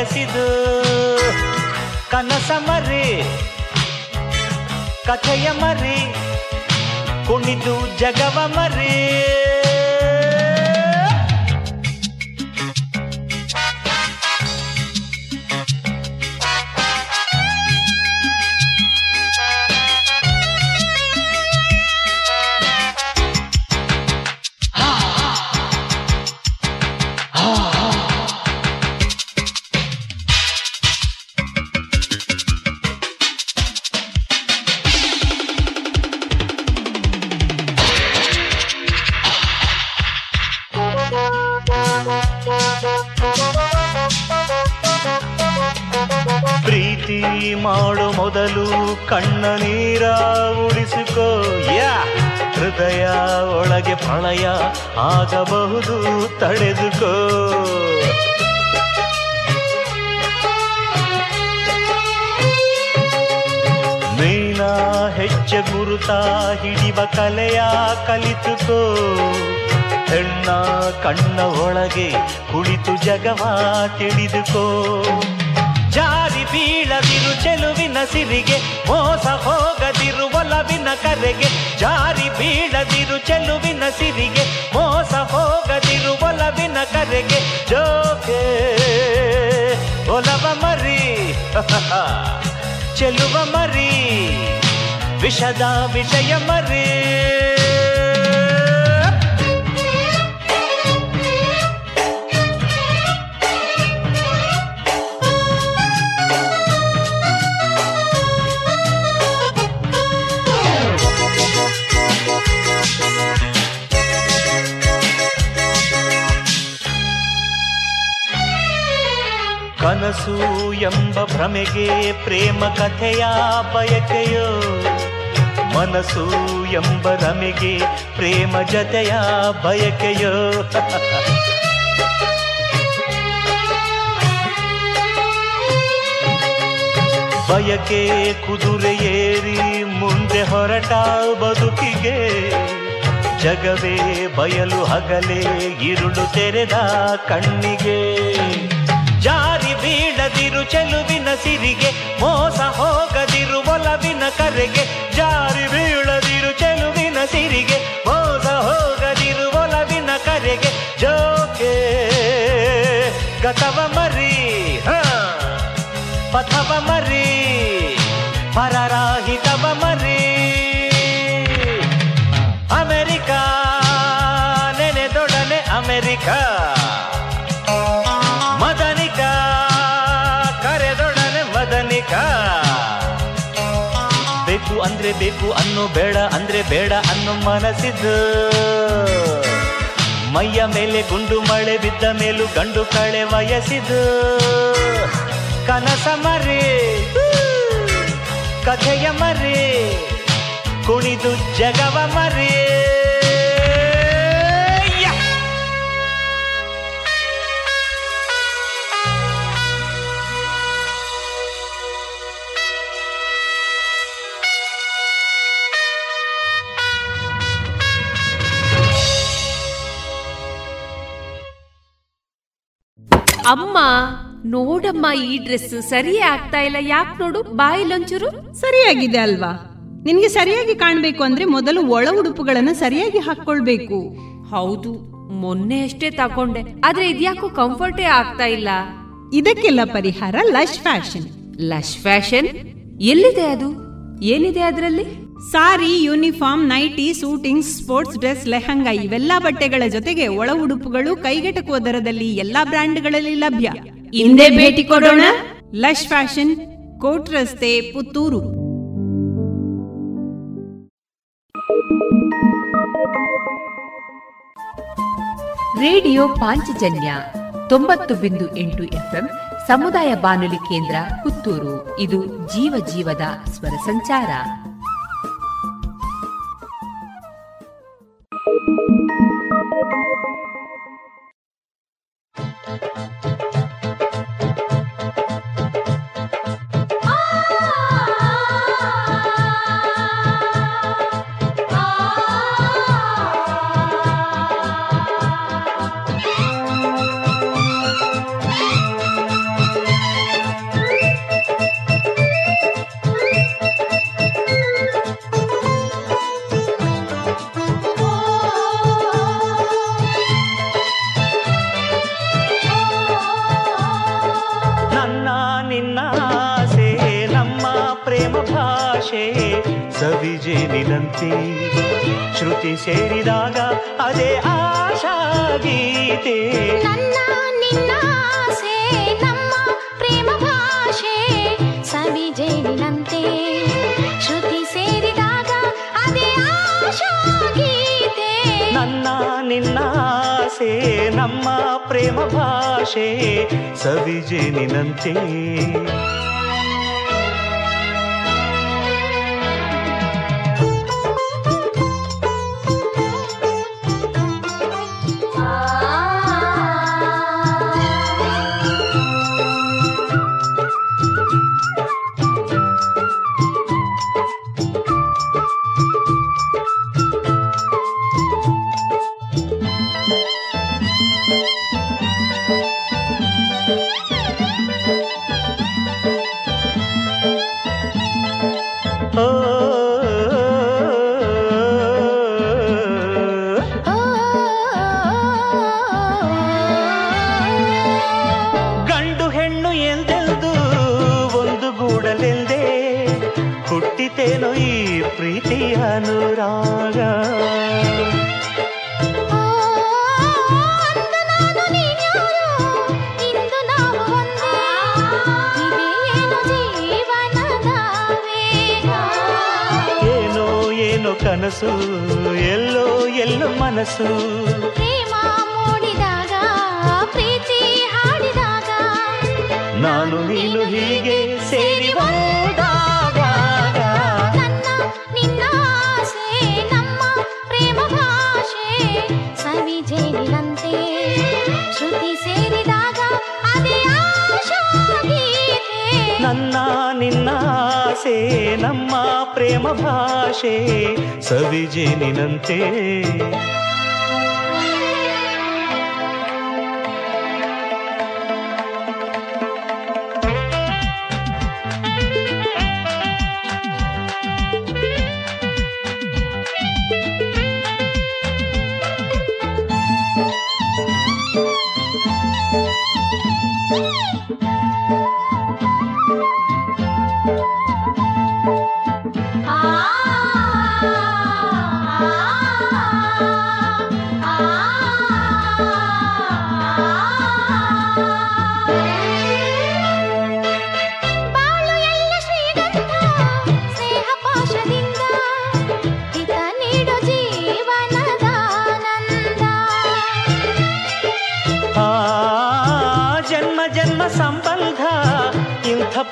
ವಯಸ್ಸಿದು ಕನಸ ಮರಿ ಕಥೆಯ ಮರಿ ಕುಣಿದು ಜಗವ ಮರಿ. ಆಗಬಹುದು ತಡೆದುಕೋ. ಮೀನ ಹೆಚ್ಚ ಗುರುತ ಹಿಡಿವ ಕಲೆಯ ಕಲಿತುಕೋ. ಹೆಣ್ಣ ಕಣ್ಣ ಒಳಗೆ ಕುಳಿತು ಜಗವ ತಿಳಿದುಕೋ. ಬೀಳದಿರು ಚೆಲುವಿನ ಸಿರಿಗೆ, ಮೋಸ ಹೋಗದಿರು ಒಲವಿನ ಕರೆಗೆ. ಜಾರಿ ಬೀಳದಿರು ಚೆಲುವಿನ ಸಿರಿಗೆ, ಮೋಸ ಹೋಗದಿರು ಒಲವಿನ ಕರೆಗೆ. ಜೋಕೆ, ಒಲವ ಮರಿ, ಚೆಲುವ ಮರಿ, ವಿಷದ ವಿಷಯ ಮರಿ. ಕನಸು ಎಂಬ ಭ್ರಮೆಗೆ ಪ್ರೇಮ ಕಥೆಯ ಬಯಕೆಯೋ ಮನಸ್ಸು ಎಂಬ ರಮೆಗೆ ಪ್ರೇಮ ಜತೆಯ ಬಯಕೆಯೋ ಬಯಕೆ ಕುದುರೆ ಏರಿ ಮುಂದೆ ಹೊರಟ ಬದುಕಿಗೆ. ಜಗವೇ ಬಯಲು ಹಗಲೇ ಇರುಳು ತೆರೆದ ಕಣ್ಣಿಗೆ. ಬೀಳದಿರು ಚೆಲುವಿನ ಸಿರಿಗೆ, ಮೋಸ ಹೋಗದಿರು ಒಲವಿನ ಕರೆಗೆ, ಜಾರಿ ಬೀಳದಿರು ಚೆಲುವಿನ ಸಿರಿಗೆ, ಮೋಸ ಹೋಗದಿರು ಒಲವಿನ ಕರೆಗೆ, ಜೋಕೆ ಗತವ ಮರಿ ಪಥವ ಮರಿ, ಪರರಾಹಿತವ ಮರಿ. ಅಂದ್ರೆ ಬೇಕು ಅನ್ನೋ ಬೇಡ ಅಂದ್ರೆ ಬೇಡ ಅನ್ನೋ ಮನಸ್ಸಿದ್ದು. ಮೈಯ ಮೇಲೆ ಗುಂಡು ಮಳೆ ಬಿದ್ದ ಮೇಲೂ ಗಂಡು ಕಳೆ ವಯಸ್ಸಿದು ಕನಸ ಮರಿ, ಕಥೆಯ ಮರಿ, ಕುಣಿದು ಜಗವ ಮರಿ. ಅಮ್ಮ ನೋಡಮ್ಮ ಈ ಡ್ರೆಸ್ ಸರಿಯೇ ಆಗ್ತಾ ಇಲ್ಲ. ಯಾಕೆ ನೋಡು ಬಾಯಿಲೊಂಚೂರು ಸರಿಯಾಗಿದೆ ಅಲ್ವಾ? ನಿನ್ಗೆ ಸರಿಯಾಗಿ ಕಾಣ್ಬೇಕು ಅಂದ್ರೆ ಮೊದಲು ಒಳ ಉಡುಪುಗಳನ್ನ ಸರಿಯಾಗಿ ಹಾಕೊಳ್ಬೇಕು ಹೌದು ಮೊನ್ನೆ ಅಷ್ಟೇ ತಕೊಂಡೆ ಆದ್ರೆ ಇದ್ಯಾಕೂ ಕಂಫರ್ಟೇ ಆಗ್ತಾ ಇಲ್ಲ. ಇದಕ್ಕೆಲ್ಲ ಪರಿಹಾರ ಲಶ್ ಫ್ಯಾಷನ್. Lush fashion? ಎಲ್ಲಿದೆ ಅದು? ಏನಿದೆ ಅದರಲ್ಲಿ? Sari, uniform, nighty, suiting, sports dress, lehenga ಇವೆಲ್ಲ ಬಟ್ಟೆಗಳ ಜೊತೆಗೆ ಒಳ ಉಡುಪುಗಳು ಕೈಗೆಟಕುವ ದರದಲ್ಲಿ ಎಲ್ಲಾ ಬ್ರ್ಯಾಂಡ್ಗಳಲ್ಲಿ ಲಭ್ಯ. ಹಿಂದೆ ಭೇಟಿ ಕೊಡೋಣ. ಲಶ್ ಫ್ಯಾಷನ್, ಕೋಟ್ ರಸ್ತೆ, ಪುತ್ತೂರು. ರೇಡಿಯೋ ಪಾಂಚಜನ್ಯ ತೊಂಬತ್ತು ಬಿಂದು ಎಂಟು ಎಫ್ಎಂ ಸಮುದಾಯ ಬಾನುಲಿ ಕೇಂದ್ರ ಪುತ್ತೂರು. ಇದು ಜೀವ ಜೀವದ ಸ್ವರ ಸಂಚಾರ.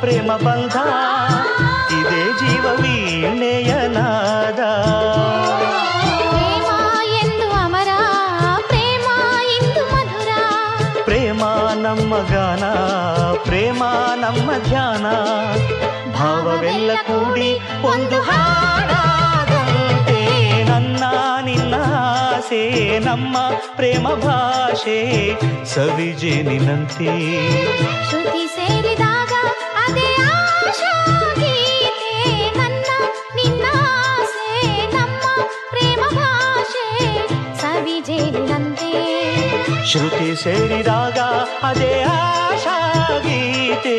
ಪ್ರೇಮ ಬಂಧ. ಇದೇ ಜೀವ ವೀಣೆಯನಾದ. ಪ್ರೇಮ ಎಂದು ಅಮರ ಪ್ರೇಮ ಎಂದು ಮಧುರ. ಪ್ರೇಮ ನಮ್ಮ ಗಾನ ಪ್ರೇಮ ನಮ್ಮ ಧ್ಯಾನ. ಭಾವವೆಲ್ಲ ಕೂಡಿ ಒಂದು ಹಾಡಾದಂತೆ. ನನ್ನ ನಿನ್ನ ಆಸೆ ನಮ್ಮ ಪ್ರೇಮ ಭಾಷೆ. ಸವಿಜೇನಿನಂತೆ ಶ್ರುತಿ ಸೇರಿದಾಗ ಶ್ರುತಿ ಸೇರಿದಾಗ ಅದೇ ಆಶಾ ಗೀತೆ.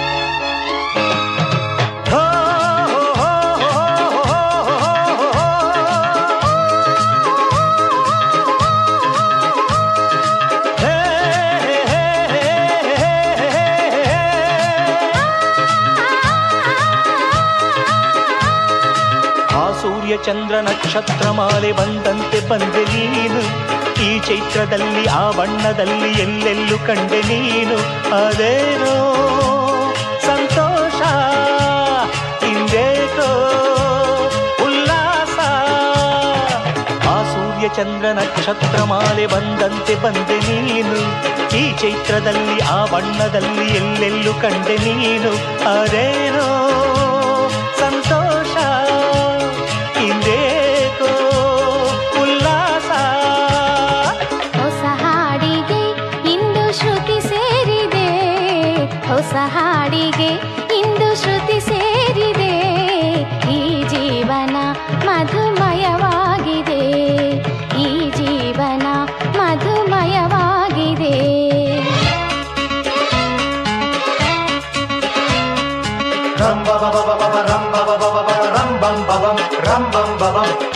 ಚಂದ್ರ ನಕ್ಷತ್ರ ಮಾಲೆ ಬಂದಂತೆ ಬಂದೆ ನೀನು. ಈ ಚೈತ್ರದಲ್ಲಿ, ಆ ಬಣ್ಣದಲ್ಲಿ ಎಲ್ಲೆಲ್ಲೂ ಕಂಡೆ ನೀನು. ಅದೇನೋ ಸಂತೋಷ ಇಂದೇಕೋ ಉಲ್ಲಾಸ. ಆ ಸೂರ್ಯ ಚಂದ್ರ ನಕ್ಷತ್ರ ಮಾಲೆ ಬಂದಂತೆ ಬಂದೆ ನೀನು. ಈ ಚೈತ್ರದಲ್ಲಿ, ಆ ಬಣ್ಣದಲ್ಲಿ ಎಲ್ಲೆಲ್ಲೂ ಕಂಡೆ ನೀನು. ಅದೇನೋ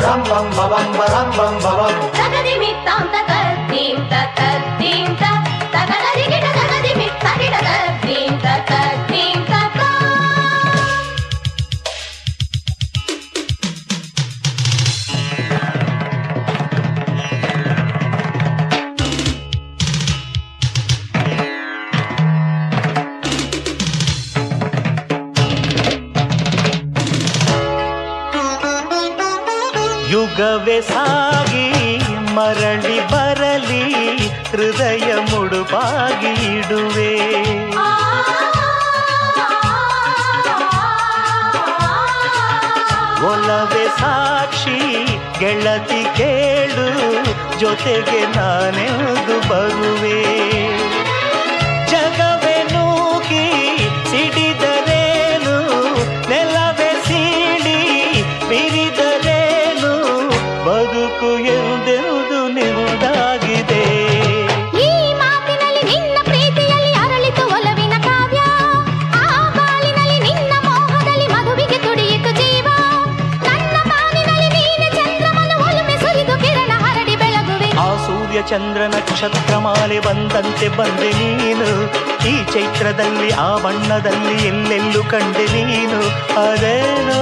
ram bam ba bam ba ram bam ba bam ಜೊತೆಗೆ ನಾನೆದು ಬರುವೆ ಚಂದ್ರ ನಕ್ಷತ್ರ ಮಾಲೆ ಬಂದಂತೆ ಬಂದೆ ನೀನು. ಈ ಚೈತ್ರದಲ್ಲಿ ಆ ಬಣ್ಣದಲ್ಲಿ ಎಲ್ಲೆಲ್ಲೂ ಕಂಡೆ ನೀನು. ಅದೇನೋ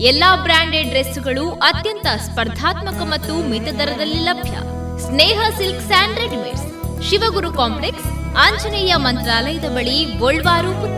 ಎಲ್ಲಾ ಬ್ರಾಂಡೆಡ್ ಡ್ರೆಸ್ಗಳು ಅತ್ಯಂತ ಸ್ಪರ್ಧಾತ್ಮಕ ಮತ್ತು ಮಿತ ದರದಲ್ಲಿ ಲಭ್ಯ. Sneha silk readymades. Shivaguru complex, Anjaneya ಮಂತ್ರಾಲಯದ ಬಳಿ ಗೋಲ್ವಾರು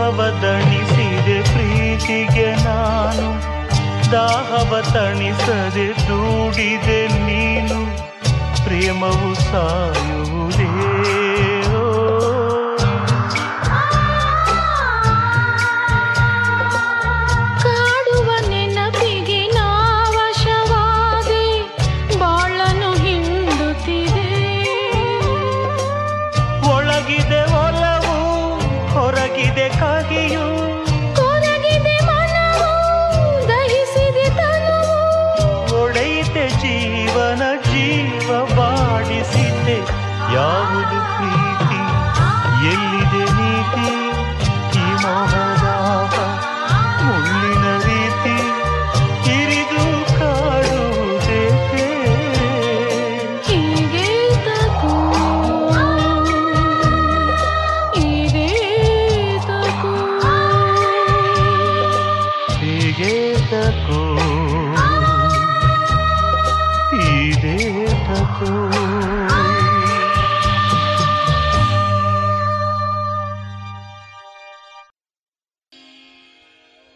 ದೇಹವ ದಣಿಸಿದೆ ಪ್ರೀತಿಗೆ ನಾನು ದಾಹವ ತಣಿಸದೆ ದೂಡಿದೆ ನೀನು. ಪ್ರೇಮವು ಸಾಯುವುದೇ